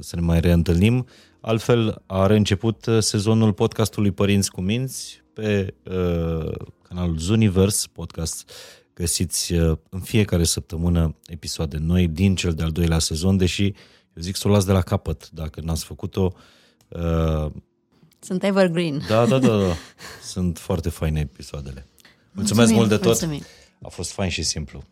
să ne mai reîntâlnim. Altfel, a reînceput uh, sezonul podcastului Părinți cu Minți pe uh, canalul Zuniverse Podcast. Găsiți uh, în fiecare săptămână episoade noi din cel de-al doilea sezon, deși eu zic să o las de la capăt. Dacă n-ați făcut-o, uh, Sunt evergreen. da, da, da, da. Sunt foarte faine episoadele. Mulțumesc Mulțumim, mult de tot. mulțumim. A fost fain și simplu.